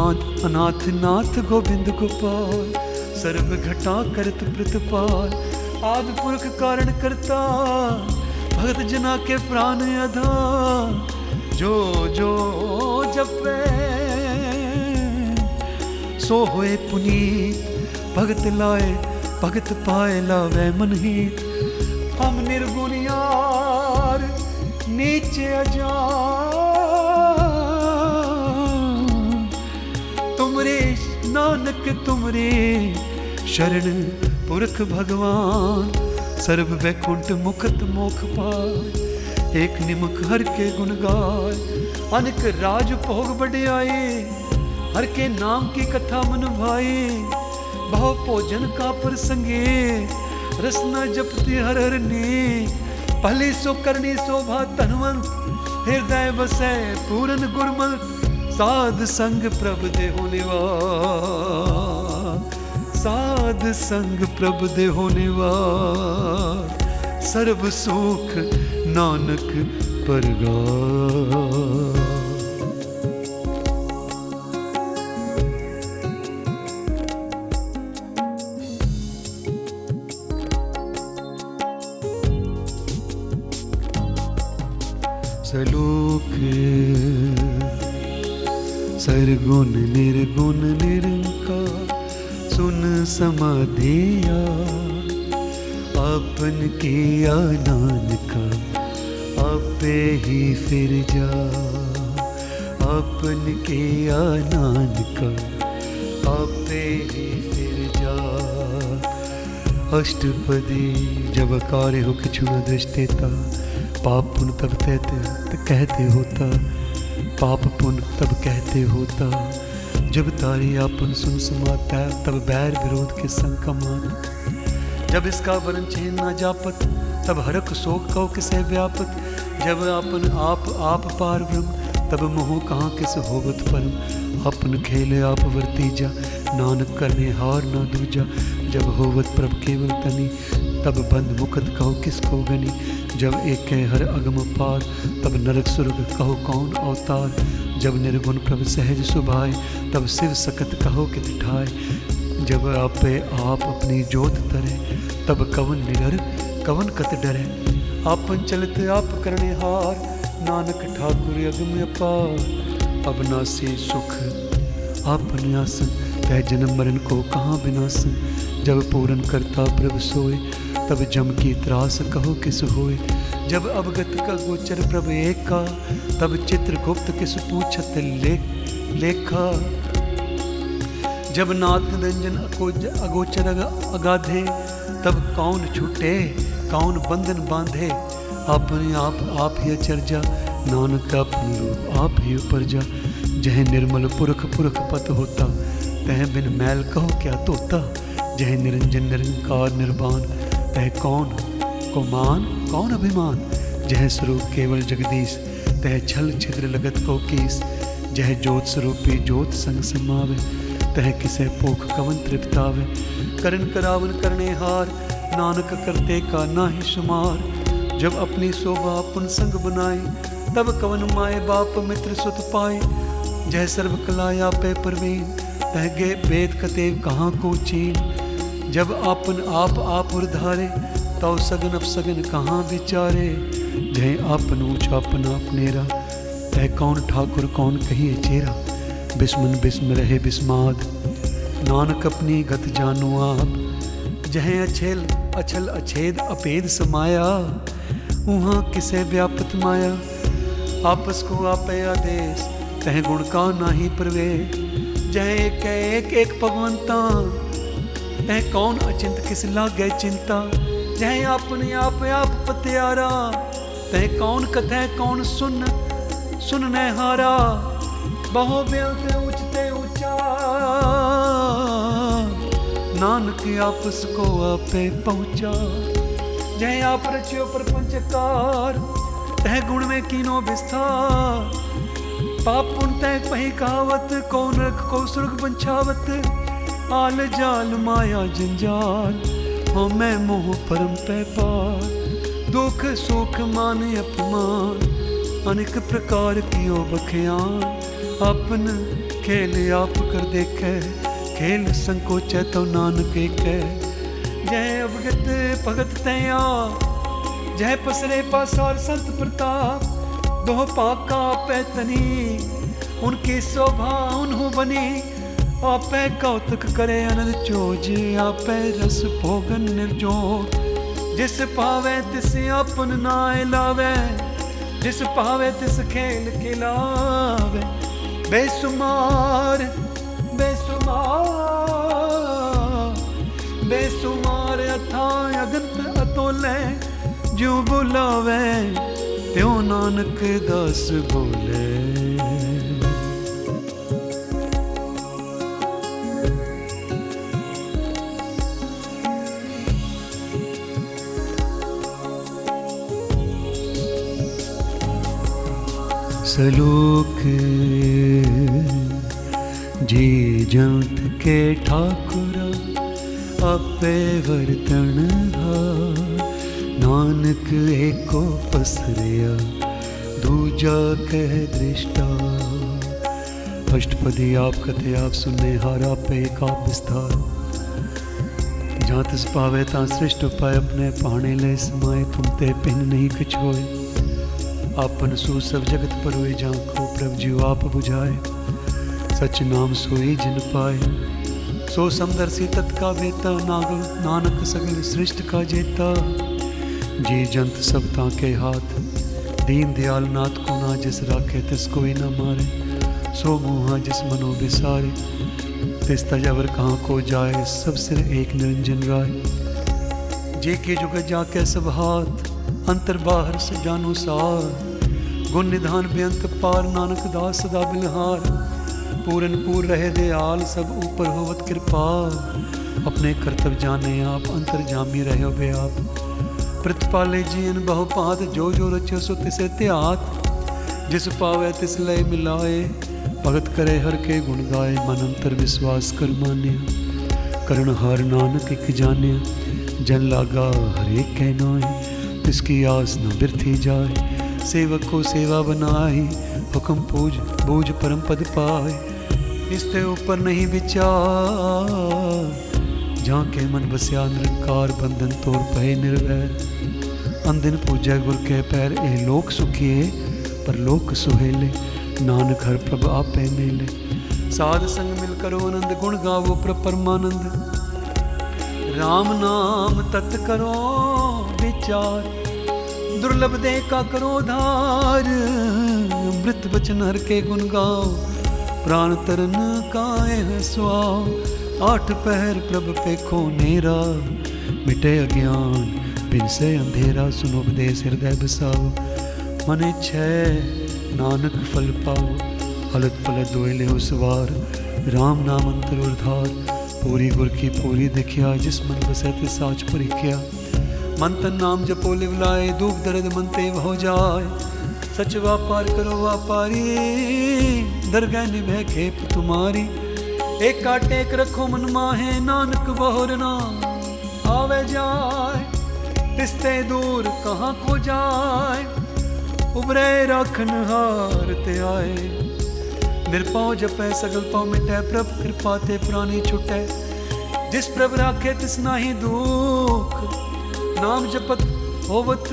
आंत अनाथ नाथ गोविंद गोपाल सर्व घटा करत प्रतपाल। आदि पुरख कारण करता भगत जना के प्राण अधा, जो जो जपे। सो होए पुनीत, भगत लाए, भगत पाए लावे मन ही हम निर्गुण यार नीचे अजान। तुमरे नानक, तुमरे शरण पुरख भगवान, सर्व वैकुंठ मुखत मोख पाए। एक निमक हर के गुण गाय अनक राज भोग बढ़ियाए हर के नाम की कथा मन भाए। भाव भोजन का प्रसंगे, रसना जपते हर हर ने। पहले सो करनी शोभा धनवंत, हृदय बसे पूरन गुरमंत। साध संग प्रभ देहु निवास साध संग प्रभ दे होने सर्व सुख नानक परगा सलोक सरगुण निर्गुण निर्गुण। सुन समाधिया अपन किया नानका, आपे ही फिर जा। अपन किया नानका, आपे ही फिर जा। अष्टपदी जब कार्य हो कि छुना दृष्टि देता पाप पुण्य तब कहते कहते होता। पाप पुण्य तब कहते होता। जब तारी आपन सुन समाता तब बैर विरोध के संग कमात जब इसका वरण चेन न जापत, तब हरक शोक कौ किसे व्यापत। जब आपन आप आप पार ब्रह्म, तब मोह कहाँ किस होवत परम। अपन खेले आप वर्तीजा, नानक करने हार ना दूजा। जब होवत प्रभ केवल तनी, तब बंद मुकत कहो किस किसको गनी। जब एक हर अगम पार, तब नरक सुरग कहो कौन अवतार। जब निर्गुण प्रभ सहज सुभाए तब शिव सकत कहो कित ठाए जब आपे आप अपनी जोत तरे तब कवन निडर कवन कत डरे। आपन चलत आप करने हार नानक ठाकुर अगम अपार। अब नासी सुख आपन आसन तह जन्म मरण को कहाँ विनासन जब पूरन करता प्रभ सोए तब जम की त्रास कहो किस होए। जब अवगत का गोचर प्रभ एक का तब चित्रगुप्त किस पूछत ले, लेखा जब नाथ अकोज अगोचर अगाधे, तब कौन छूटे, कौन बंधन बांधे? अपने आप आप ही अचरजा नानक अपने रूप आप ही उपरजा जह निर्मल पुरख पुरख पत होता, तह बिन मैल कहो क्या तोता? जह निरंजन निरंकार निर्वाण तह कौन को मान कौन अभिमान? जह स्वरूप केवल जगदीश, तह छल छिद्र लगत को कीस। जह ज्योत स्वरूपी ज्योत संग समावे, तह किसे पोख कवन तृप्तावे। करन करावन करने हार, नानक करते का नाहि शुमार। जब अपनी शोभा अपन संग बनाई तब कवन माए बाप मित्र सुत पाए। जय सर्व कलाया पे परवीन, तह गे वेद कतेव कहाँ को चीन। जब आपन आप आप उर्धारे, तव सगन अप सगन कहाँ विचारे। जय आपन ऊंच आपन अपनेरा तह कौन ठाकुर, कौन कहिए चेरा? बिस्मन बिस्म रहे बिस्माद। नानक अपनी गत जानो आप। जह अछेल, अछल अछेद अपेद समाया। उहाँ किसे व्यापत माया? आपस को आपे आदेश, तह गुण का नाही प्रवेश। जह एक एक एक भगवंता। तह कौन अचिंत, किस लागे चिंता? जह अपने आप आप पत्यारा। तह कौन कथै, कौन सुन? सुन न हारा बहु बेलते उचते ऊँचा नानक आपस को आपे पहुँचा। जय आप रचियो प्रपंचकार तह गुण में कीनो विस्तार। पाप पुन तय पही कहावत, कौन रख, को सुर्ग पंछावत आल जाल माया जंजाल, हो मैं मोह परम पे पार। दुख सुख मान अपमान। अनेक प्रकार की ओ बखियान। अपन खेल आप कर देखे। खेल संकोच तो नानक कह जय अवगत भगत तया। जय पसरे पासार संत प्रताप। दोह पाका पैतनी उनकी शोभा उन्हों बनी। आपे कौतक करे अनंद चोज। आपे रस भोगन निर्जो जिस पावे तिस अपन नाय लावे। जिस पावे तिस खेल खिलावे बेसुमार बेसुमार बेसुमार अथा अगन अतोले जो बुलावे त्यों नानक दास बोले सलोक। जी जंत के ठाकुर, आपे वर्तन नानक एको पसरिया, दूजा कह दृष्टा। अष्टपदी आप कथे आप सुनने हार आप एक आप विस्तार। जहाँ तिस पावे ता उपाय अपने पाने ले समाए तुम ते पिन नहीं कछोए आपन सु सब जगत पर हुए झांको प्रभ जी आप बुझाए। सच नाम सोई जिन पाए। सो समदर्शी तत्का बेता, नाग, नानक सगल सृष्ट का जेता। जी जंत सब ताके हाथ, दीन दयाल नाथ को ना जिस राखे, तिस कोई न मारे। सो मुहा जिस मनो बिसारे, तिस तजवर कहाँ को जाए, सब सिर एक निरंजन राय जे के जुग जाके सब हाथ अंतर बाहर से जानो सार गुण निधान बेअंत पार नानक दास सदा बिलहार पूरन पूर रहे दे आल सब ऊपर होवत कृपा अपने कर्तव्य जाने आप अंतर जामी रहे बे आप प्रतिपाले जीन बहु पात जो जो रचो सो तिसे त्यात जिस पावे तिस लय मिलाए भगत करे हर के गुण गाए मन अंतर विश्वास कर मान्या करण हार नानक एक जान्या जन लागा हरे नाए आस न बिरथी जाए। सेवक को सेवा बनाए हुक्म पूज, बूझ परम पद पाए। इसते ऊपर नहीं विचार। जहाँ के मन बसिया निरंकार, बंधन तोड़ पहे निर्वैर। अंदिन पूजा गुर के पैर, ए लोक सुखिए, पर लोक सुहेले। नानक हर प्रभ आपे मेले। साध संग मिल करो आनंद, गुण गावो प्र परमानंद राम नाम तत् करो। विचार दुर्लभ दे का करो धार। मृत बचन हर के गुण गाओ प्राण तरन काए स्वाओ आठ पहर प्रभ पे खो नेरा। मिटे अज्ञान, बिन से अंधेरा। सुनो उपदेश हृदय बसाओ। मने छह नानक फल पाओ। हलत पलत दोयले हो सवार। राम नाम अंतर उधार पूरी गुर की पूरी दिखिया। जिस मन बसे साच परीख्या। मन तन नाम जपो लिवलाए दुख दर्द मन ते हो जाए। सच व्यापार करो व्यापारी, दरगाह निभे खेप तुम्हारी। एक काटे एक रखो मन माहे, नानक बहोरना आवे जाए तिस्ते दूर कहाँ को जाए। उबरे राखन हार ते आए। निरपाओ जपे, सगल पाओ मिटे, प्रभ कृपा ते पुरानी छुटे। जिस प्रभ राखे, तिस नाही दुख। नाम जपत होवत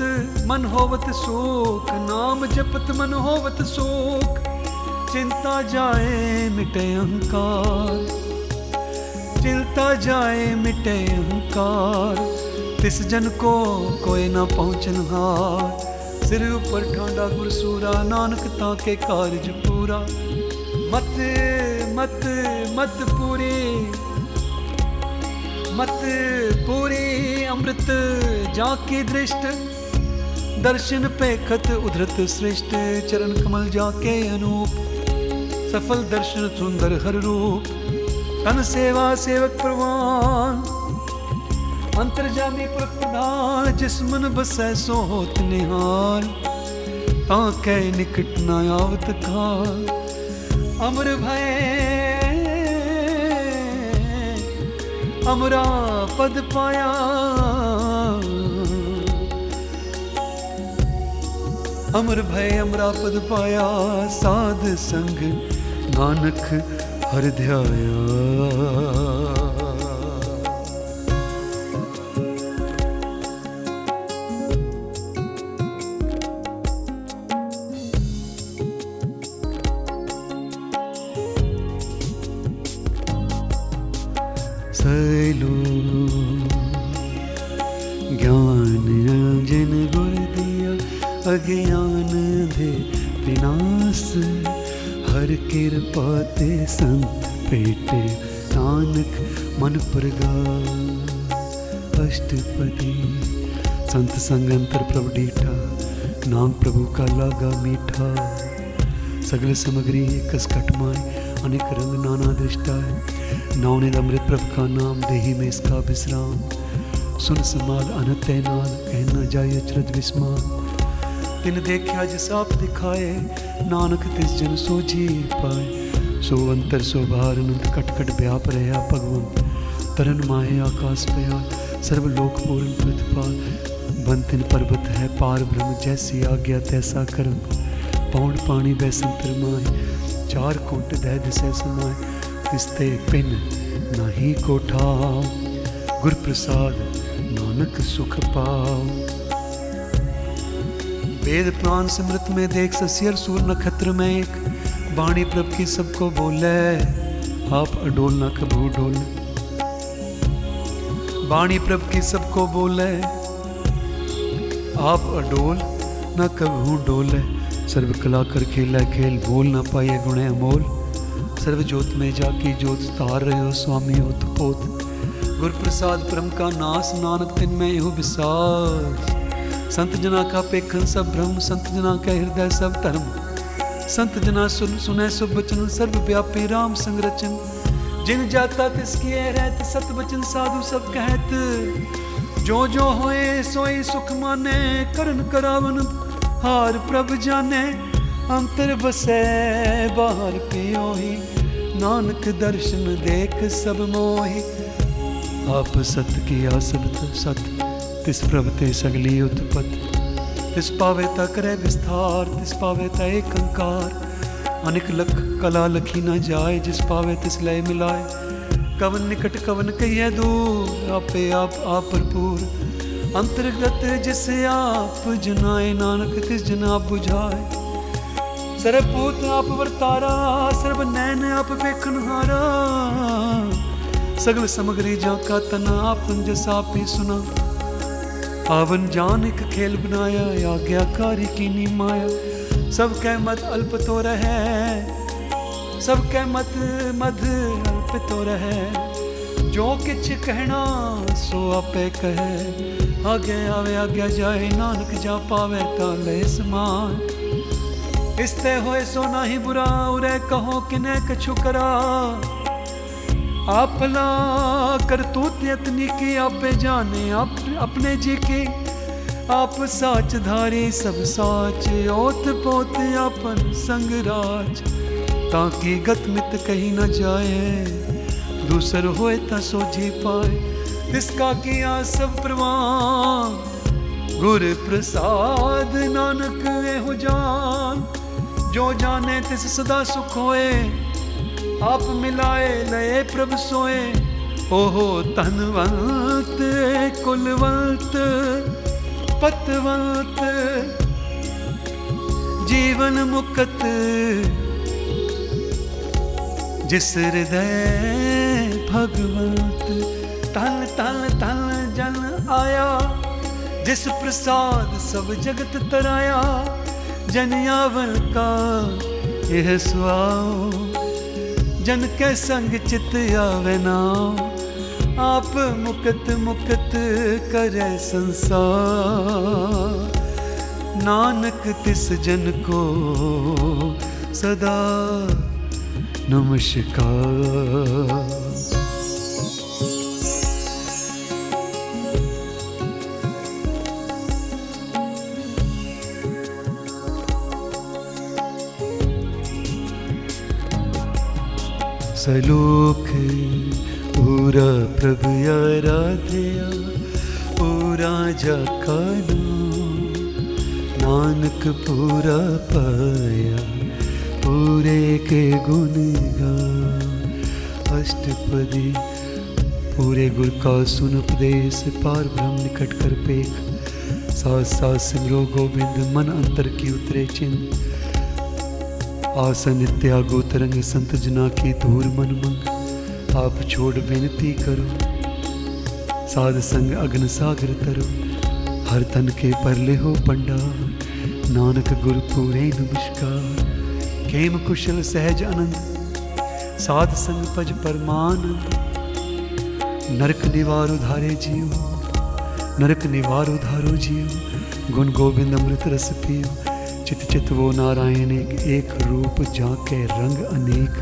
मन होवत शोक नाम जपत मन होवत शोक चिंता जाए मिटे अहंकार चिंता जाए मिटे अहंकार तिस जन को कोई ना पहुंचन हार सिर ऊपर ठांडा गुरसूरा नानक ताके कार्य पूरा मत मत मत पूरी मत पूरी अमृत जाके दृष्ट। दर्शन पे खत उधरत श्रेष्ठ। चरण कमल जाके अनूप। सफल दर्शन सुंदर हर रूप। तन सेवा सेवक प्रवान। अंतर्जामी प्रधान जिस मन बसै सो होत निहाल। ताके निकट न आवत काल। अमर भय अमरा पद पाया। अमर भय अमरा पद पाया। साध संग नानक हर ध्याया। मीठा सगल सामग्री कस कटमाए, अनेक रंग नाना दृष्टा है। नौने अमृत प्रभु का नाम, देही में इसका विश्राम। सुन समाल, अनत नाल कहना जाय अचरज विस्मान तिन देखा जिस आप दिखाए, नानक तिस जन सोझी पाए। सो अंतर, सो बाहर अनंत कट कट व्याप रहा भगवंत तरन माहे, आकाश पया सर्व लोक पूर्ण प्रतिपाल बंतिन पर्वत है, पार ब्रह्म जैसी आज्ञा, तैसा कर्म। पौन पानी बैसंतर माए चार कुंट दह दिसै समाए तिस्ते पिन नाही कोठाओ गुर प्रसाद नानक सुख पाओ। वेद प्राण समृत में देख, ससियर सूर नक्षत्र में एक। बाणी प्रभ की सबको बोले, आप अडोल ना कभू डोल बाणी प्रभ की सबको बोले आप अडोल, ना कभू डोले सर्व कला कर खेला खेल बोल ना पाए गुणे अमोल। सर्व जोत में जाकी जोत तार रहे हो स्वामी होत पोत। गुर प्रसाद परम का नास, नानक तिन में यो विसास संत जना का पेखन सब ब्रह्म, संत जना का हृदय सब धर्म। संत जना सुन, सुने सुभ बचन सर्व व्यापी राम संग रचन। जिन जाता तिसकी रहत, सत बचन साधु सब कहत। जो जो होए सोई सुख माने करन करावन हार प्रभ जाने। अंतर बसै, बाहर पियो ही नानक दर्शन देख सब मोहि। आप सत किया सबत सत, तिस प्रभ ते सगली उत्पत। तिस पावे ता करे विस्तार, तिस पावे एक अंकार। अनिक लख कला लखी न जाए, जिस पावे तिस लय मिलाए। कवन निकट कवन कहिए दूर आपे आप आप भरपूर अंतर्गत जिस आप जनाए नानक तिस जना बुझाए ਸਰਬੂਤ ਆਪ ਵਰਤਾਰਾ ਸਰਬ ਨੈਣ ਆਪ ਵੇਖਣ ਹਾਰਾ ਸਗਲ ਸਮਗਰੀ ਜਾਂ ਕਾ ਤਨ ਆਪਨ ਜਸ ਆਪੇ ਸੁਨਾ ਆਵਨ ਜਾਨ ਇੱਕ ਖੇਲ ਬਨਾਇਆ ਆਗਿਆਕਾਰੀ ਕੀਨੀ ਮਾਇਆ ਸਭ ਕਹਿ ਮਤ ਅਲਪ ਤੋ ਰਹੈ ਸਭ ਕਹਿ ਮਤ ਮਧ चुप तो रहे। जो किच कहना, सो आपे कहे। आगे आवे, आगे जाए, नानक जा पावे ता समान। इसते होए सो नहीं बुरा, उरे कहो किने कछु करा आपला करतूत यतनी की, आपे जाने आप, अपने जी की। आप साच धारी, सब साच, ओत पोत अपन संगराज ताकि गत मित कहीं न जाए। दूसर होए ता सोझी पाए। इसका किया सब प्रवान गुर प्रसाद नानक हो जान। जो जाने तिस सदा सुख होए। आप मिलाए लय प्रभ सोए। ओहो धनवंत, कुलवंत, पतवंत। जीवन मुकत जिस हृदय भगवंत तन तन तन जन आया, जिस प्रसाद सब जगत तराया, जन जनियावन का यह सुआओ जन के संग चित आवे नाओ आप मुकत मुकत करे संसार। नानक तिस जन को सदा नमस्कार। सलोक पूरा प्रभु आराध्या पूरा जाका नाम नानक पूरा पाया। पूरे के गुण गा अष्टपदी, पूरे गुर का सुन उपदेश, पार ब्रह्म निकट कर पेख। सास सास सिमरो गोविंद, मन अंतर की उतरे चिन्ह। आसन त्यागो तरंग संत जना की धूर मन मंग। आप छोड़ बेनती करो। साध संग अग्न सागर तरु। हर तन के परले हो पंडा नानक गुरु पूरे नमस्कार। खेम कुशल सहज आनंद, साध संग पज परमानंद। नरक निवार उधारे जियो, नरक निवार उधारो जियो, गुण गोविंद अमृत रस पियो। चित चित वो नारायण एक रूप जाके रंग अनेक।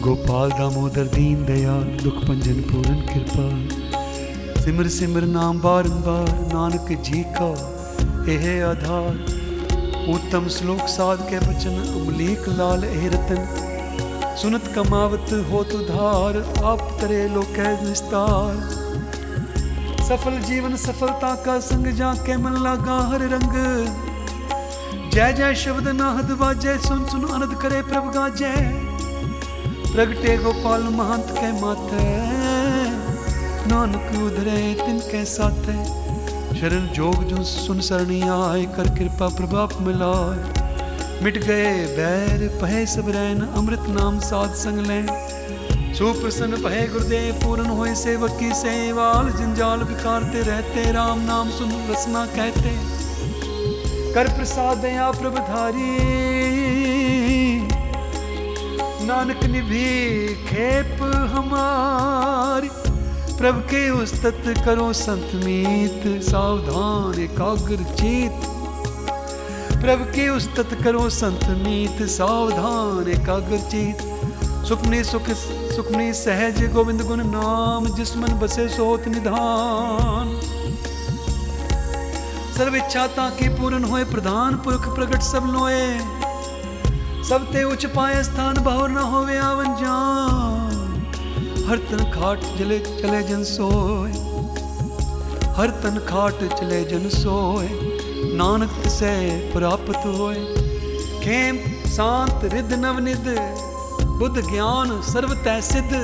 गोपाल दामोदर दीन दयाल, दुख पंजन पूरन कृपा। सिमर सिमर नाम बारंबार, नानक जी का यह आधार। उत्तम श्लोक साध के बचन अमलीक लाल एह रतन सुनत कमावत हो तुधार आप तरे लोक निस्तार। सफल जीवन सफलता का संग जा के मन लागा हर रंग। जय जय शब्द नाहद बाजय सुन सुन आनंद करे प्रभ गाजय प्रगटे गोपाल महंत के माथे, नानक उधरे तिनके साथे। शरण जोग जो सुन सरणी आए, कर कृपा प्रभाप मिलाए। मिट गए बैर पहे सब रैन, अमृत नाम साध संग ले। सुप्रसन्न पहे गुरुदेव पूर्ण होए सेवक की सेवाल। जंजाल विकारते रहते, राम नाम सुन रसना कहते। कर प्रसाद दया प्रभधारी नानक निभी खेप हमारी। प्रभ के उस्तत करो संत मीत, सावधान, एकाग्र, चीत। प्रभ के उस्तत करो संत मीत, सावधान, एकाग्र, चीत। सुखनी सुख, सुखनी सहज गोविंद गुण नाम, जिस मन बसे सोत निधान। सर्व इच्छा ताकि पूर्ण होए प्रधान, पुरख प्रगट सब लोए सब ते उच्च पाए स्थान, बहुर न होवे आवन जान हर तन खाट चले चले जन सोए। हर तन खाट चले जन सोए। नानक से प्राप्त होए। खेम शांत रिद नवनिद बुद्ध ज्ञान सर्व तै सिद्ध।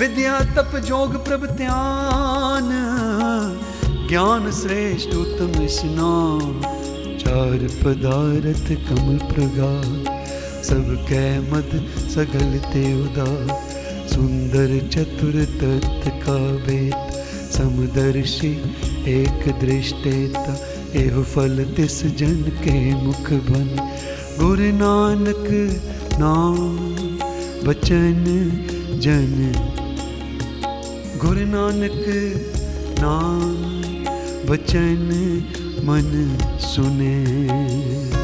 विद्या तप जोग प्रभ ध्यान। ज्ञान श्रेष्ठ उत्तम स्नान चार पदार्थ कमल प्रगार सब कै मद सगल ते उदा। सुंदर चतुर तत्त का वेत, समदर्शी एक दृष्टेता, एह फल तिस जन के मुख बन। गुरु नानक नाम बचन जन। गुरु नानक नाम बचन मन सुने।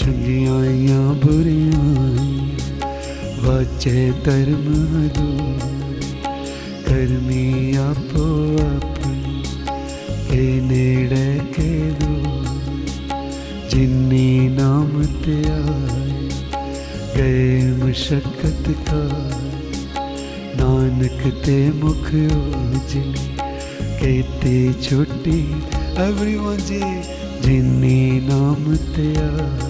चुनियाइया बुरियाई वाचे धर्म दो करमी आपो जिन्नी नाम त्याय गए मुशक्कत का नानक ते मुख जी छोटी एवरीवन जी, जिन्नी नाम त्याय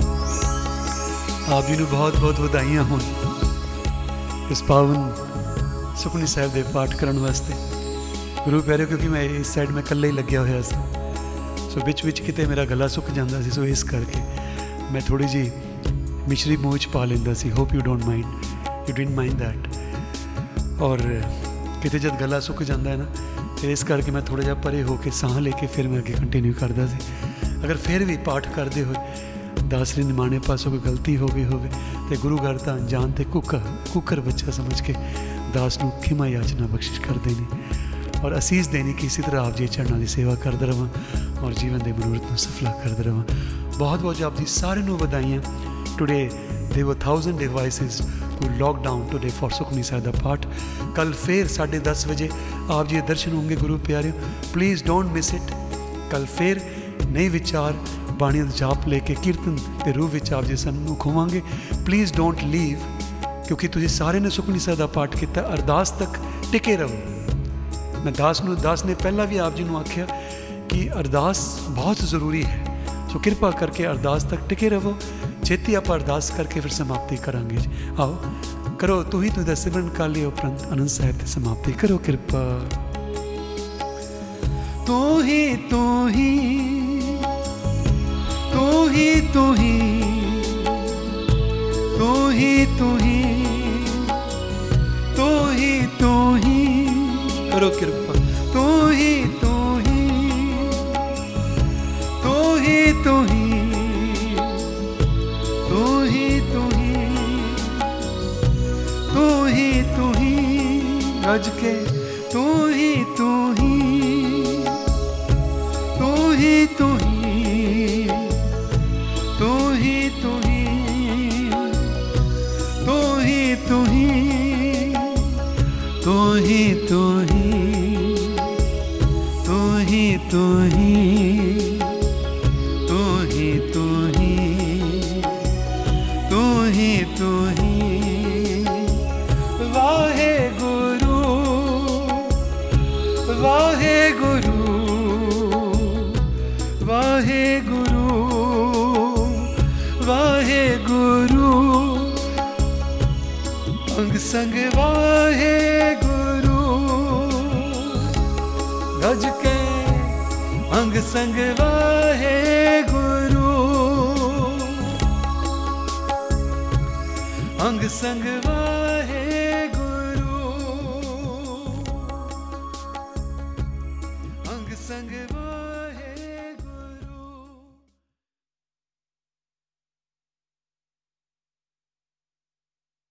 ਆਪ ਜੀ ਨੂੰ ਬਹੁਤ ਬਹੁਤ ਵਧਾਈਆਂ ਹੋਣ। ਇਸ ਪਾਵਨ ਸੁਖਨੀ ਸਾਹਿਬ ਦੇ ਪਾਠ ਕਰਨ ਵਾਸਤੇ। ਗੁਰੂ ਪਿਆਰਿਓ, ਕਿਉਂਕਿ ਮੈਂ ਇਸ ਸਾਈਡ ਮੈਂ ਇਕੱਲੇ ਹੀ ਲੱਗਿਆ ਹੋਇਆ ਸੀ। ਸੋ ਵਿੱਚ ਵਿੱਚ ਕਿਤੇ ਮੇਰਾ ਗਲਾ ਸੁੱਕ ਜਾਂਦਾ ਸੀ, ਸੋ ਇਸ ਕਰਕੇ ਮੈਂ ਥੋੜੀ ਜੀ ਮਿਸ਼ਰੀ ਮੂੰਹ 'ਚ ਪਾ ਲੈਂਦਾ ਸੀ। Hope you don't mind you didn't mind that or ਕਿਤੇ ਜਦ ਗਲਾ ਸੁੱਕ ਜਾਂਦਾ ਹੈ ਨਾ, ਤੇ ਇਸ ਕਰਕੇ ਮੈਂ ਥੋੜਾ ਜਿਹਾ ਪਰੇ ਹੋ ਕੇ ਸਾਹ ਲੈ ਕੇ ਫਿਰ ਮੈਂ ਅੱਗੇ ਕੰਟੀਨਿਊ ਕਰਦਾ ਸੀ। ਅਗਰ ਫਿਰ ਵੀ ਪਾਠ ਕਰਦੇ ਹੋਏ ਦਾਸ ਜੀ ਨਿਮਾਣੇ ਪਾਸੋਂ ਕੋਈ ਗਲਤੀ ਹੋ ਗਈ ਹੋਵੇ ਤੇ ਗੁਰੂ ਘਰ ਤਾਂ ਅਣਜਾਣ ਤੇ ਕੁੱਕਰ ਕੁੱਕਰ ਬੱਚਾ ਸਮਝ ਕੇ ਦਾਸ ਨੂੰ ਖਿਮਾ ਯਾਚਨਾ ਬਖਸ਼ਿਸ਼ ਕਰਦੇ ਨੇ ਔਰ ਅਸੀਸ ਦੇਣੀ ਕਿ ਇਸੇ ਤਰ੍ਹਾਂ ਆਪ ਜੀ ਚਰਨਾਂ ਦੀ ਸੇਵਾ ਕਰਦਾ ਰਵਾਂ ਔਰ ਜੀਵਨ ਦੇ ਮਨੋਰਥ ਨੂੰ ਸਫਲਾ ਕਰਦਾ ਰਵਾਂ ਬਹੁਤ ਬਹੁਤ ਆਪ ਜੀ ਸਾਰਿਆਂ ਨੂੰ ਵਧਾਈਆਂ today they were 1000 devices who locked down today for Sukhmani Sahib ਦਾ ਪਾਠ ਕੱਲ ਫੇਰ 10:30 ਵਜੇ ਆਪ ਜੀ ਦੇ ਦਰਸ਼ਨ ਹੋਣਗੇ ਗੁਰੂ ਪਿਆਰਿਓ ਪਲੀਜ਼ ਡੋਨਟ ਮਿਸ ਇਟ ਕੱਲ ਫੇਰ ਨਏ ਵਿਚਾਰ ਬਾਣੀ ਦਾ ਜਾਪ ਲੈ ਕੇ ਕੀਰਤਨ ਦੇ ਰੂਪ ਵਿੱਚ ਆਪ ਜੀ ਸਾਨੂੰ ਖੋਵਾਂਗੇ ਪਲੀਜ਼ ਡੋਨਟ ਲੀਵ ਕਿਉਂਕਿ ਤੁਸੀਂ ਸਾਰੇ ਨੇ ਸੁਖਮਨੀ ਸਾਹਿਬ ਦਾ ਪਾਠ ਕੀਤਾ। ਅਰਦਾਸ ਤੱਕ ਟਿਕੇ ਰਹੋ। ਮੈਂ ਦਾਸ ਨੂੰ, ਦਾਸ ਨੇ ਪਹਿਲਾਂ ਵੀ ਆਪ ਜੀ ਨੂੰ ਆਖਿਆ ਕਿ ਅਰਦਾਸ ਬਹੁਤ ਜ਼ਰੂਰੀ ਹੈ। ਸੋ ਕਿਰਪਾ ਕਰਕੇ ਅਰਦਾਸ ਤੱਕ ਟਿਕੇ ਰਹੋ। ਛੇਤੀ ਆਪਾਂ ਅਰਦਾਸ ਕਰਕੇ ਫਿਰ ਸਮਾਪਤੀ ਕਰਾਂਗੇ ਜੀ। ਆਓ, ਕਰੋ, ਤੂੰ ਹੀ ਤੂੰ ਦਾ ਸਿਮਰਨ ਕਰ ਲਿਓ ਉਪਰੰਤ ਅਨੰਦ ਸਾਹਿਬ ਤੇ ਸਮਾਪਤੀ। ਕਰੋ ਕਿਰਪਾ। ਤੂੰ ਹੀ ਤੂੰ ਹੀ तू ही तू ही तू ही तू ही तू ही तू ही करो कृपा तू ही तू ही तू ही तू ही तू ही तू ही तू ही तू ही रज के ਸੰਗ ਵਾਹੇ ਗੁਰੂ। ਅੰਗ ਸੰਗ